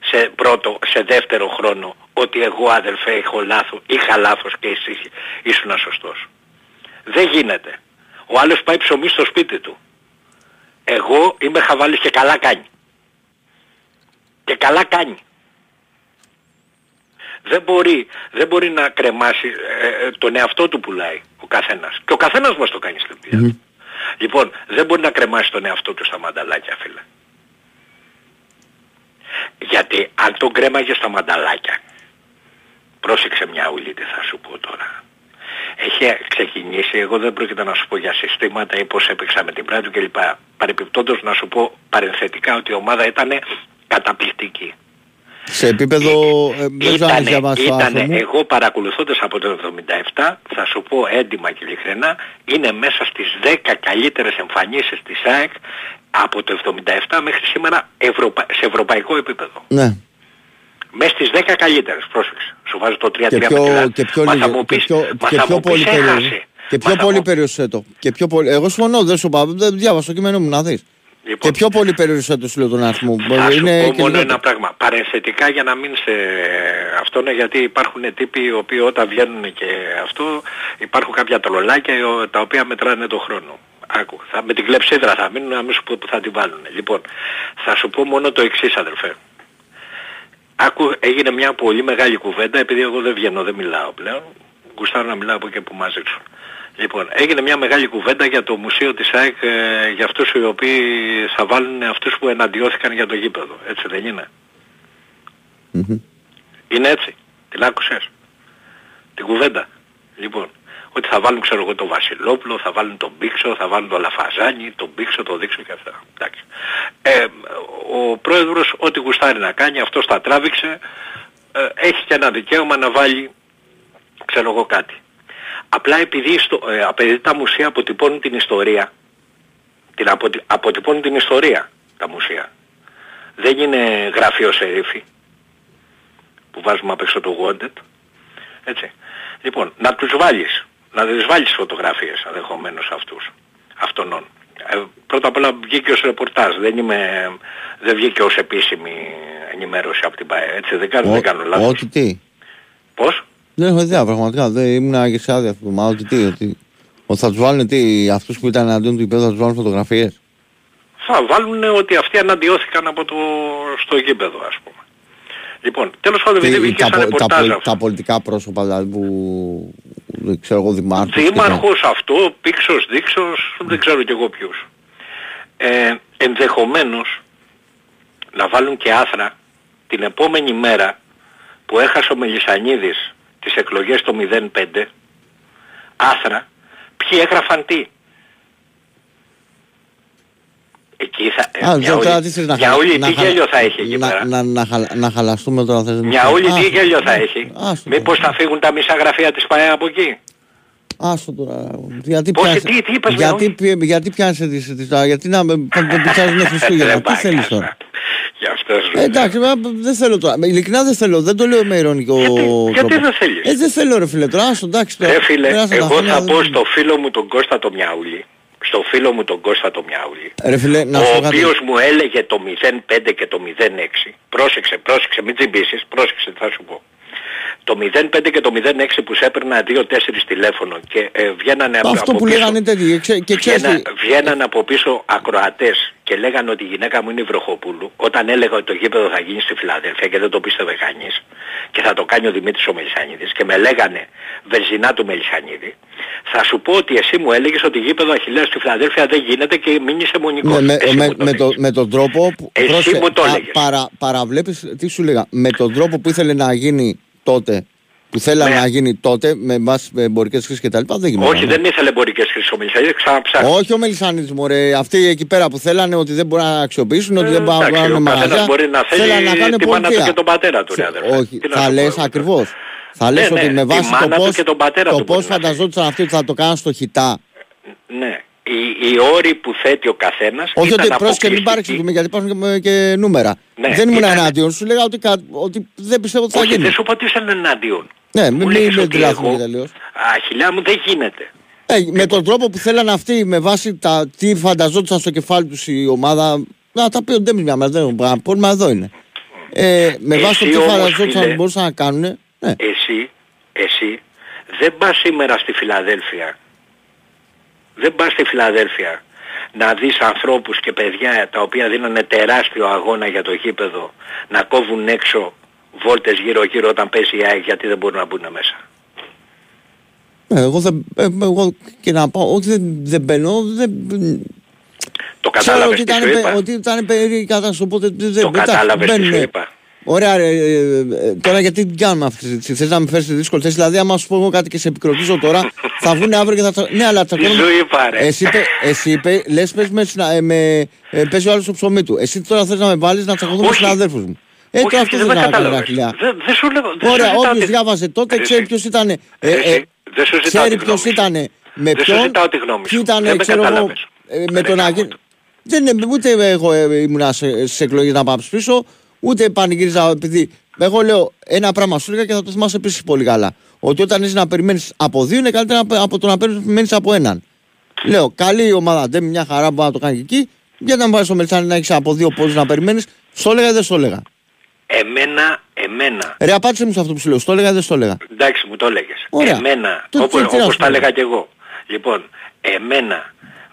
σε, πρώτο, σε δεύτερο χρόνο ότι εγώ αδελφέ έχω λάθος, είχα λάθος και εσύ ήσουν σωστός. Δεν γίνεται. Ο άλλος πάει ψωμί στο σπίτι του. Εγώ είμαι χαβάλης και καλά κάνει. Και καλά κάνει. Δεν μπορεί, δεν μπορεί να κρεμάσει, ε, ε, τον εαυτό του πουλάει ο καθένας. Και ο καθένας μας το κάνει στην δουλειά του. Λοιπόν, δεν μπορεί να κρεμάσει τον εαυτό του στα μανταλάκια, φίλε. Γιατί αν τον κρέμαγε στα μανταλάκια, πρόσεξε μια ουλή τι θα σου πω τώρα. Έχει ξεκινήσει, εγώ δεν πρόκειται να σου πω για συστήματα ή πώς έπαιξα με την πλάτη του κλπ. Παρεπιπτόντως να σου πω παρενθετικά ότι η ομάδα ήταν καταπληκτική. Σε επίπεδο. ε, δεν ξέρω αν έχεις διαβάσει το άρθρο ήτανε, μου. εγώ παρακολουθώντας από το 77, θα σου πω έντιμα και ειλικρινά, είναι μέσα στις 10 καλύτερες εμφανίσεις της ΑΕΚ από το 77 μέχρι σήμερα ευρωπα... σε ευρωπαϊκό επίπεδο. Ναι. Μέσα στις 10 καλύτερες, πρόσεξε. Σου βάζω το 3-3 Και με πιο, τη Λα- και πιο, Μα θα λίγο- μου και πεις, πιο, μα και θα πιο μου πεις, πολύ περίεργο. έχασε. Και Μα πιο θα πολύ μου- περιουσέ το. Και πιο πολύ... Εγώ συμφωνώ, δεν σου πάω. Δεν διάβασα το κείμενό μου να δεις. Λοιπόν. Και πιο πολύ περιουσέ το σου λέω τον αριθμό. Θα σου Είναι πω και μόνο λιγότερο. ένα πράγμα. Παρενθετικά για να μην σε αυτό είναι γιατί υπάρχουν τύποι οι οποίοι όταν βγαίνουν και αυτό υπάρχουν κάποια τρολάκια οι- τα οποία μετράνε το χρόνο. Άκου, θα, με την κλεψίδρα θα μείνουν να μην σου πω που θα την βάλουν. Λοιπόν, θα σου πω μόνο το εξής αδερφέ. Άκου, έγινε μια πολύ μεγάλη κουβέντα επειδή εγώ δεν βγαίνω, δεν μιλάω πλέον. Γουστάρω να μιλάω από εκεί που μας ρίξουν. Λοιπόν, έγινε μια μεγάλη κουβέντα για το μουσείο της ΑΕΚ ε, για αυτούς οι οποίοι θα βάλουν αυτούς που εναντιώθηκαν για το γήπεδο. Έτσι δεν είναι; Μμμ. Είναι έτσι; Την άκουσες; Την κουβέντα; Λοιπόν, ότι θα βάλουν ξέρω εγώ τον Βασιλόπουλο, θα βάλουν τον Μπίξο, θα βάλουν τον Λαφαζάνη, τον Μπίξο, τον Δίξο και αυτά. Εντάξει. Ε, ο πρόεδρος ό,τι γουστάρει να κάνει, αυτός τα τράβηξε, ε, έχει και ένα δικαίωμα να βάλει, ξέρω εγώ κάτι. Απλά επειδή, στο, ε, επειδή τα μουσεία αποτυπώνουν την ιστορία, την αποτι, αποτυπώνουν την ιστορία τα μουσεία. Δεν είναι γραφείο σερίφη που βάζουμε απ' έξω το wanted. Έτσι. Λοιπόν, να τους βάλεις, να τις βάλεις φωτογραφίες αδεχομένως αυτούς, αυτών. Ε, πρώτα απ' όλα βγήκε ως ρεπορτάζ, δεν, είμαι, δεν βγήκε ως επίσημη ενημέρωση από την ΠΑΕ, έτσι δεν κάνω, δεν κάνω λάθος. Ό,τι τι. Πώς; Δεν έχω ιδέα πραγματικά. Δεν ήμουν και σε άδεια αυτό. Μα ότι τι. Ότι, ότι θα τους βάλουν τι, αυτούς που ήταν εναντίον του υπέδου θα τους βάλουν φωτογραφίες. θα βάλουν ότι αυτοί αναντιώθηκαν από το, στο γήπεδο ας πούμε. Λοιπόν, τέλος πάντων Τι- επειδή βγήκε τα, σαν πο- τα, ρεπορτάζ πολ- αυτό. τα πολιτικά πρόσωπα δηλαδή που δεν ξέρω εγώ δημάρχος. και τα- Δήμαρχος αυτό, πίξος, δείξος, δεν ξέρω κι εγώ ποιους. Ε, ενδεχομένως να βάλουν και άθρα την επόμενη μέρα που έχασε ο Μελισανίδης τις εκλογές το 05 άθρα ποιοι έγραφαν τι. Εκεί θα, Α, μια τώρα όλη, τι θες να μια χα- όλη να τι χα- γέλιο θα έχει εκεί να, πέρα. να, να, χαλα- να χαλαστούμε τώρα θες. Μια όλη τι Άστο. γέλιο θα έχει. Άστο Μήπως θα φύγουν τα μισά γραφεία της ΠαΕ από εκεί; Άστο τώρα. Γιατί Πώς, πιάσε- τι- τι είπες, γιατί, Μιαούλη; πι- γιατί πιάσε τις, τις, τώρα, γιατί να με με πιτσάζουν Χριστούγεννα. Δεν τι πάει θέλεις καλά. τώρα; Γι' αυτό σου Ε, εντάξει, μα, δεν θέλω τώρα. Με- Ειλικρινά δεν θέλω. Δεν το λέω με ειρωνικό γιατί τρόπο. δεν θέλεις; Ε, δεν θέλω ρε φίλε τώρα. Άστο, εντάξει τώρα. Ρε φίλε, Περάσαν τα εγώ χρόνια, θα δεν- πω στο φίλο μου τον Κώστα το Μιαούλη, στο φίλο μου τον Κώστα το Μιαούλη, Ρε φίλε, να ο σου πω κάτι. οποίος μου έλεγε το 05 και το 06, πρόσεξε, πρόσεξε, μην τσιμπήσεις, πρόσεξε τι θα σου πω. Το 05 και το 06 που σε έπαιρνα 2-4 τηλέφωνο και ε, βγαίνανε από, Αυτό από που πίσω. λέγανε τέτοιοι. ξέ- Και ξέρεις Βγαίνα, τι, βγαίναν από πίσω ακροατές και λέγανε ότι η γυναίκα μου είναι η Βροχοπούλου όταν έλεγα ότι το γήπεδο θα γίνει στη Φιλαδέλφια και δεν το πίστευε κανείς και θα το κάνει ο Δημήτρης ο Μελισανίδης και με λέγανε βενζινά του Μελισανίδη θα σου πω ότι εσύ μου έλεγες ότι γήπεδο Αχιλέας στη Φιλαδέλφια δεν γίνεται και μείνεις αιμονικός. Ναι, με, Εσύ με, μου το με, το, έλεγες. με τον τρόπο που. Εσύ πρόσεχε, μου το πα- έλεγες. παρα, παραβλέπεις, τι σου λέγα, με τον τρόπο που ήθελε να γίνει τότε, που θέλανε Ναι. να γίνει τότε, με βάση εμπορικές χρήσεις κτλ. Δεν γινόταν. Όχι, δεν ήθελε εμπορικές χρήσεις ο Μελισανίδης, ξαναψάχνει. Όχι ο Μελισανίδης μωρέ, αυτοί εκεί πέρα που θέλανε ότι δεν μπορούν να αξιοποιήσουν, ότι Ε, δεν μπορούν να εντάξει, κάνουν ο καθένας μαγαζιά. μπορεί να θέλει θέλανε να κάνουν τη μάνα του πολιτεία. και τον πατέρα του, ρε αδερφέ. Όχι, Τι να θα σου πω λες εγώ τώρα. ακριβώς. Θα λες Ναι, ότι ναι, με τη βάση το μάνα του πώς, και τον πατέρα το του πώς μπορεί να φανταζόντουσαν αυτοί ότι θα το κάνουν στο χιτά. Ναι. Οι, οι όροι που θέτει ο καθένας Όχι ήταν ότι πρόσεχε μην αποκλειστικοί. παρεξηγούμε γιατί υπάρχουν και, και νούμερα. Ναι, δεν ήμουν ήταν- εναντίον, σου λέγα ότι, κα- ότι δεν πιστεύω ότι θα Όχι, γίνει. δεν σου είπα ότι ήσαν εναντίον. Ναι, μην Μου μην λέγες με ότι τριλάθουμε εγώ- και τελείως. Αχιλιά μου δεν γίνεται. Ε, με τον τρόπο που θέλανε αυτοί, με βάση τα, τι φανταζόντουσαν στο κεφάλι τους η ομάδα, να τα πει ο Ντέμις μια μέρα, δεν έχω πρόβλημα, εδώ είναι. Ε, με βάση το Εσύ τι όμως, φανταζόντουσαν φίλε, ότι μπορούσαν να κάνουν, ναι. Εσύ, εσύ δεν πας σήμερα στη Φιλαδέλφια. Δεν πας στη Φιλαδέλφια να δεις ανθρώπους και παιδιά τα οποία δίνανε τεράστιο αγώνα για το γήπεδο να κόβουν έξω βόλτες γύρω γύρω όταν παίζει η ΑΕΚ γιατί δεν μπορούν να μπουν μέσα. Ε, εγώ, δεν, ε, εγώ και να πω ότι δεν, δεν μπαίνω, δεν, Το ξέρω κατάλαβες ότι τι ήταν, σου πε- είπα. ότι ήταν περίεργη κατάσταση, οπότε δεν Το εντάξει, κατάλαβες τι σου μπαίνουνε. είπα. Ωραία, ρε, ε, ε, τώρα γιατί την κάνουμε αυτή τη συζήτηση. Θες να με φέρεις σε δύσκολη θέση. Δηλαδή, άμα σου πω εγώ κάτι και σε επικροτήσω τώρα, θα βγουν αύριο και θα. τσα- Ναι, αλλά Τι τσακώνουμε. σου είπα ρε. Εσύ είπε, εσύ είπε λες, πες με, συνα- ε, με, ε, παίζει ο άλλος στο ψωμί του. Εσύ τώρα θες να με βάλεις να τσακωθούμε με Όχι. συναδέλφους μου. Ε, Όχι, τώρα όχι, αυτό δεν δεν με θα κάνει κατάλαβες. χιλιά. Δεν δεν σου λέω. δεν σου Ωραία, ζητάω όποιος τη- διάβαζε τότε Ρε, ξέρει εσύ. ποιος ήταν. Ε, Ρε, ε, εσύ, δεν σου ζητάω ξέρει τη ποιος γνώμη σου. ήταν. Με Δεν σου ποιον. ζητάω τη γνώμη Ποιο σου. ήταν, Δεν με ξέρω εγώ. κατάλαβες. ε, Με Ρε, τον γάμο Αγγέλ. το. Δεν είναι, ούτε εγώ ε, ήμουν στι εκλογέ να πάω πίσω, ούτε πανηγύριζα επειδή. Εγώ λέω ένα πράγμα σου έλεγα και θα το θυμάσαι επίσης πολύ καλά. Ότι όταν είσαι να περιμένεις από δύο είναι καλύτερα από- από το να περιμένει από έναν. Λέω, καλή η ομάδα, δεν μια χαρά που μπορεί να το κάνει και εκεί. Γιατί να πάρεις στο Μελισάνι να έχεις από δύο πόντους να περιμένεις. Στο έλεγα ή δεν στο έλεγα; Εμένα, εμένα. Ρε, απάντησε μου σε αυτό που σου λέω. Στο έλεγα ή δεν στο έλεγα; Εντάξει μου το έλεγες. Ωραία. Εμένα, Το- όπως, τι- τι να όπως σου τα πω. έλεγα και εγώ. Λοιπόν, εμένα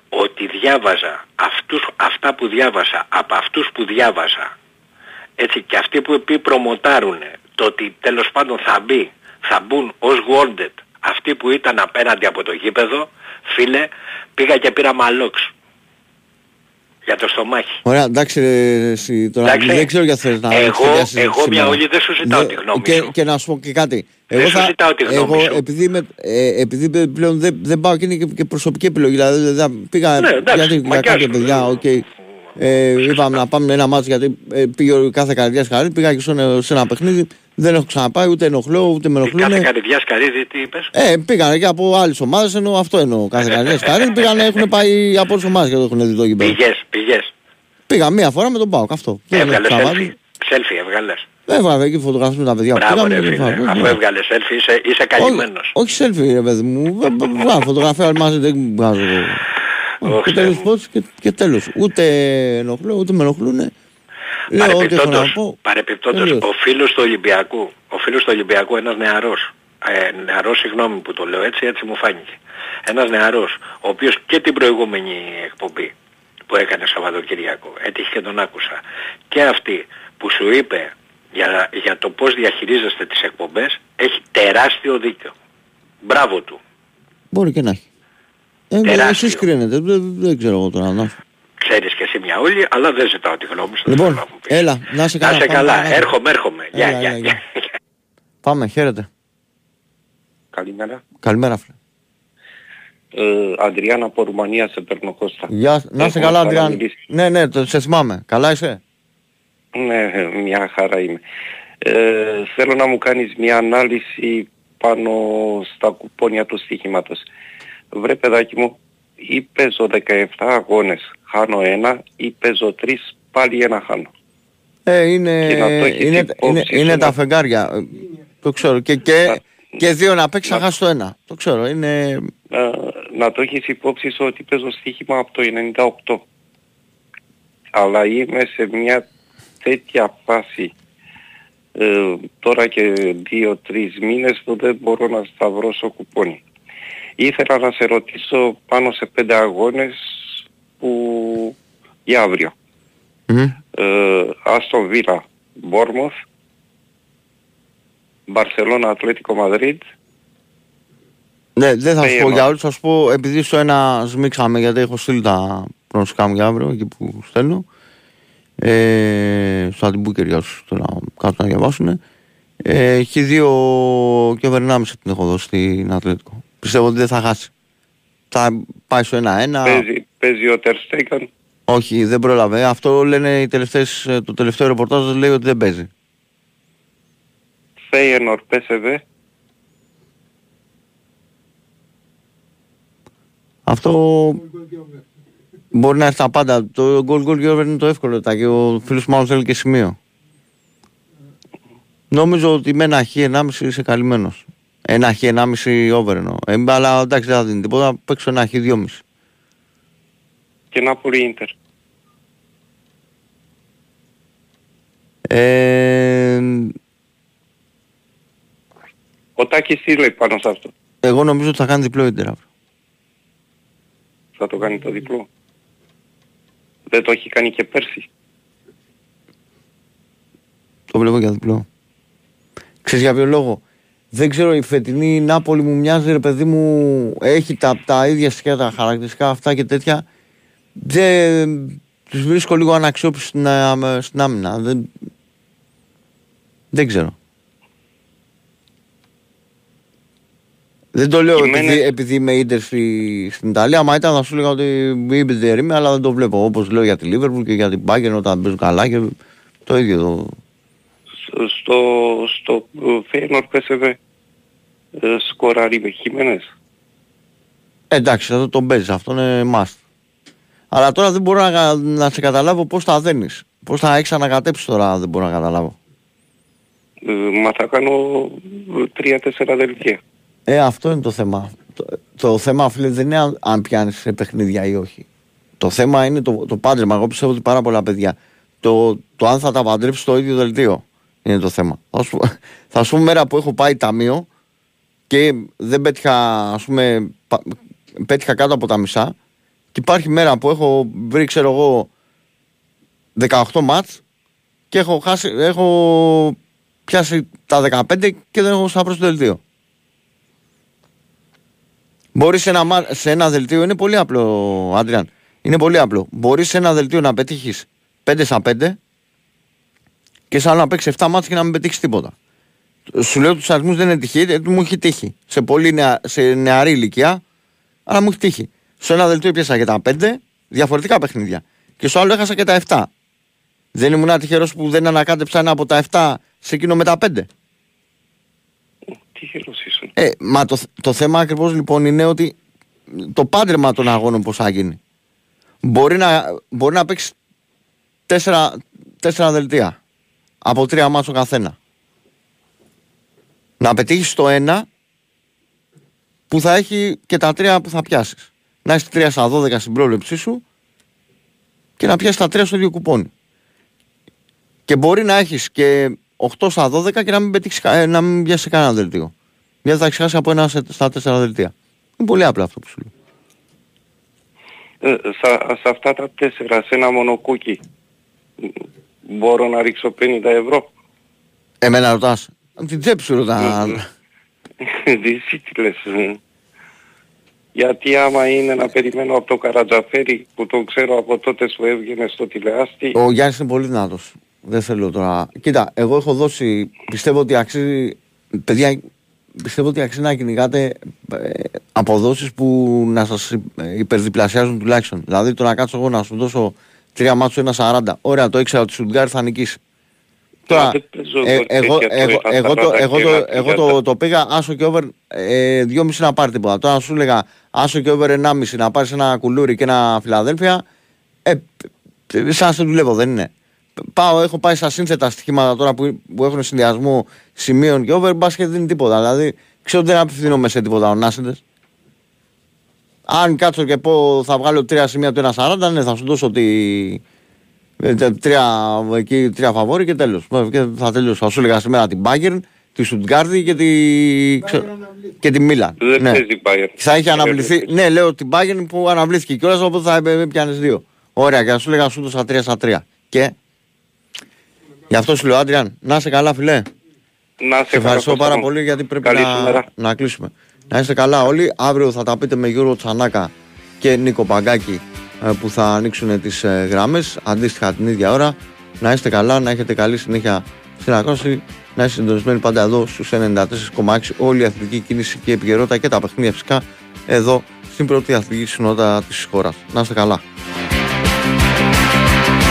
ότι διάβαζα αυτούς, αυτά που διάβασα από αυτούς που διάβασα έτσι και αυτοί που επί προμοτάρουνε το ότι τέλος πάντων θα μπει, θα μπουν ως wanted αυτοί που ήταν απέναντι από το γήπεδο, φίλε, πήγα και πήρα μαλόξ για το στομάχι. Ωραία, εντάξει, ρε, εσύ, τώρα Εντάξει. δεν ξέρω γιατί θες να Εγώ- έχεις τέτοια συζήτηση εγώ μια σήμερα. όλη δεν σου ζητάω Δε- τη γνώμη και, σου. Και να σου πω και κάτι. Δεν σου ζητάω τη γνώμη εγώ, σου. Επειδή, είμαι, ε, επειδή πλέον δεν, δεν πάω και είναι και, και προσωπική επιλογή. Δηλαδή δεν πήγα Ναι, εντάξει, γιατί, για μακιά κάποια σου, παιδιά, ε, οκ. Ε, είπαμε να πάμε ένα μάτσο γιατί ε, πήγε ο κάθε καρδιάς χαρή. Πήγα και σε, σε ένα παιχνίδι. Δεν έχω ξαναπάει ούτε ενοχλώ ούτε με Κάθε ενοχλούν. καρδιάς σκαρίδι τι είπες; Ε, πήγανε και από άλλες ομάδες ενώ αυτό εννοώ. Κάθε καρδιάς χαρή. Πήγανε, έχουν πάει από όλες ομάδες και το έχουν δει το γήπεδο. Πηγές, πηγές. Πήγα μία φορά με τον Πάοκ αυτό. Δεν έχω Έβγαλες ξαναπάει. selfie. Selfie έβγαλες. Έβγαλε εκεί φωτογραφίε με τα παιδιά που Μπράβο πήγαμε. ρε και φίλε. φάγαμε. Αφού Ναι. έβγαλες selfie είσαι, είσαι καλυμμένος. Όχι selfie ρε παιδί μου. Βγάλω φωτογραφία αλλά μαζί δεν βγάζω. Εγώ. Ωχ, Και Θεέ τέλος μου. πόντους και, και τέλος. Ούτε ενοχλώ ούτε με ενοχλούν. Λέω ό,τι έχω να Παρεπιπτόντως, πω. παρεπιπτόντως, Τελείως. ο φίλος του Ολυμπιακού, ο φίλος του Ολυμπιακού ένας νεαρός, ε, νεαρός συγγνώμη που το λέω έτσι, έτσι μου φάνηκε. Ένας νεαρός, ο οποίος και την προηγούμενη εκπομπή που έκανε Σαββατοκυριακό. Έτυχε και τον άκουσα. Και αυτή που σου είπε για, για το πώς διαχειρίζεστε τις εκπομπές έχει τεράστιο δίκιο. Μπράβο του. Μπορεί και να έχει. Ε, Τεράστιο. εσείς κρίνετε, δεν, δεν ξέρω εγώ τώρα. Να. Ξέρεις και εσύ μια όλη, αλλά δεν ζητάω τη γνώμη σου. δεν Λοιπόν, θέλω να μου πεις. έλα, να σε καλά. Να σε πάμε καλά. παρακάτω. Έρχομαι, έρχομαι. Γεια, Έλα, γεια, έλα, γεια. Πάμε, χαίρετε. Καλημέρα. Καλημέρα, φίλε. Ε, Αντριάννα από Ρουμανία σε παίρνω Κώστα. Γεια, να σε Έχουμε καλά, Αντριάν. παραμιλήσεις. Ναι, ναι, το, σε θυμάμαι. Καλά είσαι; Ναι, μια χαρά είμαι. Ε, θέλω να μου κάνεις μια ανάλυση πάνω στα κουπόνια του στοιχήματος. Βρε παιδάκι μου, ή παίζω 17 αγώνες, χάνω ένα, ή παίζω 3, πάλι ένα χάνω. Ε, είναι, Και να το έχεις είναι, υπόψη είναι, σου είναι να- τα φεγγάρια. Ε, Το ξέρω. Και, και, και δύο να παίξει, θα χάσει το ένα. Το ξέρω. Είναι. Ε, να το έχεις υπόψη σου ότι παίζω στοίχημα από το 98. Αλλά είμαι σε μια τέτοια φάση ε, τώρα και δύο-τρεις μήνες που δεν μπορώ να σταυρώσω κουπόνι. Ήθελα να σε ρωτήσω πάνω σε πέντε αγώνες που για αύριο. Μμ. Ε, Άστον Βίλα, Μπόρμοθ, Μπαρσελώνα, Ατλέτικο Μαδρίτ, Ναι, δεν θα σου πω Feyenoord. για όλους, θα σου πω επειδή στο ένα σμίξαμε γιατί έχω στείλει τα προγνωστικά μου για αύριο εκεί που στέλνω. Ε, στο αντιμπούκερ για όσους το να κάτω να διαβάσουν. Ε, έχει δύο και over την έχω δώσει στην Ατλέτικο. Πιστεύω ότι δεν θα χάσει. Θα πάει στο 1-1. παίζει, παίζει ο Τερστέκαν. Όχι, δεν πρόλαβε. Αυτό λένε οι τελευταίες, ε, το τελευταίο ρεπορτάζ λέει ότι δεν παίζει. Φέιενορ, PSV, Αυτό μπορεί να έρθει τα πάντα. Το goal goal και over είναι το εύκολο. Τα και ο φίλος μου μάλλον θέλει και σημείο. Νομίζω ότι με ένα χ 1,5 είσαι καλυμμένος. Ένα χ 1,5 over εννοώ. Ε, αλλά εντάξει δεν θα δίνει τίποτα. Παίξω ένα χ 2,5. και Νάπολη Ίντερ. Ε, Ο Τάκης τι λέει πάνω σε αυτό; εγώ νομίζω ότι θα κάνει διπλό ίντερ αύριο. Θα το κάνει το διπλό; Δεν το έχει κάνει και πέρσι. Το βλέπω για διπλό. Ξέρεις για ποιο λόγο; Δεν ξέρω, η φετινή Νάπολη μου μοιάζει, ρε παιδί μου, έχει τα, τα ίδια στοιχεία, τα χαρακτηριστικά αυτά και τέτοια. Δεν, τους βρίσκω λίγο αναξιόπιστοι στην, α- στην άμυνα. Δεν, δεν ξέρω. Δεν το λέω Κειμένε- επειδή, επειδή είμαι ίντερ στη, στην Ιταλία. Άμα ήταν θα σου έλεγα ότι είμαι είμαι, αλλά δεν το βλέπω. Όπως λέω για τη Λίβερπουλ και για την Bayern όταν παίζουν καλά και το ίδιο. Το, Σ- Στο, στο Φέιενορ PSV ε, σκοράρει Χιμένες. Εντάξει, εδώ τον παίζεις, αυτό είναι must. Αλλά τώρα δεν μπορώ να, να σε καταλάβω πώς θα δένεις. Πώς θα έχεις ανακατέψεις τώρα, δεν μπορώ να καταλάβω. Ε, μα θα κάνω ε, τρία-τέσσερα δελτία. Ε, αυτό είναι το θέμα. Το, το θέμα, φίλε, δεν είναι αν, αν πιάνεις σε παιχνίδια ή όχι. Το θέμα είναι το, το πάντρεμα. Εγώ πιστεύω ότι πάρα πολλά παιδιά. Το, το αν θα τα παντρέψεις στο ίδιο δελτίο είναι το θέμα. Θα σου, θα σου πω μέρα που έχω πάει ταμείο και δεν πέτυχα, ας πούμε, πα- πέτυχα κάτω από τα μισά και υπάρχει μέρα που έχω βρει, ξέρω εγώ, 18 μάτς και έχω, χάσει, έχω πιάσει τα 15 και δεν έχω σταυρώσει το δελτίο. Μπορείς σε ένα, μα- σε ένα δελτίο, είναι πολύ απλό, Άντριαν. Είναι πολύ απλό. Μπορείς σε ένα δελτίο να πετύχεις 5 στα 5 και σε άλλο να παίξει 7 μάτια και να μην πετύχεις τίποτα. Σου λέω τους αριθμούς δεν είναι τυχή, γιατί μου έχει τύχει. Σε, πολύ νεα, σε νεαρή ηλικία, αλλά μου έχει τύχει. Σε ένα δελτίο πιάσα και τα 5 διαφορετικά παιχνίδια. Και στο άλλο έχασα και τα 7. Δεν ήμουν τυχερό που δεν ανακάτεψα ένα από τα 7 σε εκείνο με τα 5. Τυχερός ήσουν. Ε, μα το, το θέμα ακριβώς λοιπόν είναι ότι το πάντρεμα των αγώνων πώς θα γίνει. Μπορεί να, μπορεί να παίξεις τέσσερα, τέσσερα δελτία από τρία μάτσο καθένα. Να πετύχεις το ένα που θα έχει και τα τρία που θα πιάσεις. Να έχεις τρία στα 12 στην πρόληψή σου και να πιάσεις τα τρία στο ίδιο κουπόνι. Και μπορεί να έχεις και 8 στα 12 και να μην, πετύχεις, κα- ε, να μην πιάσεις κανένα δελτίο. Γιατί θα έχεις χάσει από ένα σε- στα τέσσερα δελτία. Είναι πολύ απλό αυτό που σου λέω. ε, σε, σε αυτά τα τέσσερα, σε ένα μονοκούκι, μπορώ να ρίξω 50 ευρώ. Εμένα ρωτάς. Από την τσέπη σου ρωτά. Εσύ τι λες. ε. Γιατί άμα είναι να περιμένω από το Καρατζαφέρι που το ξέρω από τότε που έβγαινε στο τηλεάστη. Ο Γιάννης είναι πολύ δυνατός. Δεν θέλω τώρα. Κοίτα, εγώ έχω δώσει. Πιστεύω ότι αξίζει. Παιδιά, πιστεύω ότι αξίζει να κυνηγάτε ε, αποδόσεις που να σας ε, υπερδιπλασιάζουν τουλάχιστον. Δηλαδή το να κάτσω εγώ να σου δώσω τρία μάτσου ένα 40. Ωραία, το ήξερα ότι η Σουτγκάρ θα νικήσει. Τώρα, δεν παίζω ε, εγώ εγώ, τέτοια εγώ, τώρα, εγώ, το, στα εγώ, το, παραδάκια, εγώ το, το πήγα άσο και over ε, 2,5 να πάρει τίποτα. Τώρα σου έλεγα άσο και over 1,5 να πάρεις ένα κουλούρι και ένα Φιλαδέλφια. Ε, ε, σαν να σε δουλεύω, δεν είναι. Πάω, έχω πάει στα σύνθετα στοιχήματα τώρα που, που έχουν συνδυασμό σημείων και over, μπας και δεν είναι τίποτα. Δηλαδή, ξέρω ότι δεν απευθύνομαι σε τίποτα ο Νάσεντες. Αν κάτσω και πω θα βγάλω τρία σημεία του 1,40, ναι, θα σου δώσω τη, ε, τε- τρία, εκεί, τρία φαβόρι και τέλος. Ε, Και θα τελειώσω. Θα σου έλεγα σήμερα την Bayern, τη Stuttgart και τη, ξε- και τη Μίλαν. Δεν Ναι. παίζει Bayern. Θα είχε αναβληθεί. Ναι, λέω την Bayern που αναβλήθηκε κιόλας οπότε θα έπιανε δύο. Ωραία, και θα σου έλεγα σου δώσα τρία στα τρία. Και γι' αυτό σου λέω, Άντριαν, να είσαι καλά, φιλέ. Να σε Σε ευχαριστώ καλά, πάρα Κώστα μου. πολύ γιατί πρέπει Καλή να, σου μέρα. να κλείσουμε. Να είστε καλά όλοι. Αύριο θα τα πείτε με Γιώργο Τσανάκα και Νίκο Παγκάκη ε, που θα ανοίξουν τις ε, γραμμές αντίστοιχα την ίδια ώρα. Να είστε καλά, να έχετε καλή συνέχεια στην ακρόαση. Να είστε συντονισμένοι πάντα εδώ στους 94,6 όλη η αθλητική κίνηση και η επικαιρότητα και τα παιχνίδια φυσικά εδώ στην πρώτη αθλητική συνότητα της χώρας. Να είστε καλά.